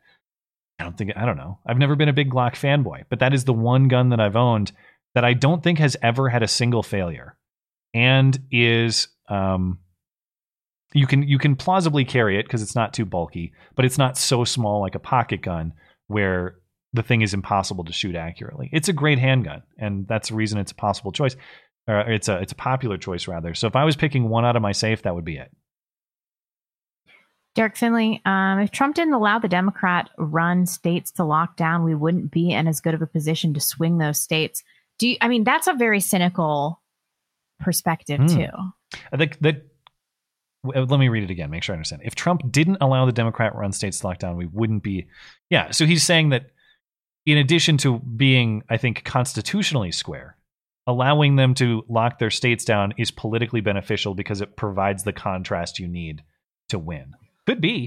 I don't think I don't know. I've never been a big Glock fanboy, but that is the one gun that I've owned that I don't think has ever had a single failure and is um you can you can plausibly carry it because it's not too bulky, but it's not so small like a pocket gun where the thing is impossible to shoot accurately. It's a great handgun, and that's the reason it's a possible choice. Or it's a it's a popular choice rather. So if I was picking one out of my safe, that would be it. Derek Finley, um, if Trump didn't allow the Democrat run states to lock down, we wouldn't be in as good of a position to swing those states. Do you, I mean, that's a very cynical perspective, Hmm. too. I think that. Let me read it again. Make sure I understand. If Trump didn't allow the Democrat-run states to lock down, we wouldn't be. Yeah. So he's saying that, in addition to being, I think, constitutionally square, allowing them to lock their states down is politically beneficial because it provides the contrast you need to win. Could be.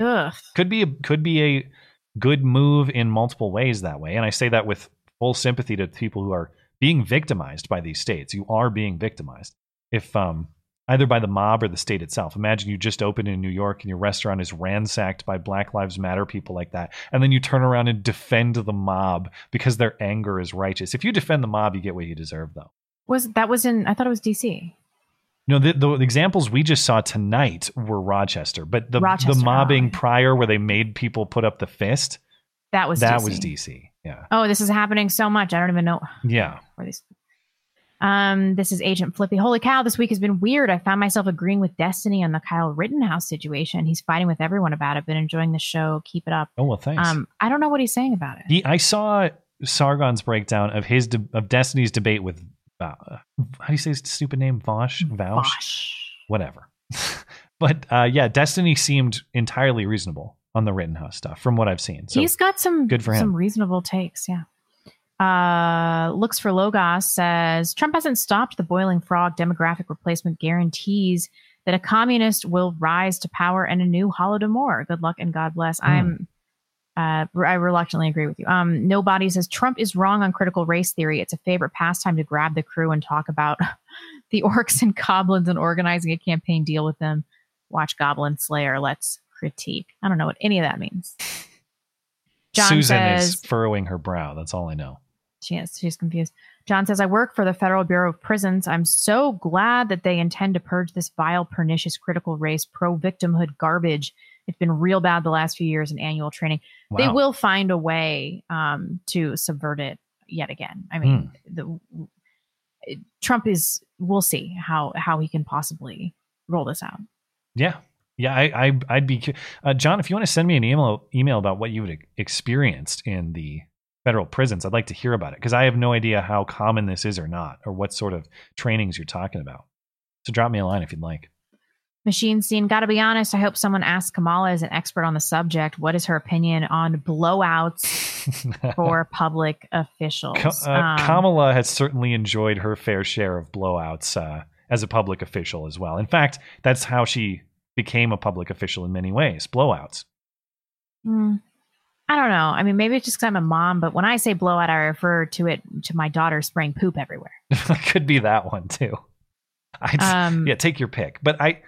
Could be. A, could be a good move in multiple ways that way. And I say that with full sympathy to people who are being victimized by these states. You are being victimized. If um either by the mob or the state itself. Imagine you just open in New York and your restaurant is ransacked by Black Lives Matter people like that. And then you turn around and defend the mob because their anger is righteous. If you defend the mob, you get what you deserve though. Was that was in? I thought it was DC. No, the, the examples we just saw tonight were Rochester, but the Rochester, the mobbing prior where they made people put up the fist, That was that DC. was DC. Yeah. Oh, this is happening so much. I don't even know Yeah. where these. Um, this is Agent Flippy. Holy cow, this week has been weird. I found myself agreeing with Destiny on the Kyle Rittenhouse situation. He's fighting with everyone about it. Been enjoying the show. Keep it up. Oh well, thanks. Um, I don't know what he's saying about it. I saw Sargon's breakdown of his de- of Destiny's debate with uh, how do you say his stupid name? Vosh, Vaush, whatever. but uh, yeah, Destiny seemed entirely reasonable on the Rittenhouse stuff from what I've seen. So He's got some good for him. some reasonable takes. Yeah. Uh, looks for Logos says Trump hasn't stopped the boiling frog demographic replacement guarantees that a communist will rise to power and a new Holodomor. Good luck and God bless. Hmm. I'm uh, I reluctantly agree with you. Um, nobody says Trump is wrong on critical race theory. It's a favorite pastime to grab the crew and talk about the orcs and goblins and organizing a campaign deal with them. Watch Goblin Slayer. Let's critique. I don't know what any of that means. John Susan says is furrowing her brow. That's all I know. She is, she's confused. John says, I work for the Federal Bureau of Prisons. I'm so glad that they intend to purge this vile, pernicious, critical race, pro victimhood garbage. It's been real bad the last few years in annual training. They will find a way um, to subvert it yet again. I mean, Hmm. the Trump is. We'll see how how he can possibly roll this out. Yeah. Yeah, I, I I'd be uh, John. If you want to send me an email email about what you've experienced in the federal prisons, I'd like to hear about it because I have no idea how common this is or not, or what sort of trainings you're talking about. So drop me a line if you'd like. Machine Scene, gotta be honest. I hope someone asks Kamala as an expert on the subject. What is her opinion on blowouts for public officials? Ka- uh, Um, Kamala has certainly enjoyed her fair share of blowouts uh, as a public official as well. In fact, that's how she became a public official in many ways. Blowouts. Mm, I don't know. I mean, maybe it's just because I'm a mom, but when I say blowout, I refer to it to my daughter spraying poop everywhere. Could be that one too. I'd, Um, yeah, take your pick. But I,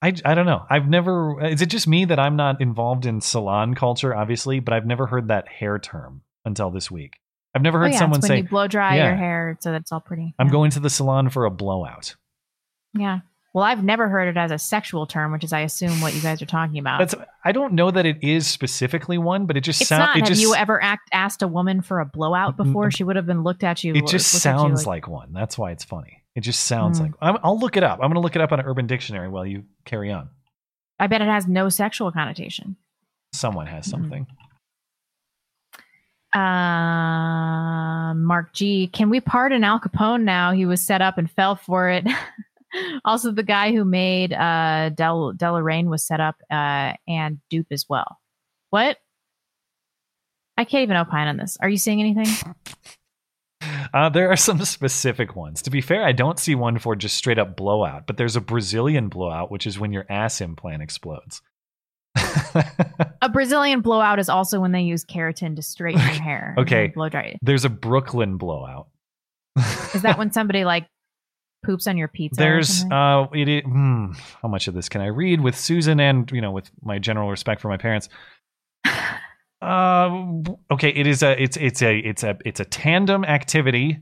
I, I don't know. I've never. Is it just me that I'm not involved in salon culture? Obviously, but I've never heard that hair term until this week. I've never Oh, heard yeah, someone say, you blow dry Yeah. your hair so that's all pretty. "I'm going to the salon for a blowout." Yeah. Well, I've never heard it as a sexual term, which is, I assume, what you guys are talking about. That's. I don't know that it is specifically one, but it just sounds. Have just. you ever act, asked a woman for a blowout before? She would have been looked at you. it just sounds like, one. That's why it's funny. It just sounds Hmm. like. I'm, I'll look it up. I'm going to look it up on an Urban Dictionary while you carry on. I bet it has no sexual connotation. Someone has something. Uh, Mark G. Can we pardon Al Capone now? He was set up and fell for it. also, the guy who made uh, Del DeLorean was set up uh, and dupe as well. What? I can't even opine on this. Are you seeing anything? Uh, there are some specific ones. To be fair, I don't see one for just straight up blowout, but there's a Brazilian blowout, which is when your ass implant explodes. a Brazilian blowout is also when they use keratin to straighten your hair. Okay. blow dry. There's a Brooklyn blowout. Is that when somebody like poops on your pizza? There's uh, it, it hmm, how much of this can I read with Susan and you know with my general respect for my parents. Uh, okay, it is a it's it's a it's a it's a tandem activity.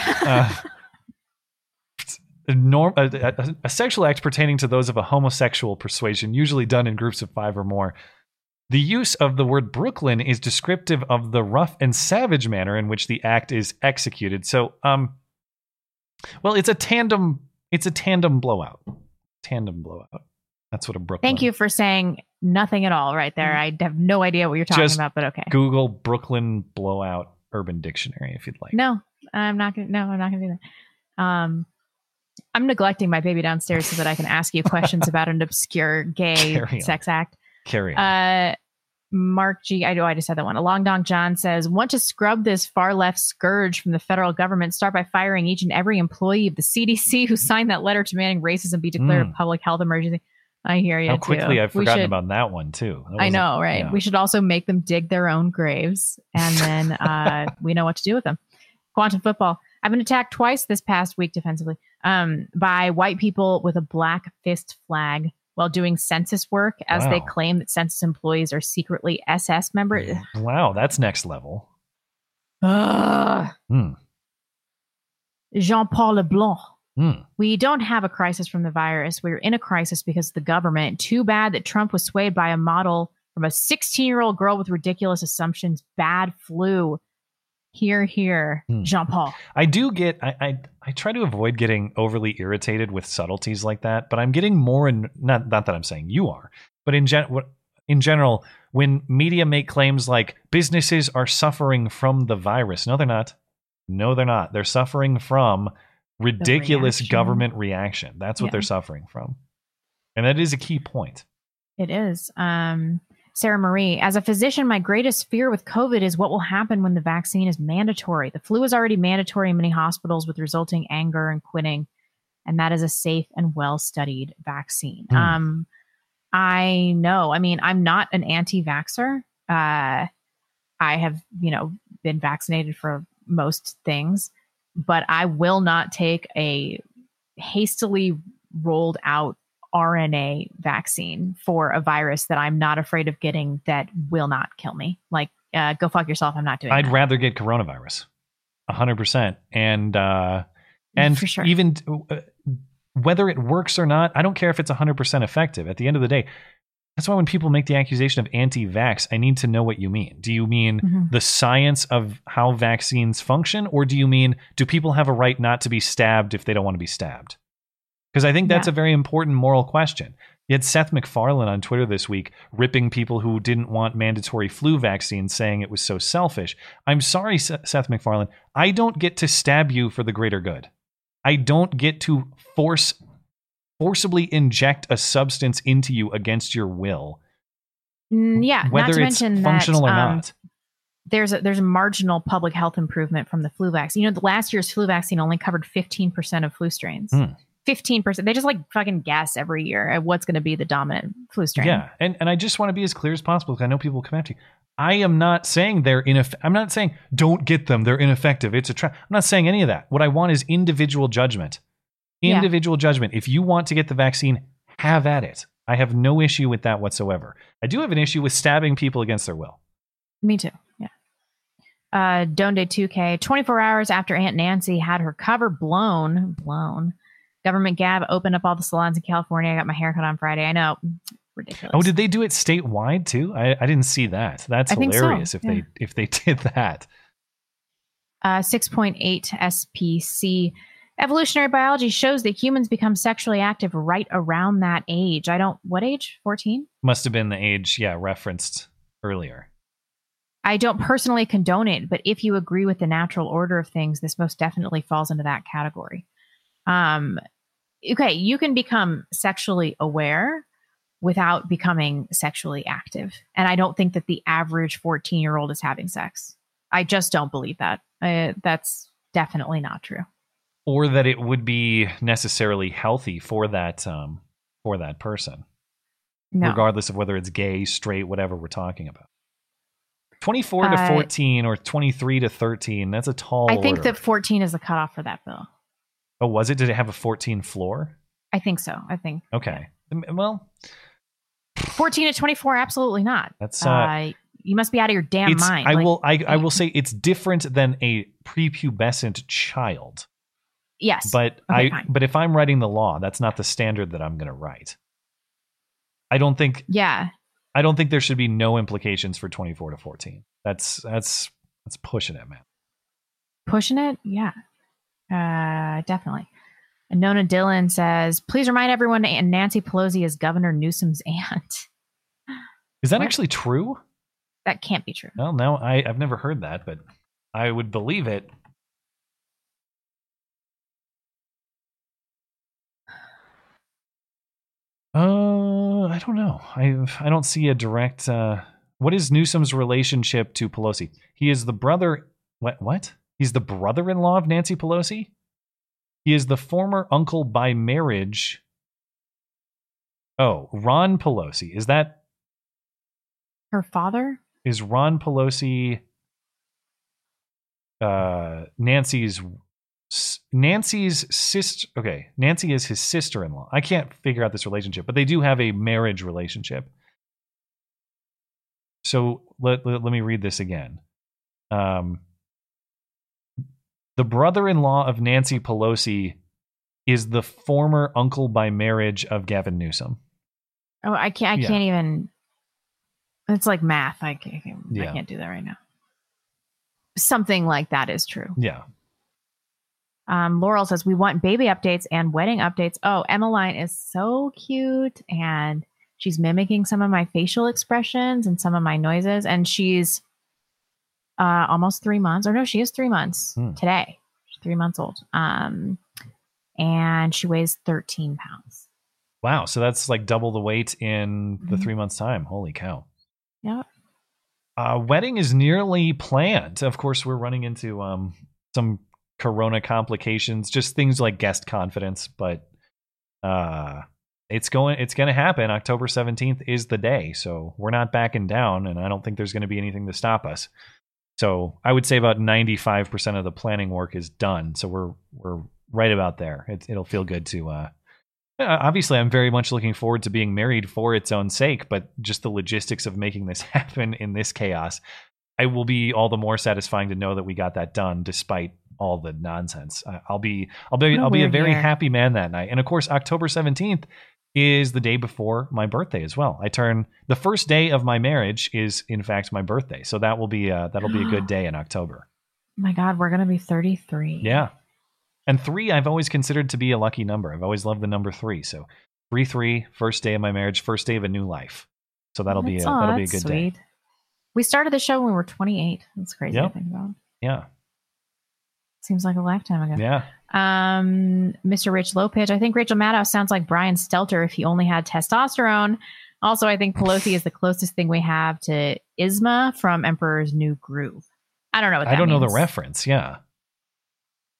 Uh, a, norm, a, a, a sexual act pertaining to those of a homosexual persuasion, usually done in groups of five or more. The use of the word Brooklyn is descriptive of the rough and savage manner in which the act is executed. So, um, well, it's a tandem. It's a tandem blowout. Tandem blowout. That's what a Brooklyn. Thank you for saying nothing at all right there. I have no idea what you're talking Just about, but okay. Google Brooklyn blowout Urban Dictionary if you'd like. No, I'm not gonna. No, I'm not gonna do that. Um, I'm neglecting my baby downstairs so that I can ask you questions about an obscure gay Carry on. sex act. Carry on. Uh, Mark G. I know I just had that one. A long dong John says, "Want to scrub this far left scourge from the federal government? Start by firing each and every employee of the CDC who signed that letter demanding racism be declared Mm. a public health emergency." I hear you. How too. quickly I've forgotten should- about that one too. That I know, right? yeah. We should also make them dig their own graves, and then uh, we know what to do with them. Quantum football. I've been attacked twice this past week defensively um, by white people with a black fist flag while doing census work, as they claim that census employees are secretly SS members. Wow, that's next level. Ugh. Hmm. Jean Paul Leblanc. Hmm. We don't have a crisis from the virus. We're in a crisis because of the government. Too bad that Trump was swayed by a model from a 16 year old girl with ridiculous assumptions. Bad flu. Here, here, Hmm. Jean Paul. I do get I, I I try to avoid getting overly irritated with subtleties like that, but I'm getting more and not not that I'm saying you are, but in gen what- in general, when media make claims like businesses are suffering from the virus, no, they're not. No, they're not. They're suffering from ridiculous reaction. government reaction. That's what Yeah. they're suffering from, and that is a key point. It is. Um, Sarah Marie, as a physician, my greatest fear with COVID is what will happen when the vaccine is mandatory. The flu is already mandatory in many hospitals with resulting anger and quitting, and that is a safe and well studied vaccine. Hmm. Um, I know. I mean, I'm not an anti vaxxer. Uh, I have, you know, been vaccinated for most things, but I will not take a hastily rolled out RNA vaccine for a virus that I'm not afraid of getting that will not kill me. Like, uh, go fuck yourself. I'm not doing it. I'd that. rather get coronavirus, hundred percent, and uh, and For sure. even uh, whether it works or not, I don't care if it's hundred percent effective. At the end of the day, that's why when people make the accusation of anti-vax, I need to know what you mean. Do you mean Mhm. the science of how vaccines function, or do you mean do people have a right not to be stabbed if they don't want to be stabbed? Because I think that's Yeah. a very important moral question. You had Seth MacFarlane on Twitter this week ripping people who didn't want mandatory flu vaccines, saying it was so selfish. I'm sorry, Se- Seth MacFarlane. I don't get to stab you for the greater good. I don't get to force forcibly inject a substance into you against your will, Mm, yeah, not to it's mention functional that, or um, not. there's a there's a marginal public health improvement from the flu vaccine. You know, the last year's flu vaccine only covered 15% of flu strains. Hmm. 15%. They just like fucking guess every year at what's going to be the dominant flu strain. Yeah, and and I just want to be as clear as possible because I know people will come after you. I am not saying they're ineffective. I'm not saying don't get them. They're ineffective. It's a trap. I'm not saying any of that. What I want is individual judgment. Yeah. Individual judgment. If you want to get the vaccine, have at it. I have no issue with that whatsoever. I do have an issue with stabbing people against their will. Me too. Yeah. Uh, Donde 2K, 24 hours after Aunt Nancy had her cover blown, blown. Government Gab opened up all the salons in California. I got my haircut on Friday. I know. Ridiculous. Oh, did they do it statewide too? I, I didn't see that. That's I think so, hilarious if yeah. they if they did that. Uh, 6.8 SPC. Evolutionary biology shows that humans become sexually active right around that age. I don't, what age? 14? Must have been the age, yeah, referenced earlier. I don't personally condone it, but if you agree with the natural order of things, this most definitely falls into that category. Um, okay, you can become sexually aware without becoming sexually active. And I don't think that the average 14 year old is having sex. I just don't believe that. Uh, that's definitely not true. Or that it would be necessarily healthy for that um for that person. No. Regardless of whether it's gay, straight, whatever we're talking about. 24 to Uh, 14 or 23 to 13, that's a tall I think order. that 14 is the cutoff for that bill. Oh, was it? Did it have a 14 floor? I think so. I think Okay. Um, Well, 14 to 24, absolutely not. That's, uh, you must be out of your damn mind. I Like, will I, I will say it's different than a prepubescent child. Yes. But Okay, I fine. but if I'm writing the law, that's not the standard that I'm going to write. I don't think Yeah. I don't think there should be no implications for 24 to 14. That's that's that's pushing it, man. Pushing it? Yeah. Uh, definitely. And Nona Dillon says, please remind everyone that Nancy Pelosi is Governor Newsom's aunt. Is that What? actually true? That can't be true. Well, no, I I've never heard that, but I would believe it. Uh, I don't know. I I don't see a direct. Uh, what is Newsom's relationship to Pelosi? He is the brother. What? What? He's the brother-in-law of Nancy Pelosi. He is the former uncle by marriage. Oh, Ron Pelosi. Is that Her father? is Ron Pelosi uh Nancy's Nancy's sister okay Nancy is his sister-in-law I can't figure out this relationship but they do have a marriage relationship so let, let, let me read this again um the brother-in-law of Nancy Pelosi is the former uncle by marriage of Gavin Newsom Oh, I can't. I Yeah. can't even. It's like math. I can't. I Yeah. can't do that right now. Something like that is true. yeah Um, Laurel says we want baby updates and wedding updates. Oh, Emmeline is so cute, and she's mimicking some of my facial expressions and some of my noises, and she's uh, almost three months. Or no, she is three months Hmm. today. She's three months old. Um, and she weighs thirteen pounds. wow so that's like double the weight in the Mhm. 3 months time holy cow Yeah. Uh, wedding is nearly planned. Of course, we're running into um, some corona complications, just things like guest confidence, but uh, it's going it's going to happen. October 17th is the day, so we're not backing down and I don't think there's going to be anything to stop us. So, I would say about 95% of the planning work is done. So, we're we're right about there. It, it'll feel good to uh obviously, I'm very much looking forward to being married for its own sake, but just the logistics of making this happen in this chaos, I will be all the more satisfying to know that we got that done, despite all the nonsense. I'll be, I'll be, a I'll be a very year. happy man that night. And of course, October 17th is the day before my birthday as well. I turn the first day of my marriage is in fact my birthday, so that will be, uh, that'll be a good day in October. Oh my God, we're gonna be thirty-three. Yeah. And three, I've always considered to be a lucky number. I've always loved the number three. So three, three, first day of my marriage, first day of a new life. So that'll be a, That's- that'll be a that's good day. We started the show when we were twenty-eight. That's crazy Yep. to think about. Yeah. Seems like a lifetime ago. Yeah. Um, Mr. Rich Lopez. I think Rachel Maddow sounds like Brian Stelter if he only had testosterone. Also, I think Pelosi is the closest thing we have to Yzma from Emperor's New Groove. I don't know what that I don't know the reference. Yeah.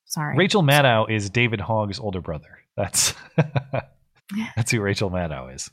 Sorry. Rachel Maddow is David Hogg's older brother. That's that's who Rachel Maddow is.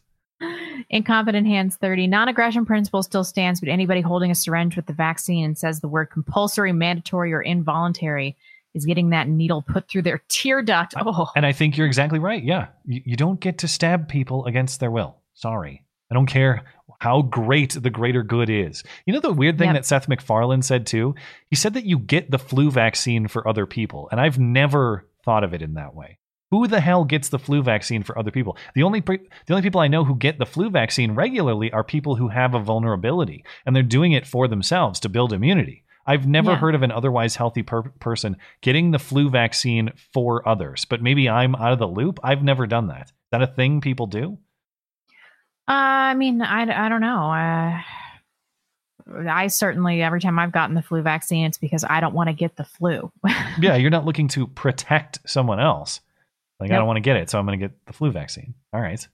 Incompetent Hands 30. Non aggression principle still stands, but anybody holding a syringe with the vaccine and says the word compulsory, mandatory, or involuntary is getting that needle put through their tear duct. Oh, And I think you're exactly right. Yeah. You, you don't get to stab people against their will. Sorry. I don't care how great the greater good is. You know the weird thing Yep. that Seth MacFarlane said too? He said that you get the flu vaccine for other people. And I've never thought of it in that way. Who the hell gets the flu vaccine for other people? The only pre- the only people I know who get the flu vaccine regularly are people who have a vulnerability and they're doing it for themselves to build immunity. I've never Yeah. heard of an otherwise healthy per- person getting the flu vaccine for others, but maybe I'm out of the loop. I've never done that. Is that a thing people do? Uh, I mean, I, I don't know. Uh, I certainly, every time I've gotten the flu vaccine, it's because I don't want to get the flu. yeah, you're not looking to protect someone else. Like, I don't want to get it, so I'm going to get the flu vaccine. All right.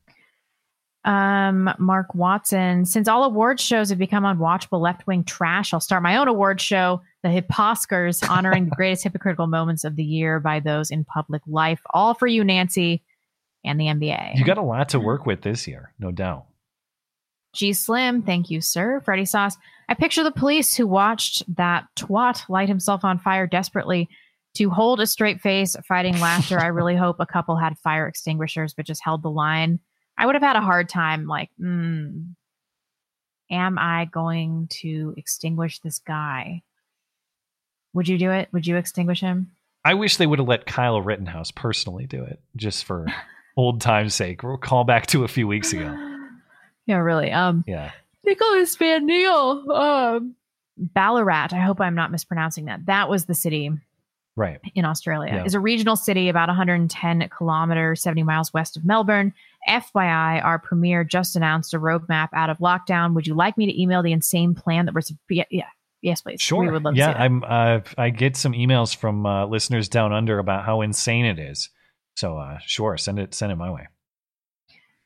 Um, Mark Watson, since all award shows have become unwatchable left wing trash, I'll start my own award show, the Hipposcars, honoring the greatest hypocritical moments of the year by those in public life. All for you, Nancy, and the NBA. You got a lot to work with this year, no doubt. G Slim, thank you, sir. Freddie Sauce. I picture the police who watched that twat light himself on fire desperately to hold a straight face, fighting laughter. I really hope a couple had fire extinguishers, but just held the line. I would have had a hard time, like, hmm, am I going to extinguish this guy? Would you do it? Would you extinguish him? I wish they would have let Kyle Rittenhouse personally do it, just for old time's sake. We'll call back to a few weeks ago. Yeah, really. Um, Yeah. Nicholas Van Neal, um, Ballarat. I hope I'm not mispronouncing that. That was the city Right. in Australia. Yeah. Is a regional city about 110 kilometers, 70 miles west of Melbourne. FYI, our premier just announced a roadmap out of lockdown. Would you like me to email the insane plan that we're? Yeah, yeah, yes, please. Sure. we would love yeah, to see that. I'm. Uh, I get some emails from uh, listeners down under about how insane it is. So, uh, sure, send it. Send it my way.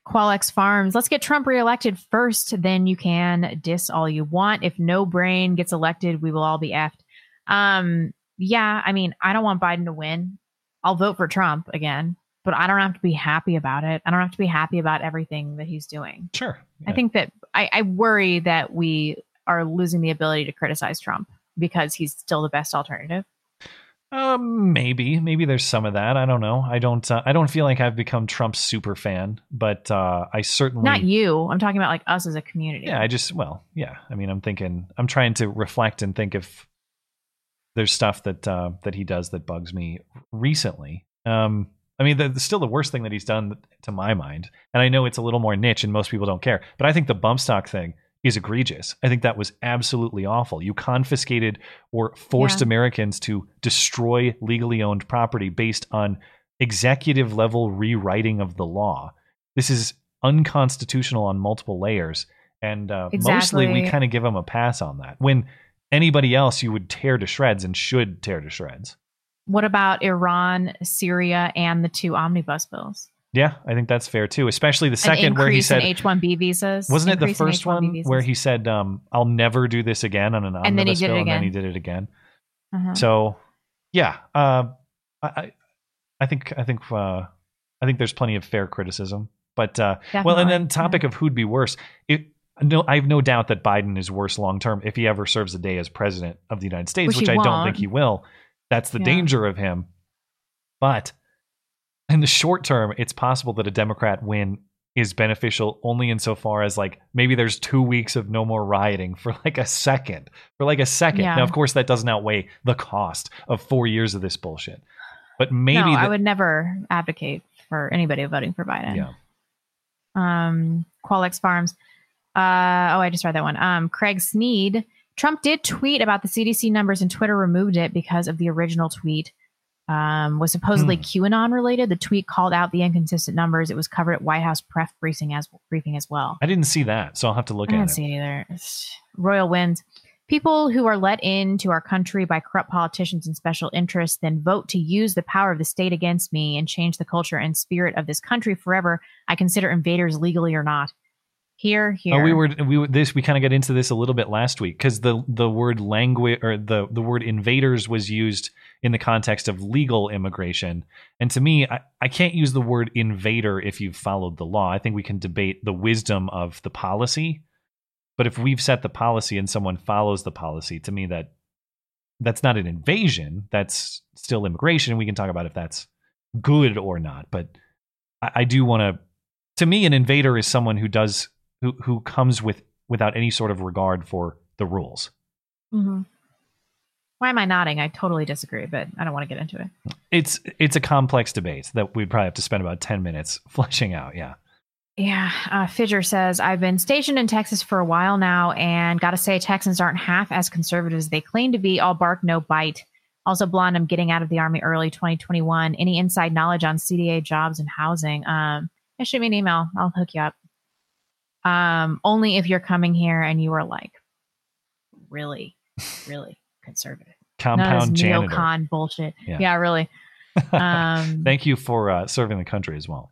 Qualex Farms. Let's get Trump reelected first, then you can diss all you want. If no brain gets elected, we will all be effed. Um, yeah, I mean, I don't want Biden to win. I'll vote for Trump again, but I don't have to be happy about it. I don't have to be happy about everything that he's doing. Sure. I think that I, I worry that we are losing the ability to criticize Trump because he's still the best alternative. Um, maybe, maybe there's some of that. I don't know. I don't. Uh, I don't feel like I've become Trump's super fan, but uh, I certainly Not you. I'm talking about like us as a community. Yeah, I just well, yeah. I mean, I'm thinking, I'm trying to reflect and think if there's stuff that uh, that he does that bugs me recently. Um, I mean, still the worst thing that he's done to my mind, and I know it's a little more niche and most people don't care, but I think the bump stock thing is egregious. I think that was absolutely awful. You confiscated or forced Yeah. Americans to destroy legally owned property based on executive level rewriting of the law. This is unconstitutional on multiple layers. And uh, mostly we kind of give them a pass on that. When anybody else you would tear to shreds and should tear to shreds. What about Iran, Syria, and the two omnibus bills? Yeah, I think that's fair too. Especially the second where he said, H-1B visas. wasn't it the first H-1B visas. where he said, um, "I'll never do this again" on an omnibus And then he did it bill, and then again. he did it again. Uh-huh. So, yeah, uh, I, I- think I think uh, I think there's plenty of fair criticism, but uh, well, and then topic of who'd be worse. It, no, I have no doubt that Biden is worse long term if he ever serves a day as president of the United States, Which which, I don't won't. think he will. That's the Yeah. danger of him. But in the short term, it's possible that a Democrat win is beneficial only insofar as like maybe there's two weeks of no more rioting for like a second. For like a second. Yeah. Now, of course, that doesn't outweigh the cost of four years of this bullshit. But maybe no, I would never advocate for anybody voting for Biden. Yeah. Um, Qualex Farms. Uh, oh, I just read that one. Um, Craig Sneed. Trump did tweet about the CDC numbers, and Twitter removed it because of the original tweet. Um, was supposedly Hmm. QAnon related. The tweet called out the inconsistent numbers. It was covered at White House press briefing as briefing as well. I didn't see that, so I'll have to look I at it. I didn't see it either. It's- Royal winds. People who are let into our country by corrupt politicians and special interests then vote to use the power of the state against me and change the culture and spirit of this country forever. I consider invaders legally or not. Here, here. Oh, we were we were- this we kind of got into this a little bit last week because the the word language or the the word invaders was used in the context of legal immigration, and to me, I, I can't use the word invader if you've followed the law. I think we can debate the wisdom of the policy, but if we've set the policy and someone follows the policy, to me that that's not an invasion. That's still immigration. We can talk about if that's good or not, but I, I do want to. To me, an invader is someone who does who who comes with without any sort of regard for the rules. hmm Why am I nodding? I totally disagree, but I don't want to get into it. It's it's a complex debate that we'd probably have to spend about ten minutes fleshing out. Yeah. Yeah, uh, Fidger says I've been stationed in Texas for a while now, and got to say Texans aren't half as conservative as they claim to be. All bark, no bite. Also, blonde. I'm getting out of the army early, 2021. Any inside knowledge on CDA jobs and housing? Um, shoot me an email. I'll hook you up. Um, only if you're coming here and you are like really, really conservative. Compound janitor. neocon bullshit. Yeah. Yeah, really. Um, Thank you for uh, serving the country as well.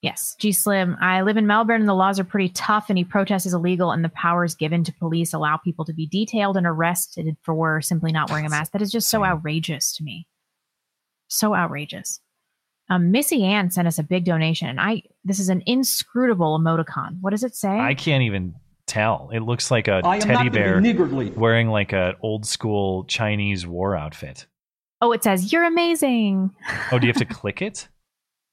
Yes, G Slim. I live in Melbourne and the laws are pretty tough. Any protest is illegal, and the powers given to police allow people to be detailed and arrested for simply not wearing a mask. That is just so outrageous to me. So outrageous. Um, Missy Ann sent us a big donation, and I this is an inscrutable emoticon. What does it say? I can't even tell. It looks like a I teddy bear be niggardly. wearing like a old school Chinese war outfit. oh, it says you're amazing. Oh, do you have to click it?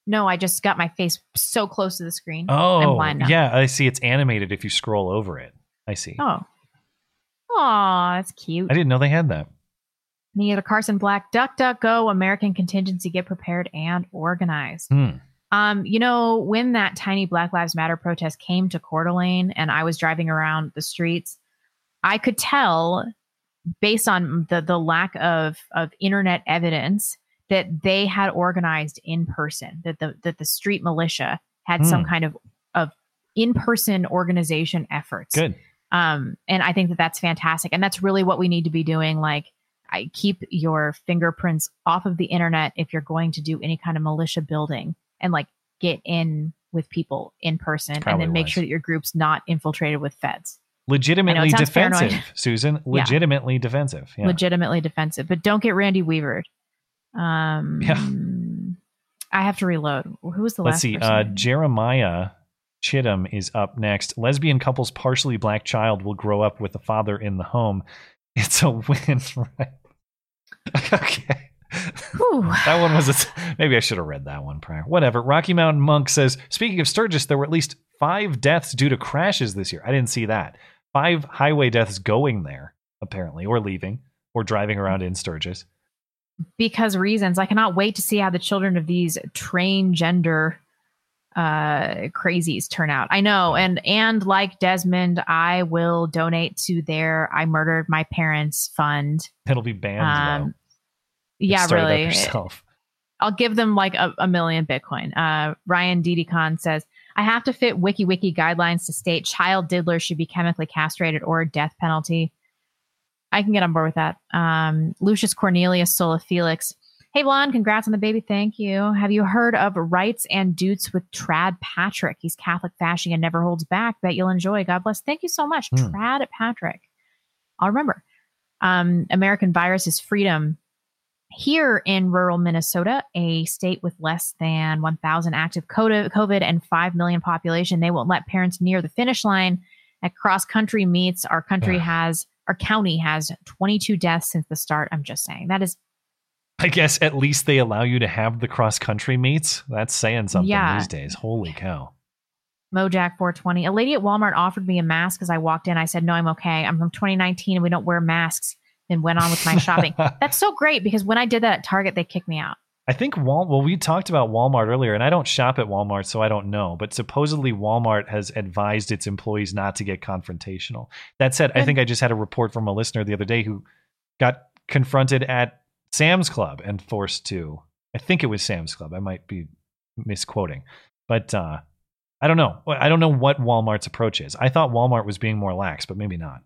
No, I just got my face so close to the screen. I'm Oh, blind now. yeah. I see. It's animated if you scroll over it. I see. Oh. Aw, that's cute. I didn't know they had that. Neither Carson Black, Duck Duck Go, American contingency get prepared and organized. Hmm. Um, you know, when that tiny Black Lives Matter protest came to Coeur d'Alene and I was driving around the streets, I could tell based on the the lack of of internet evidence that they had organized in person, that the that the street militia had some Hmm. kind of of in person organization efforts. Good. Um, and I think that that's fantastic. And that's really what we need to be doing. Like, I keep your fingerprints off of the internet if you're going to do any kind of militia building and like get in with people in person and Probably then make wise. sure that your group's not infiltrated with feds. Legitimately defensive, paranoid. Susan. Yeah. Legitimately defensive. Yeah. Legitimately defensive. But don't get Randy Weavered. Um, Yeah. I have to reload. Who was the last? Let's see. Uh, Jeremiah Chittum is up next. Lesbian couple's partially black child will grow up with a father in the home. It's a win, right? okay. that one was a, maybe I should have read that one prior. Whatever. Rocky Mountain Monk says, speaking of Sturgis, there were at least five deaths due to crashes this year. I didn't see that. Five highway deaths going there, apparently, or leaving, or driving around in Sturgis. because reasons. I cannot wait to see how the children of these transgender uh crazies turn out. I know and and like Desmond, I will donate to their I murdered my parents fund. It'll be banned. Um, yeah, Start it up really. yourself. I'll give them like a, a million Bitcoin. Uh, Ryan Didicon says, I have to fit wiki wiki guidelines to state child diddler should be chemically castrated or death penalty. I can get on board with that. Um, Lucius Cornelius Sulla Felix. Hey, Blonde, congrats on the baby. Thank you. Have you heard of Rights and Dutes with Trad Patrick? He's Catholic fashion and never holds back. Bet you'll enjoy. God bless. Thank you so much, Hmm. Trad Patrick. I'll remember. Um, American Virus is Freedom. Here in rural Minnesota, a state with less than 1,000 active COVID and 5 million population, they won't let parents near the finish line at cross country meets. Our country has, our county has 22 deaths since the start. I'm just saying that is I guess at least they allow you to have the cross country meets. That's saying something Yeah. these days. Holy cow. Mojack 420. A lady at Walmart offered me a mask as I walked in. I said, No, I'm okay. I'm from 2019 and we don't wear masks. Then went on with my shopping. That's so great because when I did that at Target, they kicked me out. I think Wal. Well, we talked about Walmart earlier, and I don't shop at Walmart, so I don't know. But supposedly, Walmart has advised its employees not to get confrontational. That said, I think I just had a report from a listener the other day who got confronted at Sam's Club and forced to. I think it was Sam's Club. I might be misquoting, but uh, I don't know. I don't know what Walmart's approach is. I thought Walmart was being more lax, but maybe not.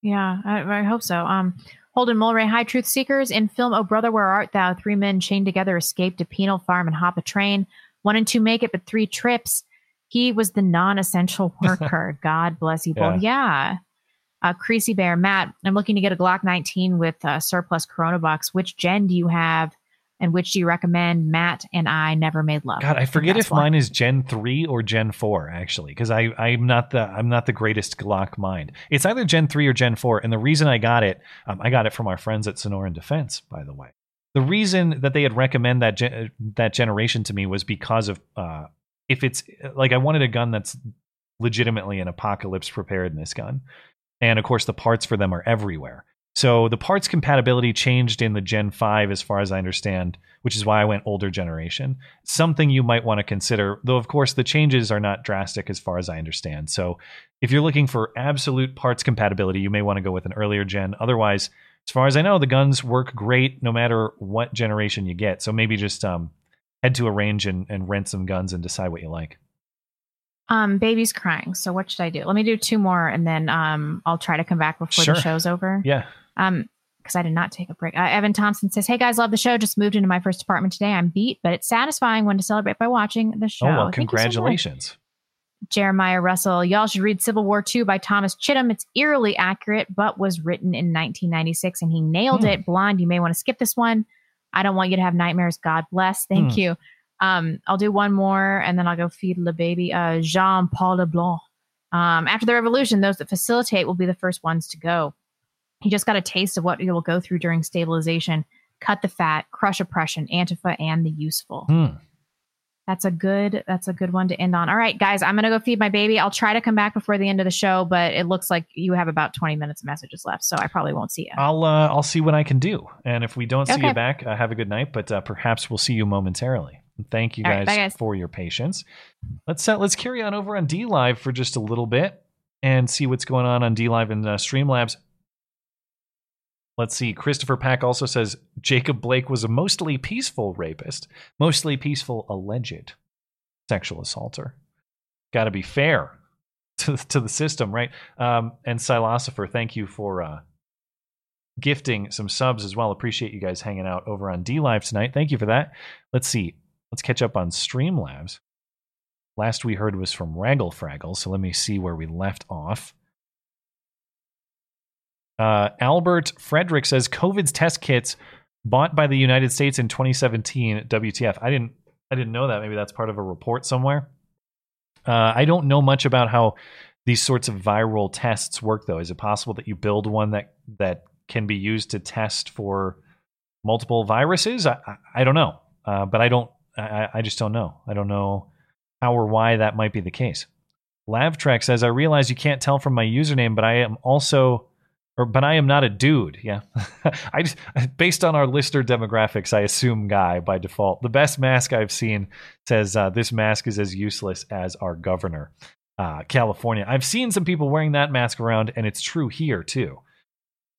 Yeah, I, I hope so. Um, Holden Mulray, High Truth Seekers. In film Oh Brother, Where Art Thou? Three men chained together escape to penal farm and hop a train. One and two make it, but three trips. He was the non-essential worker. God bless you both. Yeah. Uh, Creasy Bear, Matt, I'm looking to get a Glock 19 with uh, surplus Corona box. Which gen do you have, and which do you recommend? Matt and I never made love. God, I forget if why. mine is Gen three or Gen four actually, because I I'm not the I'm not the greatest Glock mind. It's either Gen three or Gen four, and the reason I got it, um, I got it from our friends at Sonoran Defense, by the way. The reason that they had recommend that gen- that generation to me was because of uh, if it's like I wanted a gun that's legitimately an apocalypse preparedness gun, and of course the parts for them are everywhere. So the parts compatibility changed in the Gen 5 as far as I understand, which is why I went older generation. Something you might want to consider, though of course the changes are not drastic as far as I understand. So if you're looking for absolute parts compatibility, you may want to go with an earlier gen. Otherwise, as far as I know, the guns work great no matter what generation you get. So maybe just um, head to a range and, and rent some guns and decide what you like. Um, baby's crying. So what should I do? Let me do two more, and then um, I'll try to come back before Sure. the show's over. Yeah. Um, because I did not take a break. Uh, Evan Thompson says, "Hey guys, love the show. Just moved into my first apartment today. I'm beat, but it's satisfying when to celebrate by watching the show. oh, well, Thank you so congratulations. Jeremiah Russell, y'all should read Civil War II by Thomas Chittum. It's eerily accurate, but was written in 1996 and he nailed Hmm. it. Blonde, you may want to skip this one. I don't want you to have nightmares. God bless. Thank Hmm. you. Um, I'll do one more and then I'll go feed the baby. Uh, Jean Paul Leblanc. Um, after the revolution, those that facilitate will be the first ones to go. He just got a taste of what he will go through during stabilization. Cut the fat, crush oppression, Antifa, and the useful. Hmm. That's a good that's a good one to end on. All right, guys, I'm gonna go feed my baby. I'll try to come back before the end of the show, but it looks like you have about 20 minutes of messages left, so I probably won't see you. I'll uh, I'll see what I can do, and if we don't see Okay. you back, uh, have a good night. But uh, perhaps we'll see you momentarily. Thank you guys, right, guys. for your patience. Let's uh, let's carry on over on DLive for just a little bit and see what's going on on DLive and uh, Streamlabs. Let's see. Christopher Pack also says Jacob Blake was a mostly peaceful rapist, mostly peaceful alleged sexual assaulter. Got to be fair to to the system, right? Um, and Silosopher, thank you for uh, gifting some subs as well. Appreciate you guys hanging out over on DLive tonight. Thank you for that. Let's see. Let's catch up on Streamlabs. Last we heard was from Raggle Fraggle, so let me see where we left off. Uh, Albert Frederick says COVID's test kits bought by the United States in 2017. WTF? I didn't. I didn't know that. Maybe that's part of a report somewhere. Uh, I don't know much about how these sorts of viral tests work, though. Is it possible that you build one that that can be used to test for multiple viruses? I, I, I don't know, uh, but I don't. I, I just don't know. I don't know how or why that might be the case. Lavtrek says, "I realize you can't tell from my username, but I am also." Or, but I am not a dude. Yeah, I just based on our listener demographics, I assume guy by default. The best mask I've seen says uh, this mask is as useless as our governor, uh, California. I've seen some people wearing that mask around, and it's true here too.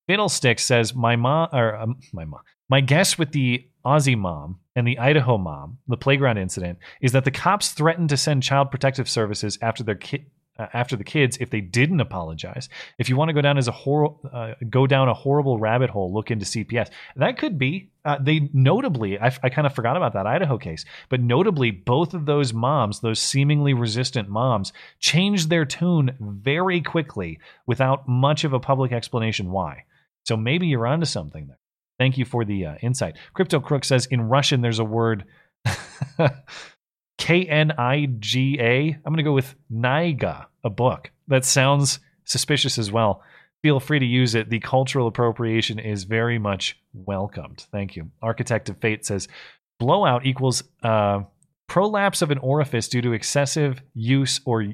Fiddlestick says my mom or um, my mom. My guess with the Aussie mom and the Idaho mom, the playground incident, is that the cops threatened to send child protective services after their kid. Uh, after the kids, if they didn't apologize, if you want to go down as a hor- uh, go down a horrible rabbit hole, look into CPS. That could be. Uh, they notably, I, I kind of forgot about that Idaho case, but notably, both of those moms, those seemingly resistant moms, changed their tune very quickly without much of a public explanation why. So maybe you're onto something there. Thank you for the uh, insight. Crypto Crook says in Russian there's a word K N I G A. I'm going to go with Naiga, a book. That sounds suspicious as well. Feel free to use it. The cultural appropriation is very much welcomed. Thank you. Architect of Fate says blowout equals uh, prolapse of an orifice due to excessive use or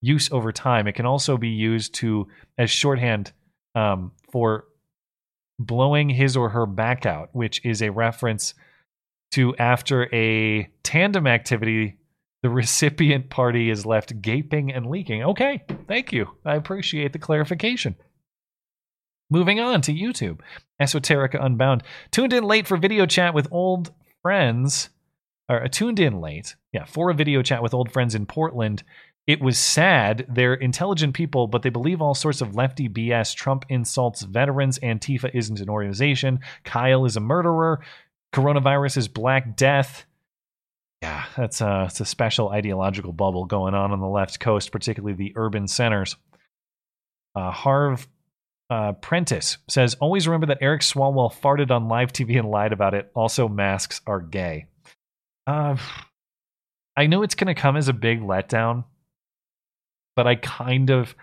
use over time. It can also be used to as shorthand um, for blowing his or her back out, which is a reference to after a tandem activity, the recipient party is left gaping and leaking. Okay, thank you. I appreciate the clarification. Moving on to YouTube. Esoterica Unbound. Tuned in late for video chat with old friends. Or uh, tuned in late. Yeah, for a video chat with old friends in Portland. It was sad. They're intelligent people, but they believe all sorts of lefty BS. Trump insults veterans. Antifa isn't an organization. Kyle is a murderer. Coronavirus is Black Death. Yeah, that's a, it's a special ideological bubble going on on the left coast, particularly the urban centers. Uh, Harv uh, Prentice says, always remember that Eric Swalwell farted on live TV and lied about it. Also, masks are gay. Uh, I know it's going to come as a big letdown, but I kind of,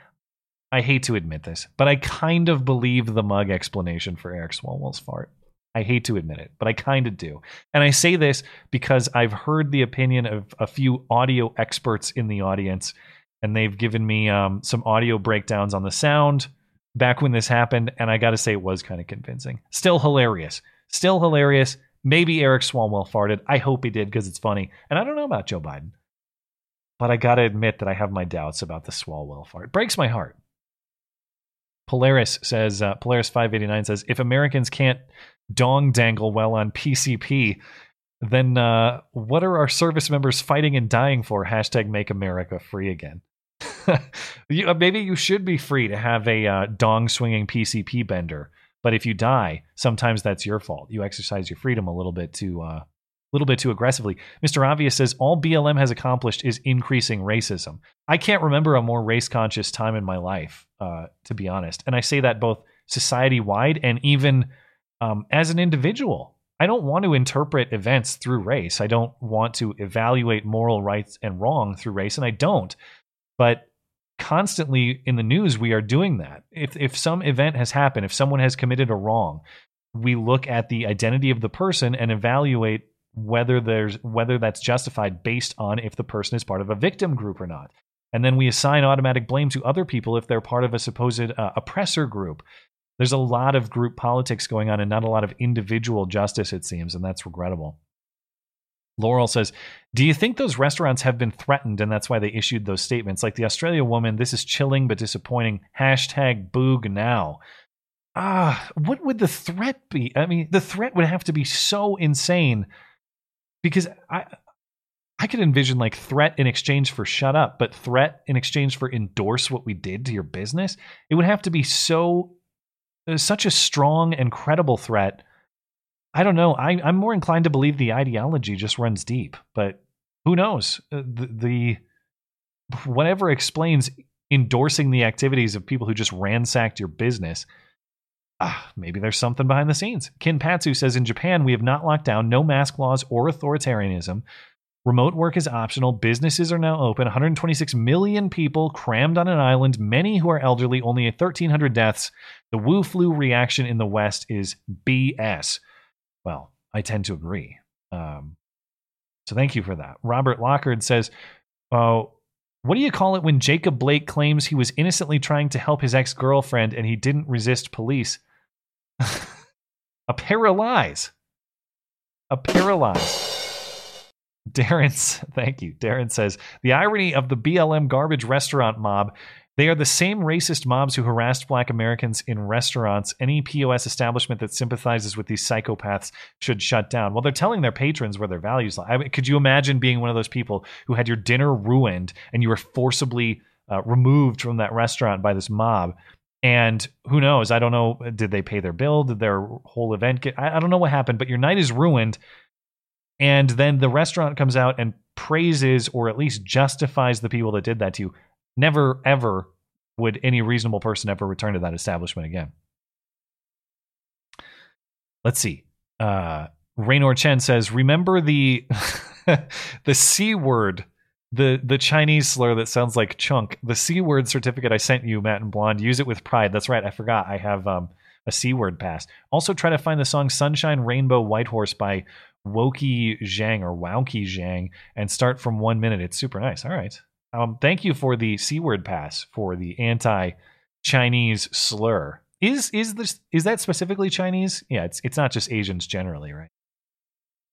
I hate to admit this, but I kind of believe the mug explanation for Eric Swalwell's fart. I hate to admit it, but I kind of do. And I say this because I've heard the opinion of a few audio experts in the audience, and they've given me um, some audio breakdowns on the sound back when this happened, and I got to say it was kind of convincing. Still hilarious. Still hilarious. Maybe Eric Swalwell farted. I hope he did because it's funny. And I don't know about Joe Biden. But I got to admit that I have my doubts about the Swalwell fart. It breaks my heart. Polaris says, uh, Polaris 589 says, if Americans can't dong dangle well on PCP, then uh, what are our service members fighting and dying for? Hashtag make America free again. you, uh, maybe you should be free to have a uh, dong swinging PCP bender, but if you die, sometimes that's your fault. You exercise your freedom a little bit too, uh, little bit too aggressively. Mr. Obvious says all BLM has accomplished is increasing racism. I can't remember a more race conscious time in my life, uh, to be honest, and I say that both society wide and even um, as an individual. I don't want to interpret events through race. I don't want to evaluate moral rights and wrong through race, and I don't. But constantly in the news, we are doing that. If if some event has happened, if someone has committed a wrong, we look at the identity of the person and evaluate whether there's whether that's justified based on if the person is part of a victim group or not. And then we assign automatic blame to other people if they're part of a supposed uh, oppressor group. There's a lot of group politics going on and not a lot of individual justice, it seems, and that's regrettable. Laurel says, Do you think those restaurants have been threatened and that's why they issued those statements? Like the Australia woman, this is chilling but disappointing. Hashtag boog now. Ah, what would the threat be? I mean, the threat would have to be so insane because I I could envision like threat in exchange for shut up, but threat in exchange for endorse what we did to your business. It would have to be so uh, such a strong and credible threat I don't know. I, I'm more inclined to believe the ideology just runs deep, but who knows? Uh, the, the whatever explains endorsing the activities of people who just ransacked your business. Ah, maybe there's something behind the scenes. Kin Patsu says in Japan, we have not locked down, no mask laws or authoritarianism. Remote work is optional. Businesses are now open. 126 million people crammed on an island, many who are elderly, only 1,300 deaths. The Wu flu reaction in the West is BS. Well, I tend to agree. Um, so thank you for that. Robert Lockard says, Oh, What do you call it when Jacob Blake claims he was innocently trying to help his ex girlfriend and he didn't resist police? A paralyze. A paralyze. Darren, thank you. Darren says the irony of the BLM garbage restaurant mob they are the same racist mobs who harassed black Americans in restaurants. Any POS establishment that sympathizes with these psychopaths should shut down. Well, they're telling their patrons where their values lie. I mean, could you imagine being one of those people who had your dinner ruined and you were forcibly uh, removed from that restaurant by this mob? And who knows? I don't know. Did they pay their bill? Did their whole event get? I, I don't know what happened, but your night is ruined. And then the restaurant comes out and praises or at least justifies the people that did that to you. Never, ever would any reasonable person ever return to that establishment again. Let's see. Uh, Raynor Chen says, "Remember the the c word, the the Chinese slur that sounds like chunk. The c word certificate I sent you, Matt and Blonde. Use it with pride. That's right. I forgot. I have um, a c word pass. Also, try to find the song "Sunshine Rainbow White Horse" by Woki Zhang or Wauki Zhang, and start from one minute. It's super nice. All right. Um, thank you for the C word pass for the anti Chinese slur. Is is this is that specifically Chinese? Yeah, it's it's not just Asians generally, right?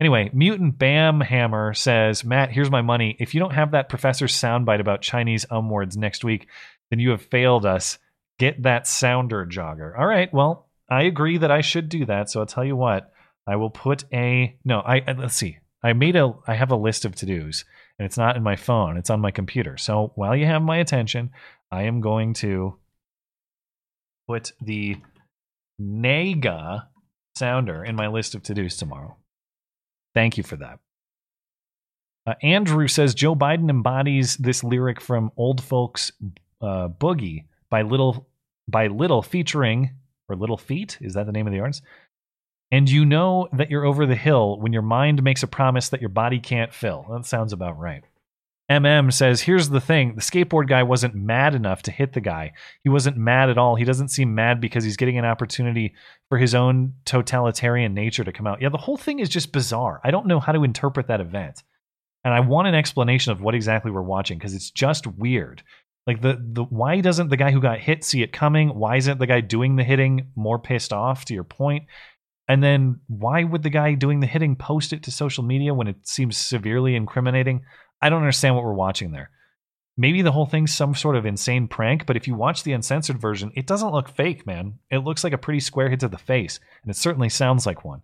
Anyway, Mutant Bam Hammer says, Matt, here's my money. If you don't have that professor's soundbite about Chinese um words next week, then you have failed us. Get that sounder jogger. All right, well, I agree that I should do that. So I'll tell you what, I will put a no. I let's see. I made a I have a list of to dos and it's not in my phone, it's on my computer. So while you have my attention, I am going to put the Nega sounder in my list of to dos tomorrow. Thank you for that. Uh, Andrew says Joe Biden embodies this lyric from Old Folks uh, Boogie by Little by Little featuring or Little Feat. Is that the name of the artist? And you know that you're over the hill when your mind makes a promise that your body can't fill. That sounds about right. MM says, Here's the thing the skateboard guy wasn't mad enough to hit the guy. He wasn't mad at all. He doesn't seem mad because he's getting an opportunity for his own totalitarian nature to come out. Yeah, the whole thing is just bizarre. I don't know how to interpret that event. And I want an explanation of what exactly we're watching because it's just weird. Like the the why doesn't the guy who got hit see it coming? Why isn't the guy doing the hitting more pissed off to your point? And then why would the guy doing the hitting post it to social media when it seems severely incriminating? I don't understand what we're watching there. Maybe the whole thing's some sort of insane prank, but if you watch the uncensored version, it doesn't look fake, man. It looks like a pretty square hit to the face, and it certainly sounds like one.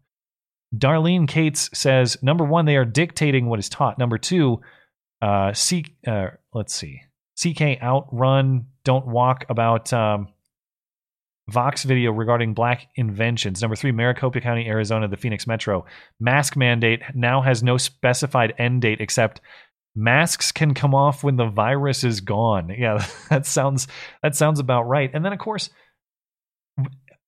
Darlene Cates says number one, they are dictating what is taught. Number two, uh, C, uh, let's see, CK outrun, don't walk about um, Vox video regarding black inventions. Number three, Maricopa County, Arizona, the Phoenix Metro. Mask mandate now has no specified end date except masks can come off when the virus is gone. Yeah, that sounds that sounds about right. And then of course,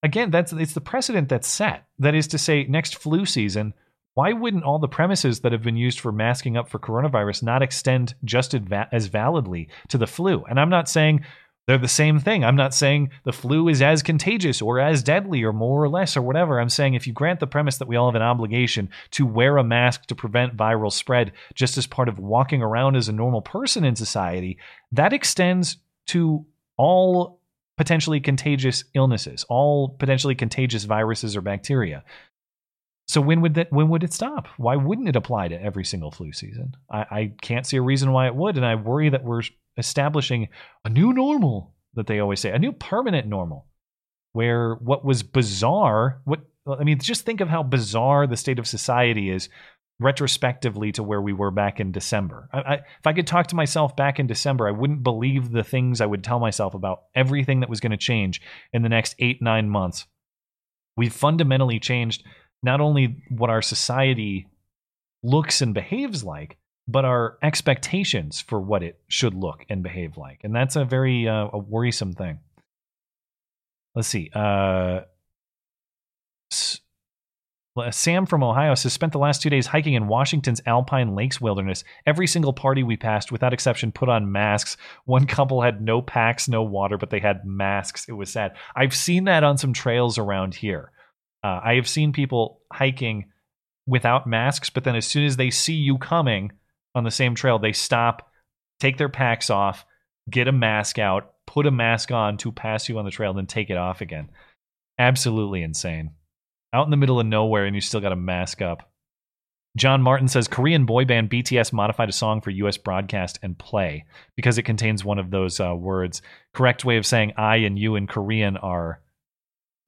again, that's it's the precedent that's set. That is to say, next flu season, why wouldn't all the premises that have been used for masking up for coronavirus not extend just as validly to the flu? And I'm not saying they're the same thing. I'm not saying the flu is as contagious or as deadly or more or less or whatever. I'm saying if you grant the premise that we all have an obligation to wear a mask to prevent viral spread just as part of walking around as a normal person in society, that extends to all potentially contagious illnesses, all potentially contagious viruses or bacteria. So when would that when would it stop? Why wouldn't it apply to every single flu season? I, I can't see a reason why it would, and I worry that we're establishing a new normal that they always say, a new permanent normal, where what was bizarre, what I mean, just think of how bizarre the state of society is retrospectively to where we were back in December. I, I, if I could talk to myself back in December, I wouldn't believe the things I would tell myself about everything that was going to change in the next eight, nine months. We've fundamentally changed not only what our society looks and behaves like, but our expectations for what it should look and behave like. And that's a very uh, a worrisome thing. Let's see. Uh, Sam from Ohio says spent the last two days hiking in Washington's Alpine Lakes wilderness. Every single party we passed, without exception, put on masks. One couple had no packs, no water, but they had masks. It was sad. I've seen that on some trails around here. Uh, I have seen people hiking without masks, but then as soon as they see you coming, on the same trail, they stop, take their packs off, get a mask out, put a mask on to pass you on the trail, then take it off again. Absolutely insane. Out in the middle of nowhere, and you still got a mask up. John Martin says Korean boy band BTS modified a song for U.S. broadcast and play because it contains one of those uh, words. Correct way of saying I and you in Korean are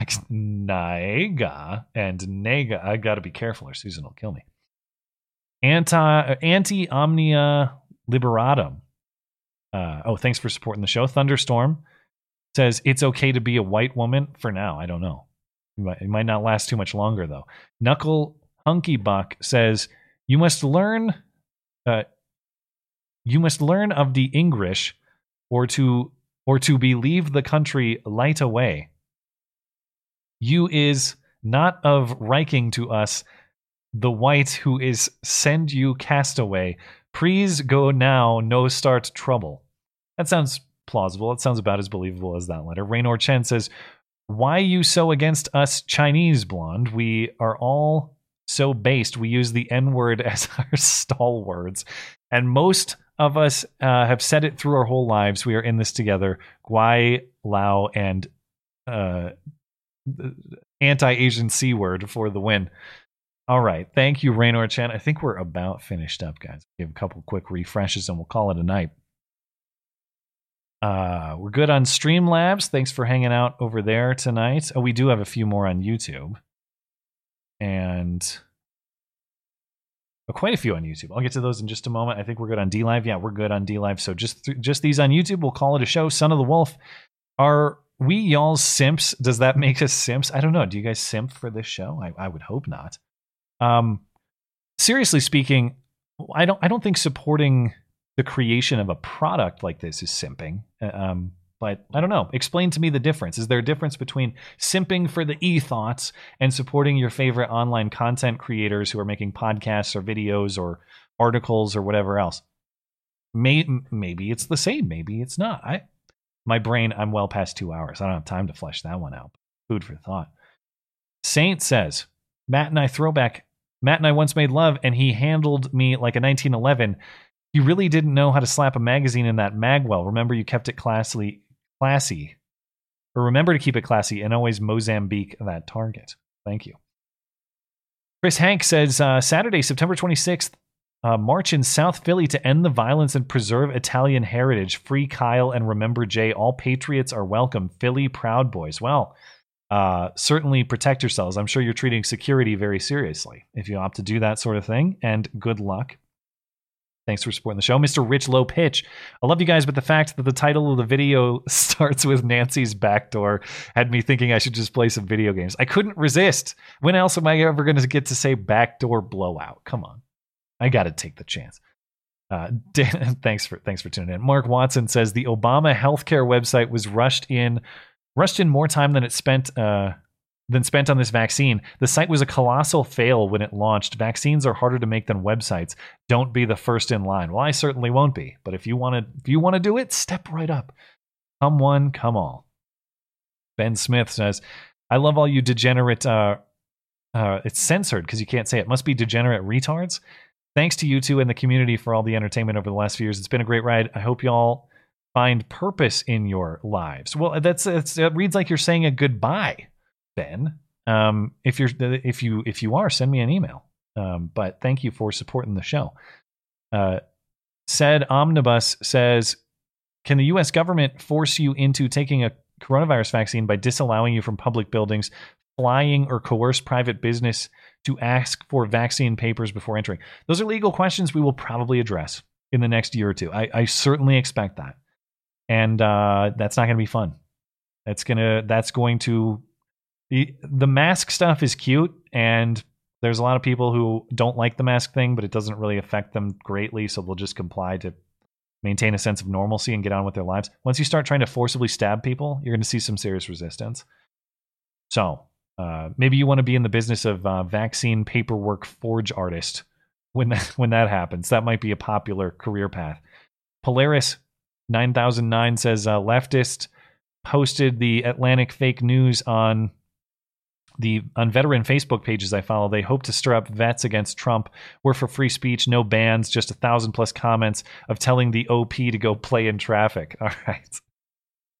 Naega and Nega. I got to be careful or Susan will kill me anti anti omnia liberatum. Uh, oh, thanks for supporting the show. Thunderstorm says it's okay to be a white woman for now. I don't know. It might, it might not last too much longer though. Knuckle Hunky Buck says you must learn. Uh, you must learn of the English, or to or to believe the country light away. You is not of riking to us the white who is send you castaway. Please go now, no start trouble. That sounds plausible. It sounds about as believable as that letter. Raynor Chen says, Why you so against us Chinese blonde? We are all so based. We use the N word as our stalwarts. And most of us uh, have said it through our whole lives. We are in this together. Guai, Lao, and uh, anti Asian C word for the win. All right. Thank you, Raynor Chan. I think we're about finished up, guys. Give a couple quick refreshes and we'll call it a night. Uh, we're good on Streamlabs. Thanks for hanging out over there tonight. Oh, we do have a few more on YouTube. And oh, quite a few on YouTube. I'll get to those in just a moment. I think we're good on DLive. Yeah, we're good on DLive. So just th- just these on YouTube. We'll call it a show. Son of the Wolf. Are we y'all simps? Does that make us simps? I don't know. Do you guys simp for this show? I, I would hope not. Um, seriously speaking, I don't I don't think supporting the creation of a product like this is simping. Uh, Um, but I don't know. Explain to me the difference. Is there a difference between simping for the e thoughts and supporting your favorite online content creators who are making podcasts or videos or articles or whatever else? May, maybe it's the same. Maybe it's not. I my brain. I'm well past two hours. I don't have time to flesh that one out. Food for thought. Saint says Matt and I throwback. Matt and I once made love, and he handled me like a 1911. You really didn't know how to slap a magazine in that magwell. Remember, you kept it classy, classy, or remember to keep it classy, and always Mozambique that target. Thank you. Chris Hank says uh, Saturday, September 26th, uh, march in South Philly to end the violence and preserve Italian heritage. Free Kyle and remember Jay. All patriots are welcome. Philly Proud Boys. Well, uh, certainly protect yourselves. I'm sure you're treating security very seriously if you opt to do that sort of thing. And good luck. Thanks for supporting the show. Mr. Rich Low Pitch. I love you guys, but the fact that the title of the video starts with Nancy's backdoor had me thinking I should just play some video games. I couldn't resist. When else am I ever going to get to say backdoor blowout? Come on. I got to take the chance. Uh, Dan, thanks for thanks for tuning in. Mark Watson says the Obama healthcare website was rushed in rushed in more time than it spent uh, than spent on this vaccine. The site was a colossal fail when it launched. Vaccines are harder to make than websites. Don't be the first in line. Well, I certainly won't be. But if you want to, if you want to do it, step right up. Come one, come all. Ben Smith says, "I love all you degenerate. Uh, uh, it's censored because you can't say it. Must be degenerate retards." Thanks to you two and the community for all the entertainment over the last few years. It's been a great ride. I hope y'all find purpose in your lives. Well, that's it's, it reads like you're saying a goodbye, Ben. Um, if you're if you if you are, send me an email. Um, but thank you for supporting the show. Uh, said omnibus says, can the U.S. government force you into taking a coronavirus vaccine by disallowing you from public buildings, flying, or coerce private business to ask for vaccine papers before entering? Those are legal questions we will probably address in the next year or two. I, I certainly expect that and uh, that's not going to be fun. That's gonna that's going to the, the mask stuff is cute, and there's a lot of people who don't like the mask thing, but it doesn't really affect them greatly, so they'll just comply to maintain a sense of normalcy and get on with their lives. Once you start trying to forcibly stab people, you're going to see some serious resistance. So uh, maybe you want to be in the business of uh, vaccine paperwork forge artist when that when that happens. That might be a popular career path. Polaris 9009 says uh, leftist posted the Atlantic fake news on the on veteran Facebook pages I follow. They hope to stir up vets against Trump. We're for free speech, no bans, just a thousand plus comments of telling the OP to go play in traffic. All right.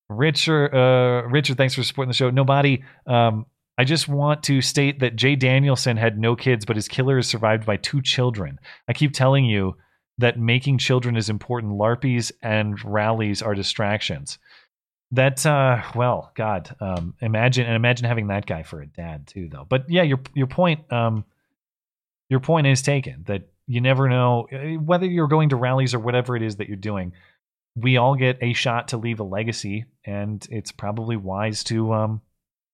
Richard, uh, Richard, thanks for supporting the show. Nobody, um, I just want to state that Jay Danielson had no kids, but his killer is survived by two children. I keep telling you that making children is important. LARPies and rallies are distractions. That uh well, God, um imagine and imagine having that guy for a dad too though. But yeah, your your point um your point is taken that you never know eh, whether you're going to rallies or whatever it is that you're doing. We all get a shot to leave a legacy and it's probably wise to um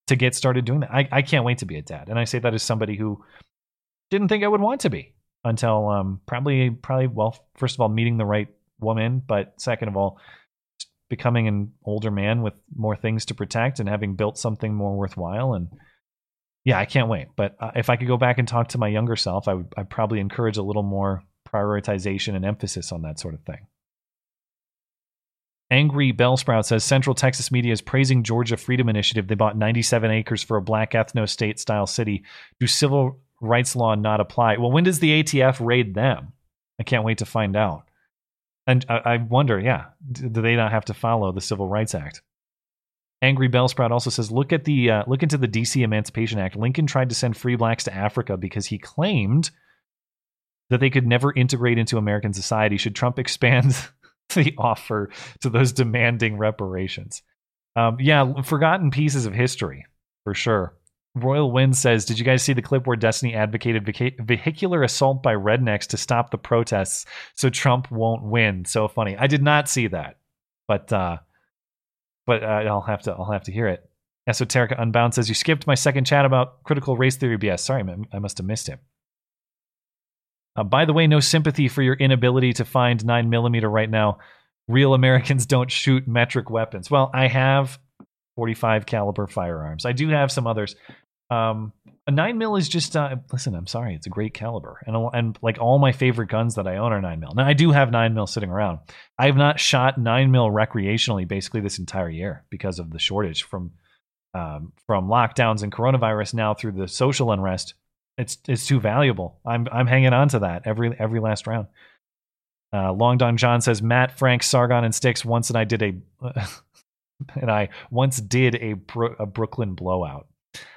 to get started doing that. I I can't wait to be a dad. And I say that as somebody who didn't think I would want to be until um, probably probably well first of all meeting the right woman but second of all becoming an older man with more things to protect and having built something more worthwhile and yeah i can't wait but uh, if i could go back and talk to my younger self i would i'd probably encourage a little more prioritization and emphasis on that sort of thing Angry Bellsprout says Central Texas media is praising Georgia Freedom Initiative. They bought 97 acres for a black ethno state style city. Do civil rights law not apply? Well, when does the ATF raid them? I can't wait to find out. And I, I wonder, yeah, do they not have to follow the Civil Rights Act? Angry Bellsprout also says, look at the uh, look into the DC Emancipation Act. Lincoln tried to send free blacks to Africa because he claimed that they could never integrate into American society. Should Trump expand the offer to those demanding reparations? Um, yeah, forgotten pieces of history for sure. Royal Wind says, Did you guys see the clip where Destiny advocated vehic- vehicular assault by rednecks to stop the protests so Trump won't win? So funny. I did not see that, but uh, but uh, I'll have to I'll have to hear it. Esoterica Unbound says, You skipped my second chat about critical race theory BS. Sorry, I must have missed it. Uh, by the way, no sympathy for your inability to find 9mm right now. Real Americans don't shoot metric weapons. Well, I have 45 caliber firearms. I do have some others. Um, a 9 mil is just uh, listen. I'm sorry, it's a great caliber, and and like all my favorite guns that I own are 9 mil. Now I do have 9 mil sitting around. I have not shot 9 mil recreationally basically this entire year because of the shortage from um, from lockdowns and coronavirus now through the social unrest. It's it's too valuable. I'm I'm hanging on to that every every last round. Uh, Long Don John says Matt, Frank, Sargon, and Styx. Once and I did a, and I once did a, Bro- a Brooklyn blowout.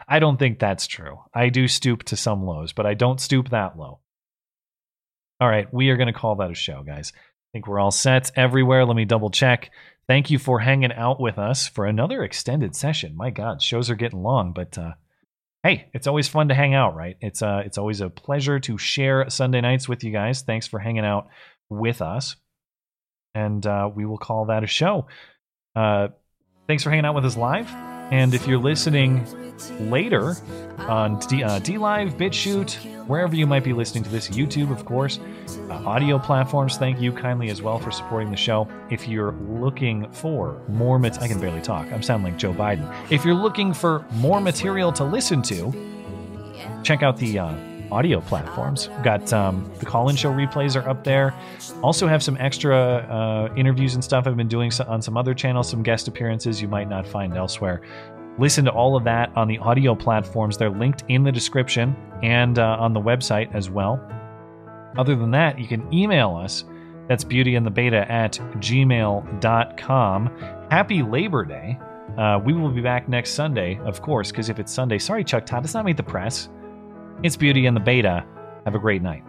I don't think that's true. I do stoop to some lows, but I don't stoop that low. All right, we are going to call that a show, guys. I think we're all set everywhere. Let me double check. Thank you for hanging out with us for another extended session. My God, shows are getting long, but uh, hey, it's always fun to hang out, right? It's uh, it's always a pleasure to share Sunday nights with you guys. Thanks for hanging out with us, and uh, we will call that a show. Uh, thanks for hanging out with us live. And if you're listening later on D, uh, DLive, BitChute, wherever you might be listening to this, YouTube, of course, uh, audio platforms, thank you kindly as well for supporting the show. If you're looking for more, mat- I can barely talk. I'm sounding like Joe Biden. If you're looking for more material to listen to, check out the uh, audio platforms. We've Got um, the call-in show replays are up there. Also have some extra uh, interviews and stuff I've been doing on some other channels, some guest appearances you might not find elsewhere. Listen to all of that on the audio platforms. They're linked in the description and uh, on the website as well. Other than that, you can email us. That's beautyandthebeta at gmail.com. Happy Labor Day. Uh, we will be back next Sunday, of course, because if it's Sunday, sorry, Chuck Todd, it's not Meet the Press. It's Beauty and the Beta. Have a great night.